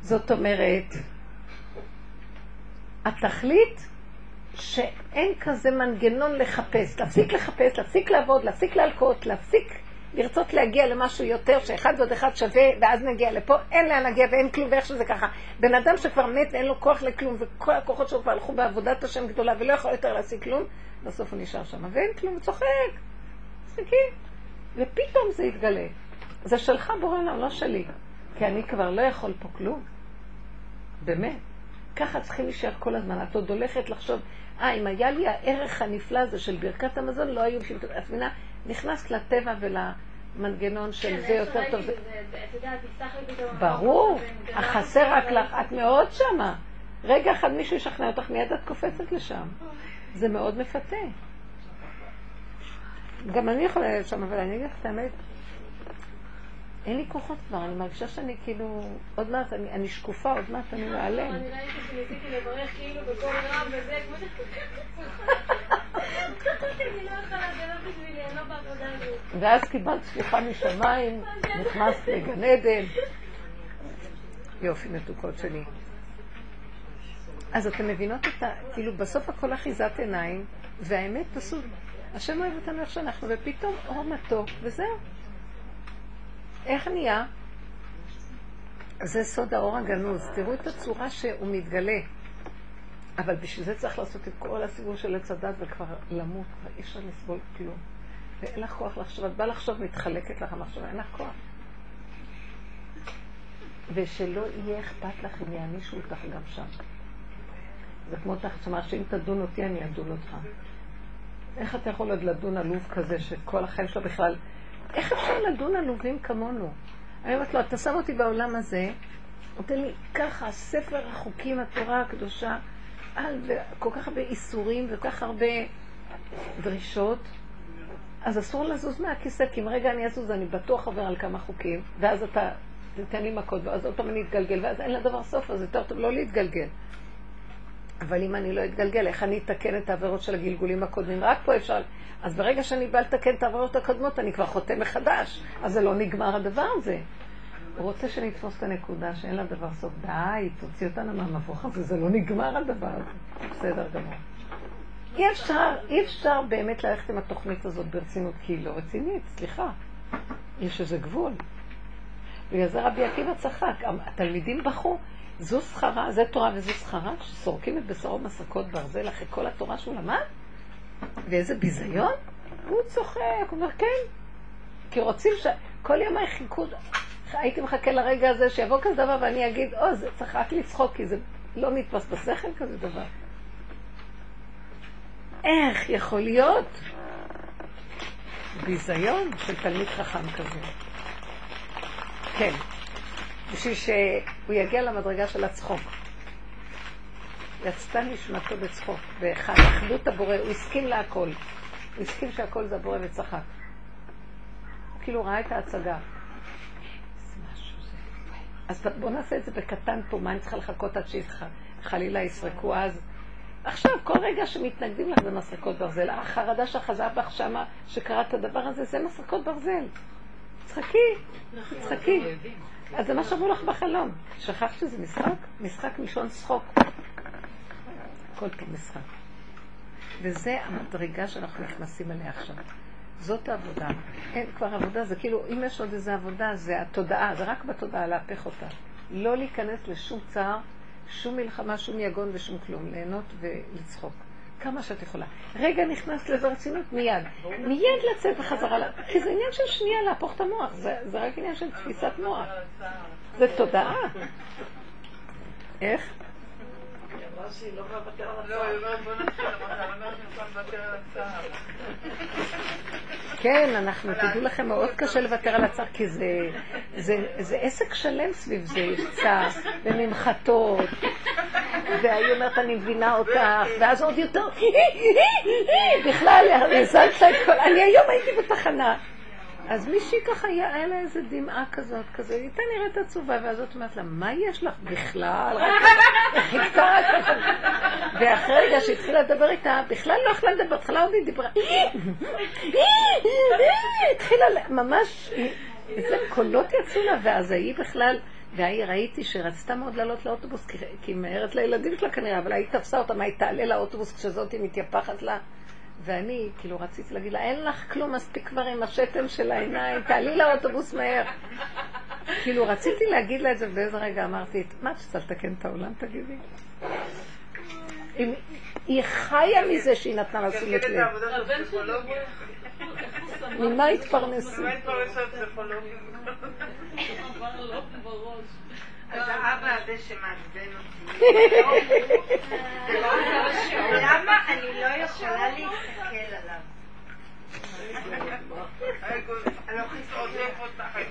זאת אומרת, התכלית שאין כזה מנגנון לחפש, להפסיק לחפש, להפסיק לעבוד, להפסיק להלקות, להפסיק לרצות להגיע למשהו יותר, שאחד ועוד אחד שווה, ואז נגיע לפה, אין לאן להגיע ואין כלום, ואיך שזה ככה. בן אדם שכבר מת ואין לו כוח לכלום, וכל הכוחות שלו כבר הלכו בעבודת השם גדולה, ולא יכול יותר להשיג כלום, בסוף הוא נשאר שם, ואין כלום, הוא צוחק, צוחקים, ופתאום זה יתגלה. זה שלך בורא עולם, לא שלי, כי אני כבר לא יכול פה כלום. באמת. ככה צריכים להישאר כל הזמן. את עוד הולכת לחשוב, אה, אם היה לי הערך הנפלא הזה של ברכת המזון, לא היו בשביל... את מבינה? נכנסת לטבע ולמנגנון של כן, זה יותר טוב. זה- את יודעת, נפתח לי פתאום... ברור, החסר רק לך, את מאוד שמה. רגע אחד מישהו ישכנע אותך, מיד את קופצת לשם. זה מאוד מפתה. גם אני יכולה להיות שם, אבל אני אגיד לך את האמת, אין לי כוחות כבר, אני מרגישה שאני כאילו, עוד מעט, אני, אני שקופה, עוד מעט אני אעלם. אני ראיתי שניסיתי לברך כאילו בקול רם וזה, כמו ואז קיבלת סליחה משמיים, נכנסת לגן עדן. יופי, מתוקות שלי. אז אתן מבינות את ה... כאילו, בסוף הכל אחיזת עיניים, והאמת פשוט, השם אוהב אותנו איך שאנחנו, ופתאום אור מתוק, וזהו. איך נהיה? זה סוד האור הגנוז. תראו את הצורה שהוא מתגלה. אבל בשביל זה צריך לעשות את כל הסיבוב של עץ הדת וכבר למות, כבר אי אפשר לסבול כלום. ואין לך כוח לחשוב, את באה לחשוב, מתחלקת לך המחשבה, אין לך כוח. ושלא יהיה אכפת לך אם יענישו אותך גם שם. זה כמו תחת שאמר שאם תדון אותי אני אדון אותך. איך אתה יכול עוד לדון עלוב כזה שכל החיים שלו בכלל... איך אפשר לדון עלובים כמונו? אני אומרת לו, אתה שם אותי בעולם הזה, נותן לי ככה, ספר החוקים, התורה הקדושה, וכל כך הרבה איסורים וכל כך הרבה דרישות, אז אסור לזוז מהכיסא, כי אם רגע אני אזוז, אני בטוח עובר על כמה חוקים, ואז אתה תיתן לי מכות, ואז עוד פעם אני אתגלגל, ואז אין לדבר סוף, אז יותר טוב לא להתגלגל. אבל אם אני לא אתגלגל, איך אני אתקן את העבירות של הגלגולים הקודמים? רק פה אפשר... אז ברגע שאני באה לתקן את העבירות הקודמות, אני כבר חותם מחדש. אז זה לא נגמר הדבר הזה. רוצה שנתפוס את הנקודה שאין לה דבר סוף. די, תוציא אותנו מהמבוך הזה, זה לא נגמר הדבר הזה. בסדר גמור. אי אפשר, אי אפשר באמת ללכת עם התוכנית הזאת ברצינות, כי היא לא רצינית, סליחה. יש איזה גבול. בגלל זה רבי עקיבא צחק, התלמידים בכו, זו שכרה, זה תורה וזו שכרה, שסורקים את בשרו מסרקות ברזל אחרי כל התורה שהוא למד? ואיזה ביזיון? הוא צוחק, הוא אומר, כן. כי רוצים ש... כל ימי חיכו, הייתי מחכה לרגע הזה שיבוא כזה דבר ואני אגיד, או, זה צריך רק לצחוק, כי זה לא נתפס בשכל כזה דבר. איך יכול להיות ביזיון של תלמיד חכם כזה? כן, בשביל שהוא יגיע למדרגה של הצחוק. יצתה נשמתו בצחוק, באחד, אחדות הבורא, הוא הסכים להכל. הוא הסכים שהכל זה הבורא וצחק. כאילו ראה את ההצגה. אז בואו נעשה את זה בקטן פה, מה אני צריכה לחכות עד שחלילה יסרקו אז? עכשיו, כל רגע שמתנגדים לך זה מסרקות ברזל. החרדה שאחזה בך שמה, שקרה את הדבר הזה, זה מסרקות ברזל. צחקי, צחקי. אז זה מה שאמרו לך בחלום. שכחת שזה משחק? משחק מלשון צחוק. הכל פה משחק. וזה המדרגה שאנחנו נכנסים אליה עכשיו. זאת העבודה. אין כבר עבודה, זה כאילו, אם יש עוד איזו עבודה, זה התודעה, זה רק בתודעה להפך אותה. לא להיכנס לשום צער, שום מלחמה, שום יגון ושום כלום. ליהנות ולצחוק. כמה שאת יכולה. רגע נכנס לזה רצינות, מיד. מיד לצאת בחזרה. כי זה עניין של שנייה להפוך את המוח. זה, זה רק עניין של תפיסת מוח. זה תודעה. איך? היא אמרה שהיא לא יכולה לוותר על לא, היא הצער. אומרת, בוא נתחיל, אמרת, אני אומרת שאני יכולה לוותר על הצער. כן, אנחנו, תדעו לכם, מאוד קשה לוותר על הצער, כי זה, זה, זה עסק שלם סביב זה, יש צער, וממחטות, והיא אומרת, אני מבינה אותך, ואז עוד יותר, בכלל, הזלת את כל, אני היום הייתי בתחנה. אז מישהי ככה, היה לה איזה דמעה כזאת, כזה, היא הייתה נראית עצובה, ואז את אומרת לה, מה יש לך בכלל? ואחרי רגע שהתחילה לדבר איתה, בכלל לא יכלה לדבר, בהתחלה עוד היא דיברה. התחילה ל- ממש, איזה קולות יצאו לה, ואז היא בכלל, והיא ראיתי שרצתה מאוד לעלות לאוטובוס, כי היא מהרת לילדים שלה כנראה, אבל היא תפסה אותה, מה היא תעלה לאוטובוס כשזאת היא מתייפחת לה. ואני, כאילו, רציתי להגיד לה, אין לך כלום, מספיק כבר עם השתן של העיניים, תעלי לאוטובוס מהר. כאילו, רציתי להגיד לה את זה, ובאיזה רגע אמרתי, מה את רוצה לתקן את העולם, תגידי? היא חיה מזה שהיא נתנה לה תשומת לב. העבודה של [LAUGHS] אז האבא הזה שמעצבן אותי, [LAUGHS] למה אני לא יכולה להסתכל עליו? לא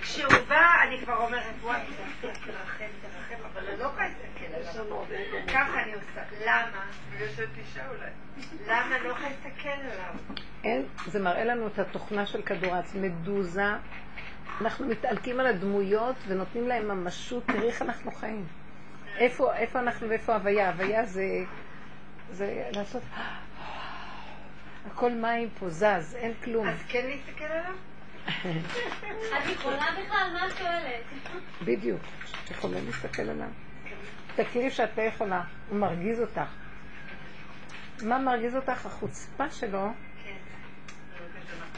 כשהוא בא, אני כבר אומרת, וואי, תרחם, תרחם, אבל אני לא יכולה להסתכל עליו. ככה אני עושה. למה? בגלל שאת אישה אולי. למה אני לא יכולה להסתכל עליו? אין, זה מראה לנו את התוכנה של כדור הארץ, מדוזה. אנחנו מתעלקים על הדמויות ונותנים להם ממשות, תראי איך אנחנו חיים. איפה, איפה אנחנו ואיפה הוויה? הוויה זה, זה לעשות... הכל מים פה זז, אין כלום. אז כן להסתכל עליו? את יכולה בכלל? מה את שואלת? בדיוק. את יכולה להסתכל עליו. תכירי שאת לא יכולה, הוא מרגיז אותך. מה מרגיז אותך? החוצפה שלו,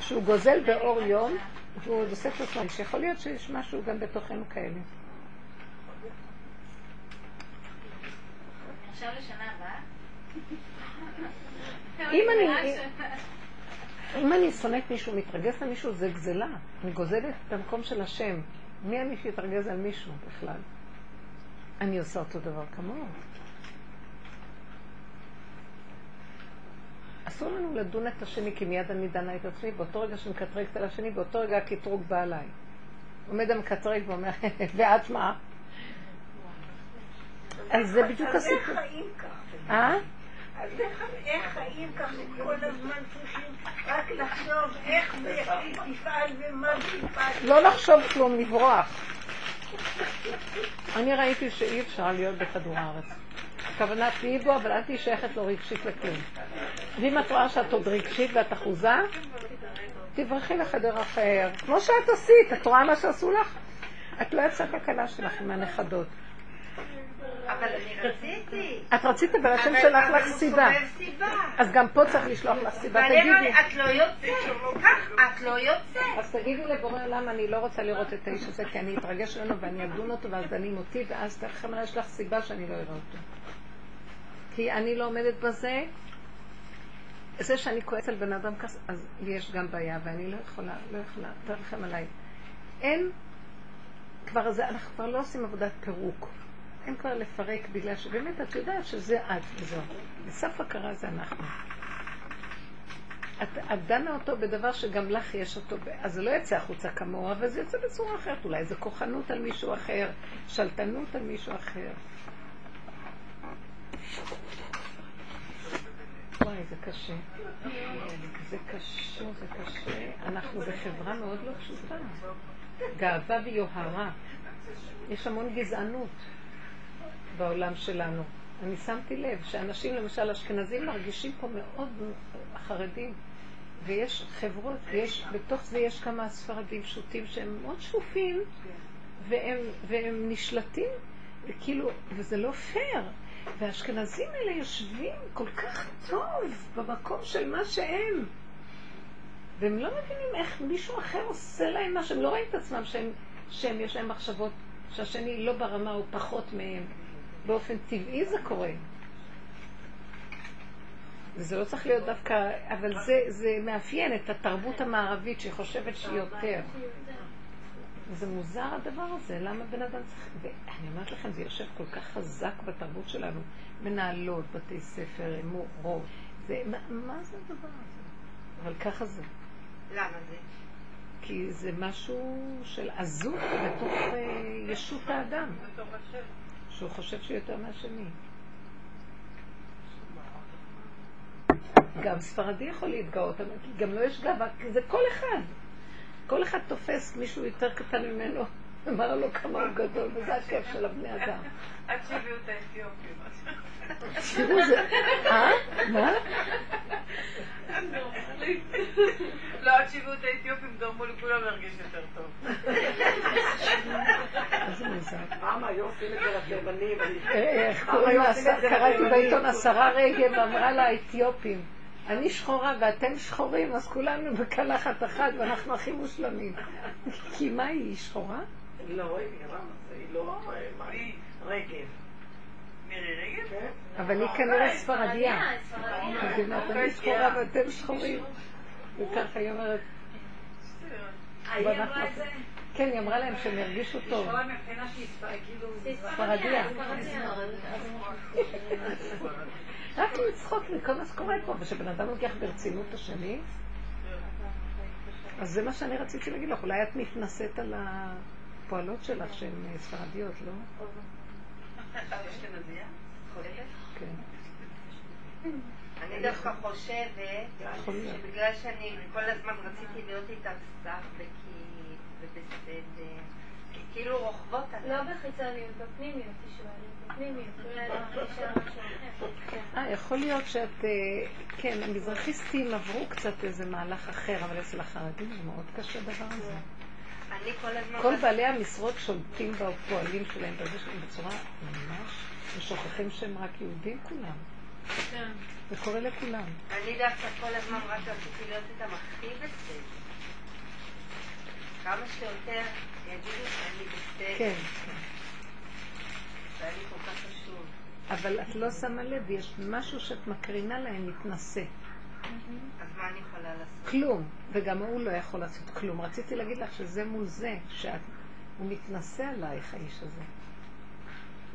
שהוא גוזל באור יום, והוא עוד עושה את עצמו, שיכול להיות שיש משהו גם בתוכנו כאלה. אם אני- [LAUGHS] אם אני שונאת מישהו, מתרגז על מישהו, זה גזלה. אני גוזלת את המקום של השם. מי אני שיתרגז על מישהו בכלל? אני עושה אותו דבר כמוהו. אסור לנו לדון את השני, כי מיד אני דנה את עצמי, באותו רגע שמקטרגת על השני, באותו רגע הקטרוג בא עליי. עומד המקטרג ואומר, [LAUGHS] ואת מה? אז זה בדיוק הסיפור. אה? אז איך- חיים ככה כל הזמן צריכים רק לחשוב איך תפעל ומה תפעל? לא לחשוב כלום, לברוח. אני ראיתי שאי אפשר להיות בכדור הארץ. הכוונה תהיי בו, אבל אל תהיי שייכת לו רגשית לכלום. ואם את רואה שאת עוד רגשית ואת אחוזה, תברחי לחדר אחר. כמו שאת עשית, את רואה מה שעשו לך? את לא יצאת לכלה שלך עם הנכדות. אבל אני רציתי. את רצית, אבל השם שלח לך סיבה. אז גם פה צריך לשלוח לך סיבה. תגידי. את לא יוצאת? את לא יוצאת. אז תגידי לבורא עולם, אני לא רוצה לראות את האיש הזה, כי אני אתרגש ממנו ואני אדון אותו ואז דנים אותי, ואז תכף יש לך סיבה שאני לא אראה אותו. כי אני לא עומדת בזה. זה שאני כועסת על בן אדם כזה, אז יש גם בעיה, ואני לא יכולה, לא יכולה, תרחם עליי. אין, כבר זה, אנחנו כבר לא עושים עבודת פירוק. אין כבר לפרק, בגלל שבאמת את יודעת שזה את וזהו. בסף הכרה זה אנחנו. את, את דנה אותו בדבר שגם לך יש אותו, אז זה לא יצא החוצה כמוהו, אבל זה יוצא בצורה אחרת. אולי זה כוחנות על מישהו אחר, שלטנות על מישהו אחר. וואי, זה קשה. זה קשה, זה קשה. אנחנו בחברה מאוד לא פשוטה. גאווה ויוהרה. יש המון גזענות בעולם שלנו. אני שמתי לב שאנשים, למשל אשכנזים, מרגישים פה מאוד חרדים. ויש חברות, ויש, בתוך זה יש כמה ספרדים פשוטים שהם מאוד שפופים, והם, והם נשלטים, וכאילו, וזה לא פייר. והאשכנזים האלה יושבים כל כך טוב במקום של מה שהם. והם לא מבינים איך מישהו אחר עושה להם מה שהם לא רואים את עצמם, שהם, שהם יש להם מחשבות שהשני לא ברמה הוא פחות מהם. באופן טבעי זה קורה. וזה לא צריך להיות דווקא, אבל זה, זה מאפיין את התרבות המערבית שחושבת שהיא יותר. זה מוזר הדבר הזה, למה בן אדם צריך... ואני אומרת לכם, זה יושב כל כך חזק בתרבות שלנו. מנהלות, בתי ספר, מורות. זה, מה, מה זה הדבר הזה? אבל ככה זה. למה זה? כי זה משהו של עזות בתוך אה, ישות האדם, בתוך השם. שהוא חושב שהוא יותר מהשני. גם ספרדי יכול להתגאות, גם לא יש גאווה, זה כל אחד. כל אחד תופס מישהו יותר קטן ממנו, אמר לו כמה הוא גדול, וזה הכיף של הבני אדם. עד שהביאו את האתיופים. תראו זה, אה? מה? לא, עד שהביאו את האתיופים גרמו לכולם להרגיש יותר טוב. איזה מוזר. למה היו עושים את זה לתימנים? אה, איך קוראים לה? קראתי בעיתון השרה רגב אמרה לה האתיופים. אני שחורה ואתם שחורים, אז כולנו בקלחת אחת ואנחנו הכי מושלמים. כי מה היא, היא שחורה? לא, היא לא... מה היא? רגב. מירי רגב? כן? אבל היא כנראה ספרדיה. ספרדיה. אז היא אומרת, אני שחורה ואתם שחורים. וככה היא אומרת, כן, היא אמרה להם שהם ירגישו טוב. כאילו... ספרדיה. ספרדיה. רק לצחוק מכל מה שקורה פה, ושבן אדם לוקח ברצינות את השני. אז זה מה שאני רציתי להגיד לך, אולי את מתנשאת על הפועלות שלך שהן אה, ספרדיות, לא? כן. אני דווקא חושבת להיות. שבגלל שאני כל הזמן רציתי להיות איתם סף וכי ובסדר, כי כאילו רוכבות לא עליי. בחיצוניות, בפנימיות היא שואלת, בפנימיות, לא. כן. אה, יכול להיות שאת... אה, כן, המזרחיסטים עברו קצת איזה מהלך אחר, אבל אצל החרדים זה מאוד קשה הדבר הזה. אני כל הזמן... כל רציתי- בעלי המשרות שולטים בפועלים שלהם בזה שלהם בצורה ממש, ושוכחים שהם רק יהודים כולם. כן. זה קורה לכולם. אני דווקא כל הזמן רק רציתי להיות איתם הכי בסדר. כמה שיותר יגידו שאני בסדר. כן, כן. זה היה לי כל כך חשוב. אבל את לא שמה לב, יש משהו שאת מקרינה להם מתנשא. אז מה אני יכולה לעשות? כלום. וגם הוא לא יכול לעשות כלום. רציתי להגיד לך שזה מול זה, שאת... הוא מתנשא עלייך, האיש הזה.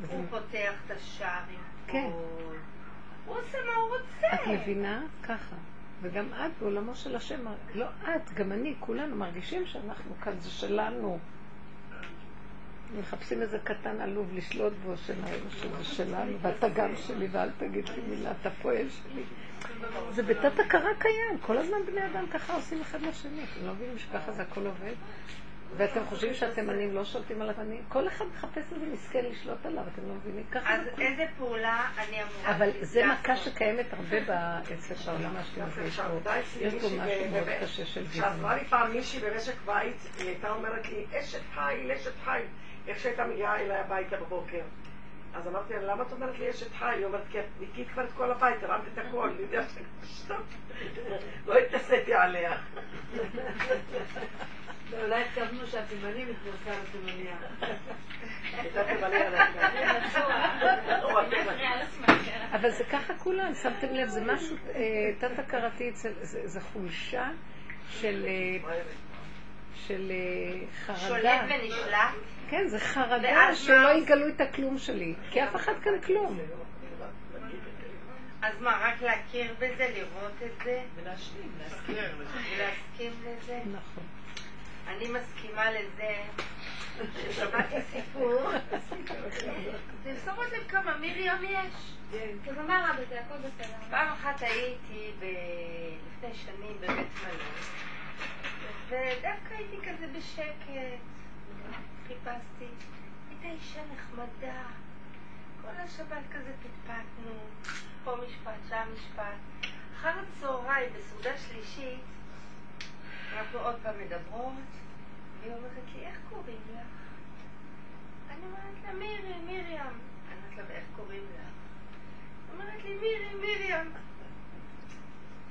הוא פותח את כן. הוא עושה מה הוא רוצה. את מבינה? ככה. וגם את בעולמו של השם, לא את, גם אני, כולנו מרגישים שאנחנו כאן, זה שלנו. מחפשים איזה קטן עלוב לשלוט בו, שזה שלנו, ואתה גם שלי, ואל תגיד לי מילה, אתה פועל שלי. זה בתת הכרה קיים, כל הזמן בני אדם ככה עושים אחד לשני, אתם לא מבינים שככה זה הכל עובד? ואתם חושבים שאתם עניים לא שולטים על עניים? כל אחד מחפש איזה מסכן לשלוט עליו, אתם לא מבינים? ככה אז איזה פעולה אני אמורה אבל זה? מכה שקיימת הרבה אצל העולם האשכנזי. יש בו משהו מאוד קשה של שעזרה גזענות. לי פעם מישהי במשק בית, היא הייתה אומרת לי, אשת חיל, אשת חיל, איך שהייתה מגיעה אליי הביתה בבוקר. אז אמרתי לה, למה את אומרת לי אשת חיל? היא אומרת, כי את ניקית כבר את כל הבית, הרמת את הכל, אני יודע שסתם, לא התנסיתי עליה. אולי התכוונו. הייתה תימניה לא, אבל זה ככה כולם, שמתם לב, זה משהו אה, תת-הכרתי, זה זה חולשה של אה, של אה, חרדה. שולט ונשלט? כן, זה חרדה שלא? יגלו את הכלום שלי, כי אף אחד כאן כלום. אז מה, רק להכיר בזה, לראות את זה, ולהשלים, להזכיר. ולהסכים לזה? נכון. אני מסכימה לזה ששמעתי סיפור. תמסורת לב כמה מרים יש. אז מה רע בזה? הכל בסדר. פעם אחת הייתי. לפני שנים בבית מלון, ודווקא הייתי כזה בשקט. חיפשתי. הייתה אישה נחמדה. כל השבת כזה פטפטנו, פה משפט, שם משפט. אחר הצהריים, בסעודה שלישית, אנחנו עוד פעם מדברות, והיא אומרת לי, איך קוראים לך? אני אומרת לה, מירי, מרים. אני אומרת לה, ואיך קוראים לך? היא אומרת לי, מירי, מרים.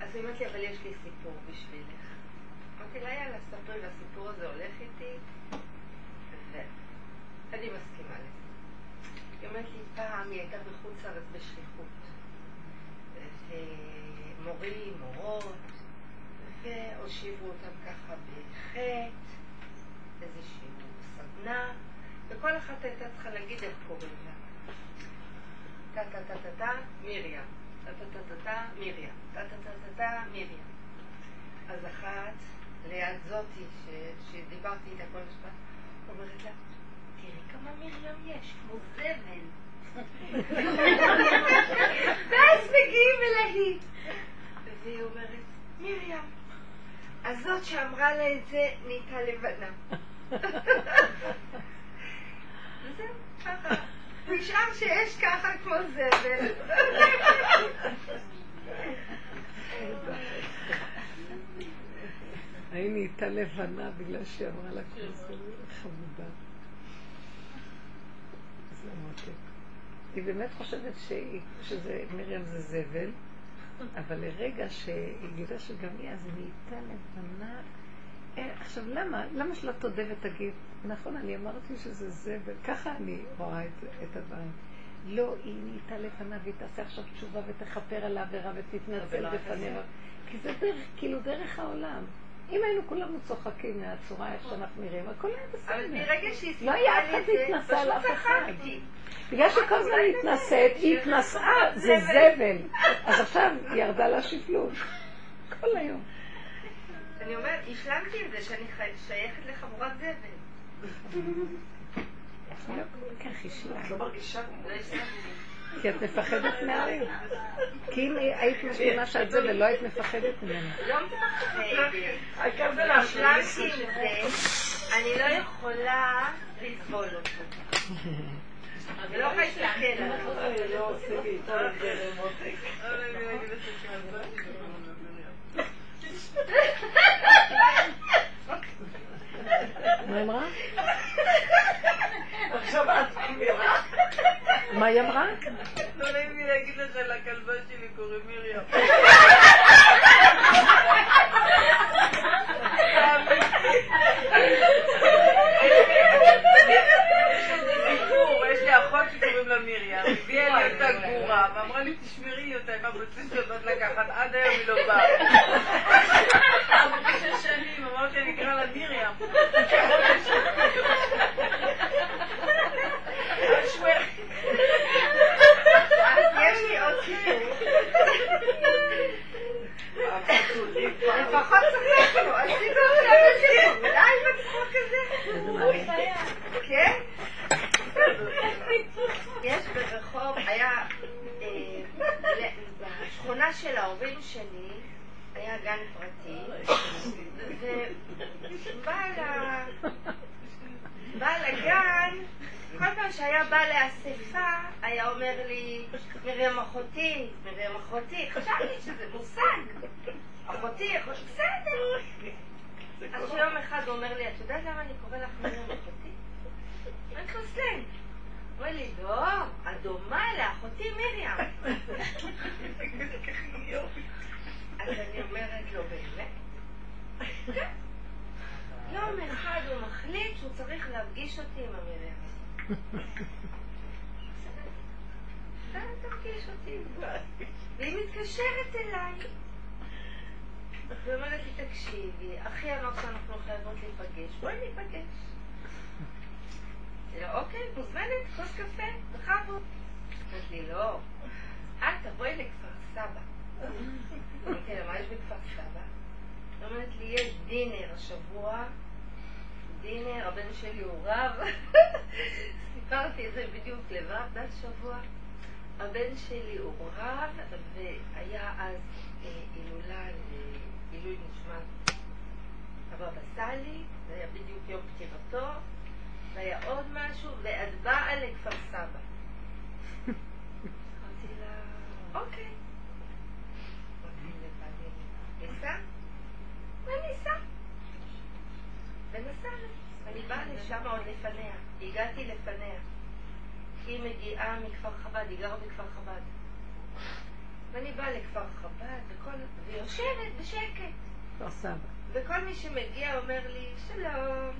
אז היא אומרת לי, אבל יש לי סיפור בשבילך. אמרתי לה, יאללה, ספרי, והסיפור הזה הולך איתי, ואני מסכימה לזה. היא אומרת לי, פעם היא הייתה בחוץ לארץ בשליחות. ומורים, מורות, והושיבו אותם ככה בחטא, איזושהי סדנה, וכל אחת הייתה צריכה להגיד איך קוראים לה. טה טה טה טה טה, מרים. טה טה טה טה טה, מרים. טה טה טה טה טה, מרים. אז אחת, ליד זאתי, שדיברתי איתה כל המשפט, אומרת לה, תראי כמה מרים יש, כמו זבל. ואז מגיעים אל ההיא. והיא אומרת, מרים, הזאת שאמרה לה את זה נהייתה לבנה. וזהו, ככה. נשאר שיש ככה כמו זבל. ההיא נהייתה לבנה בגלל שהיא אמרה לה כזה חמודה. זה מותק. היא באמת חושבת שזה, מרים זה זבל, אבל לרגע שהיא גילה שגם היא, אז היא נהייתה לבנה. אה, עכשיו, למה? למה שלא תודה ותגיד, נכון, אני אמרתי שזה זבל, ככה אני רואה את, את הדברים. לא, היא נהייתה לבנה והיא תעשה עכשיו תשובה ותכפר על העבירה ותתנצל בפניה. כי זה דרך, כאילו דרך העולם. אם היינו כולנו צוחקים מהצורה איך שאנחנו נראים, הכל היה אבל בסדר. מרגע שהיא לא היה אף אחד את זה, שהתנסה על אף אחד. בגלל שכל הזמן היא התנשאת, היא התנסה, זה זבל. אז עכשיו היא ירדה לה שפלות. כל היום. אני אומרת, השלמתי עם זה שאני שייכת לחבורת זבל. לא. את לא מרגישה לא השלמתי. כי את מפחדת מהרים. כי אם היית מסכימה שאת זה ולא היית מפחדת ממנה. לא מפחדת. העיקר זה השלמתי עם זה, אני לא יכולה לסבול אותו. אני לא. מה אמרה? עכשיו את אמירה. מה היא אמרה? לא נעים לי להגיד לך, לכלבה שלי קוראים מרים. סיפור, יש לי אחות שקוראים לה מרים, הביאה לי אותה גבורה, ואמרה לי תשמרי לי אותה עם הבסיס שבת לקחת, עד היום היא לא באה. שש שנים, אמרתי אני אקרא לה מרים. אז יש לי עוד סיפור. לפחות צחקנו, עשינו עכשיו סיפור. די בצחוק הזה. כן? יש ברחוב, היה, אה, בשכונה של ההורים שלי, היה גן פרטי, ובעל הגן, כל פעם שהיה בא לאספה, היה אומר לי, מרים אחותי, מרים אחותי, חשבתי שזה מושג. אחותי, אחותי, בסדר. אז יום אחד הוא אומר לי, את יודעת למה אני קורא לך מרים אחותי? סלנג. הוא אומר לי, לא, את דומה לאחותי מרים. אז אני אומרת לו, באמת? יום אחד הוא מחליט שהוא צריך להפגיש אותי עם המרים. בסדר, תפגיש אותי. והיא מתקשרת אליי. ואומרת לי, תקשיבי, אחי אמר שאנחנו חייבות להיפגש, בואי ניפגש. אמרתי לה, אוקיי, מוזמנת, כוס קפה, בכבוד. אמרת לי, לא, את תבואי לכפר סבא. אמרתי לה, מה יש בכפר סבא? אומרת לי, יש דינר השבוע, דינר, הבן שלי הוא רב. [LAUGHS] סיפרתי את זה בדיוק לבד, בת שבוע. הבן שלי הוא רב, והיה אז הילולה לעילוי נשמת הבבא סאלי, זה היה בדיוק יום פטירתו, והיה עוד משהו, ואת באה לכפר סבא. אמרתי לה, אוקיי. אמרתי לבעלי, ניסע? ונסענו. אני באה לשם עוד לפניה. הגעתי לפניה. היא מגיעה מכפר חב"ד, היא גרה בכפר חב"ד. ואני באה לכפר חב"ד, וכל... ויושבת בשקט. כפר סבא. וכל מי שמגיע אומר לי, שלום,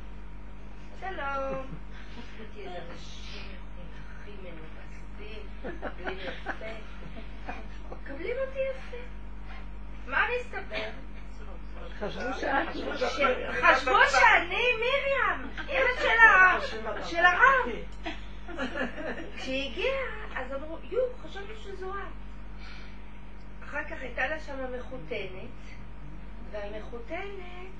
שלום. אמרתי, איזה אנשים הכי מנומסים, מקבלים יפה. מקבלים אותי יפה. מה מסתבר? חשבו שאני מרים, ילד של הרב. כשהיא הגיעה, אז אמרו, יו, חשבנו שזו את. אחר כך הייתה לה שם מחותנת, והמחותנת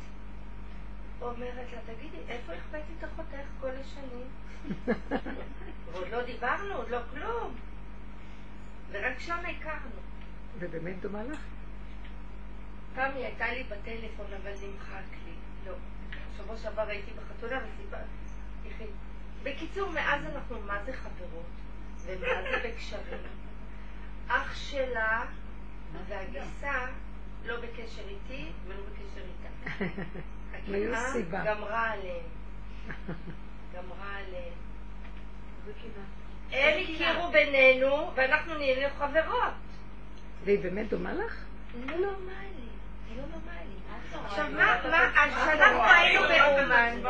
אומרת לה, תגידי, איפה החבאת את אחותך כל השנים? [LAUGHS] ועוד לא דיברנו, עוד לא כלום. ורק שם הכרנו. ובאמת דומה לך? פעם היא הייתה לי בטלפון, אבל נמחק לי. לא. שבוע שעבר הייתי בחתונה וסיפרתי. בקיצור, מאז אנחנו מה זה חברות, ומה זה בקשרים. אח שלה והגיסה לא בקשר איתי ולא בקשר איתה. הקנאה סיבה. גמרה עליהם. גמרה עליהם. הם הכירו בינינו, ואנחנו נהיינו חברות. והיא באמת דומה לך? לא נורמלי, זה לא נורמלי. עכשיו מה, מה, אז כשאנחנו היינו באומן,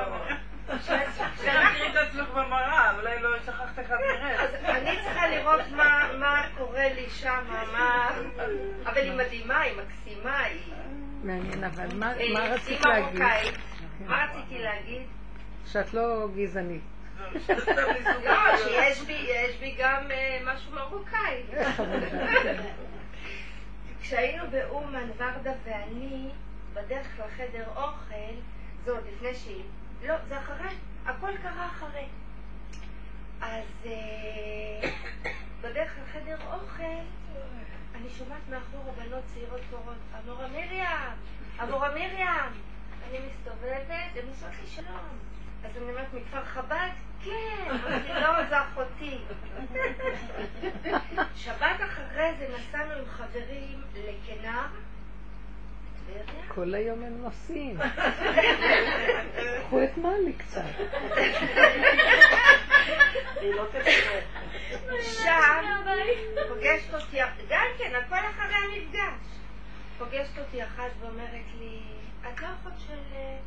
תראי את עצמך במראה, אולי לא שכחת איך את נראית. אז אני צריכה לראות מה, קורה לי שם, מה... אבל היא מדהימה, היא מקסימה, היא... מעניין, אבל מה אה, רצית להגיד? מה רציתי להגיד? שאת לא גזענית. לא, שיש בי, יש בי גם אה, משהו מרוקאי. כשהיינו באומן, ורדה ואני, בדרך לחדר אוכל, זה עוד לפני שהיא... לא, זה אחרי, הכל קרה אחרי. אז אה, בדרך לחדר אוכל, אני שומעת מאחור בנות צעירות קוראות, אמורה מרים, אמורה מרים. אני מסתובבת, הן עושות לי שלום. אז אני אומרת, מכפר חב"ד? כן. אמרתי, לא, זו אחותי. [LAUGHS] שבת אחרי זה נסענו עם חברים לכנר. כל היום הם נוסעים. [LAUGHS] קחו את מאלי קצת. היא לא. [LAUGHS] שם פוגשת אותי, גם כן, הכל אחרי המפגש. פוגשת אותי אחת ואומרת לי, את לא אחות של אה,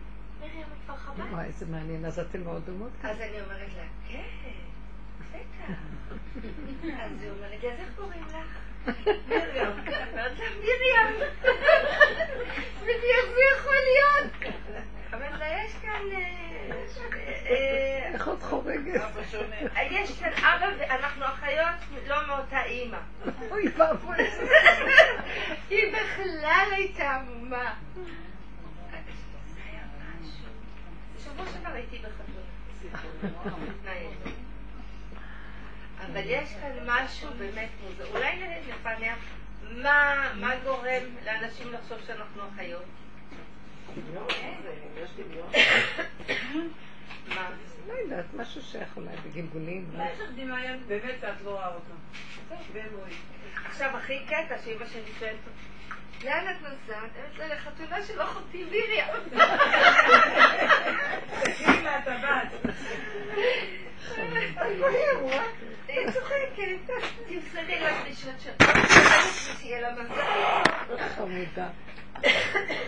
מרים מכפר חב"ד? וואי, איזה מעניין. אז אתן מאוד דומות. אז אני אומרת לה, כן, בטח. [LAUGHS] אז היא אומרת לי, אז איך קוראים לך? מרים. מרים. איך זה יכול להיות? [LAUGHS] לה, יש כאן... איך את חורגת? יש כאן אבא ואנחנו אחיות לא מאותה אימא. אוי ואבוי. היא בכלל הייתה עמומה. בשבוע שעבר הייתי בחתונה. אבל יש כאן משהו באמת מוזר. אולי נפענח מה מה גורם לאנשים לחשוב שאנחנו אחיות? דמיון. [COUGHS] מה? לא יודעת, משהו שייך אולי בגלגולים. לא? יש לך דמיון, באמת את לא רואה אותו. עכשיו הכי קטע שאימא שלי שואלת אותי, לאן את נוסעת? אני אומרת לה, לחתונה של אחותי מרים. הנה, את הבת. היא צוחקת, תמסרי לה דרישות שלך, שיהיה לה מזל. חמודה.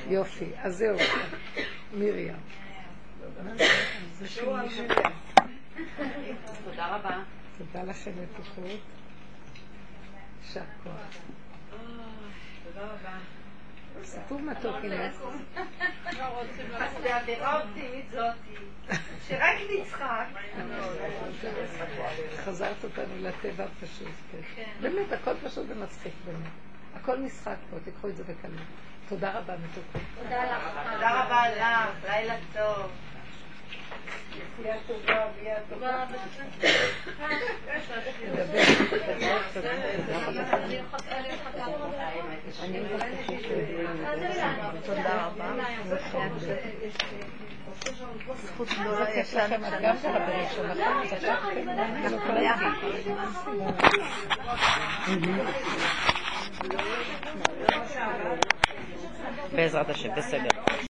יופי, אז זהו. מרים. תודה רבה. תודה לכם מתוקות. יישר כוח. תודה רבה. סיפור מתוק, הנה. והאווירה האופטימית זאתי, שרק נצחק. חזרת אותנו לטבע הפשוט. כן. באמת, הכל פשוט ומצחיק באמת. הכל משחק פה, תיקחו את זה בקלות. תודה רבה מתוקות. תודה רבה לך, לילה טוב. בעזרת השם, בסדר.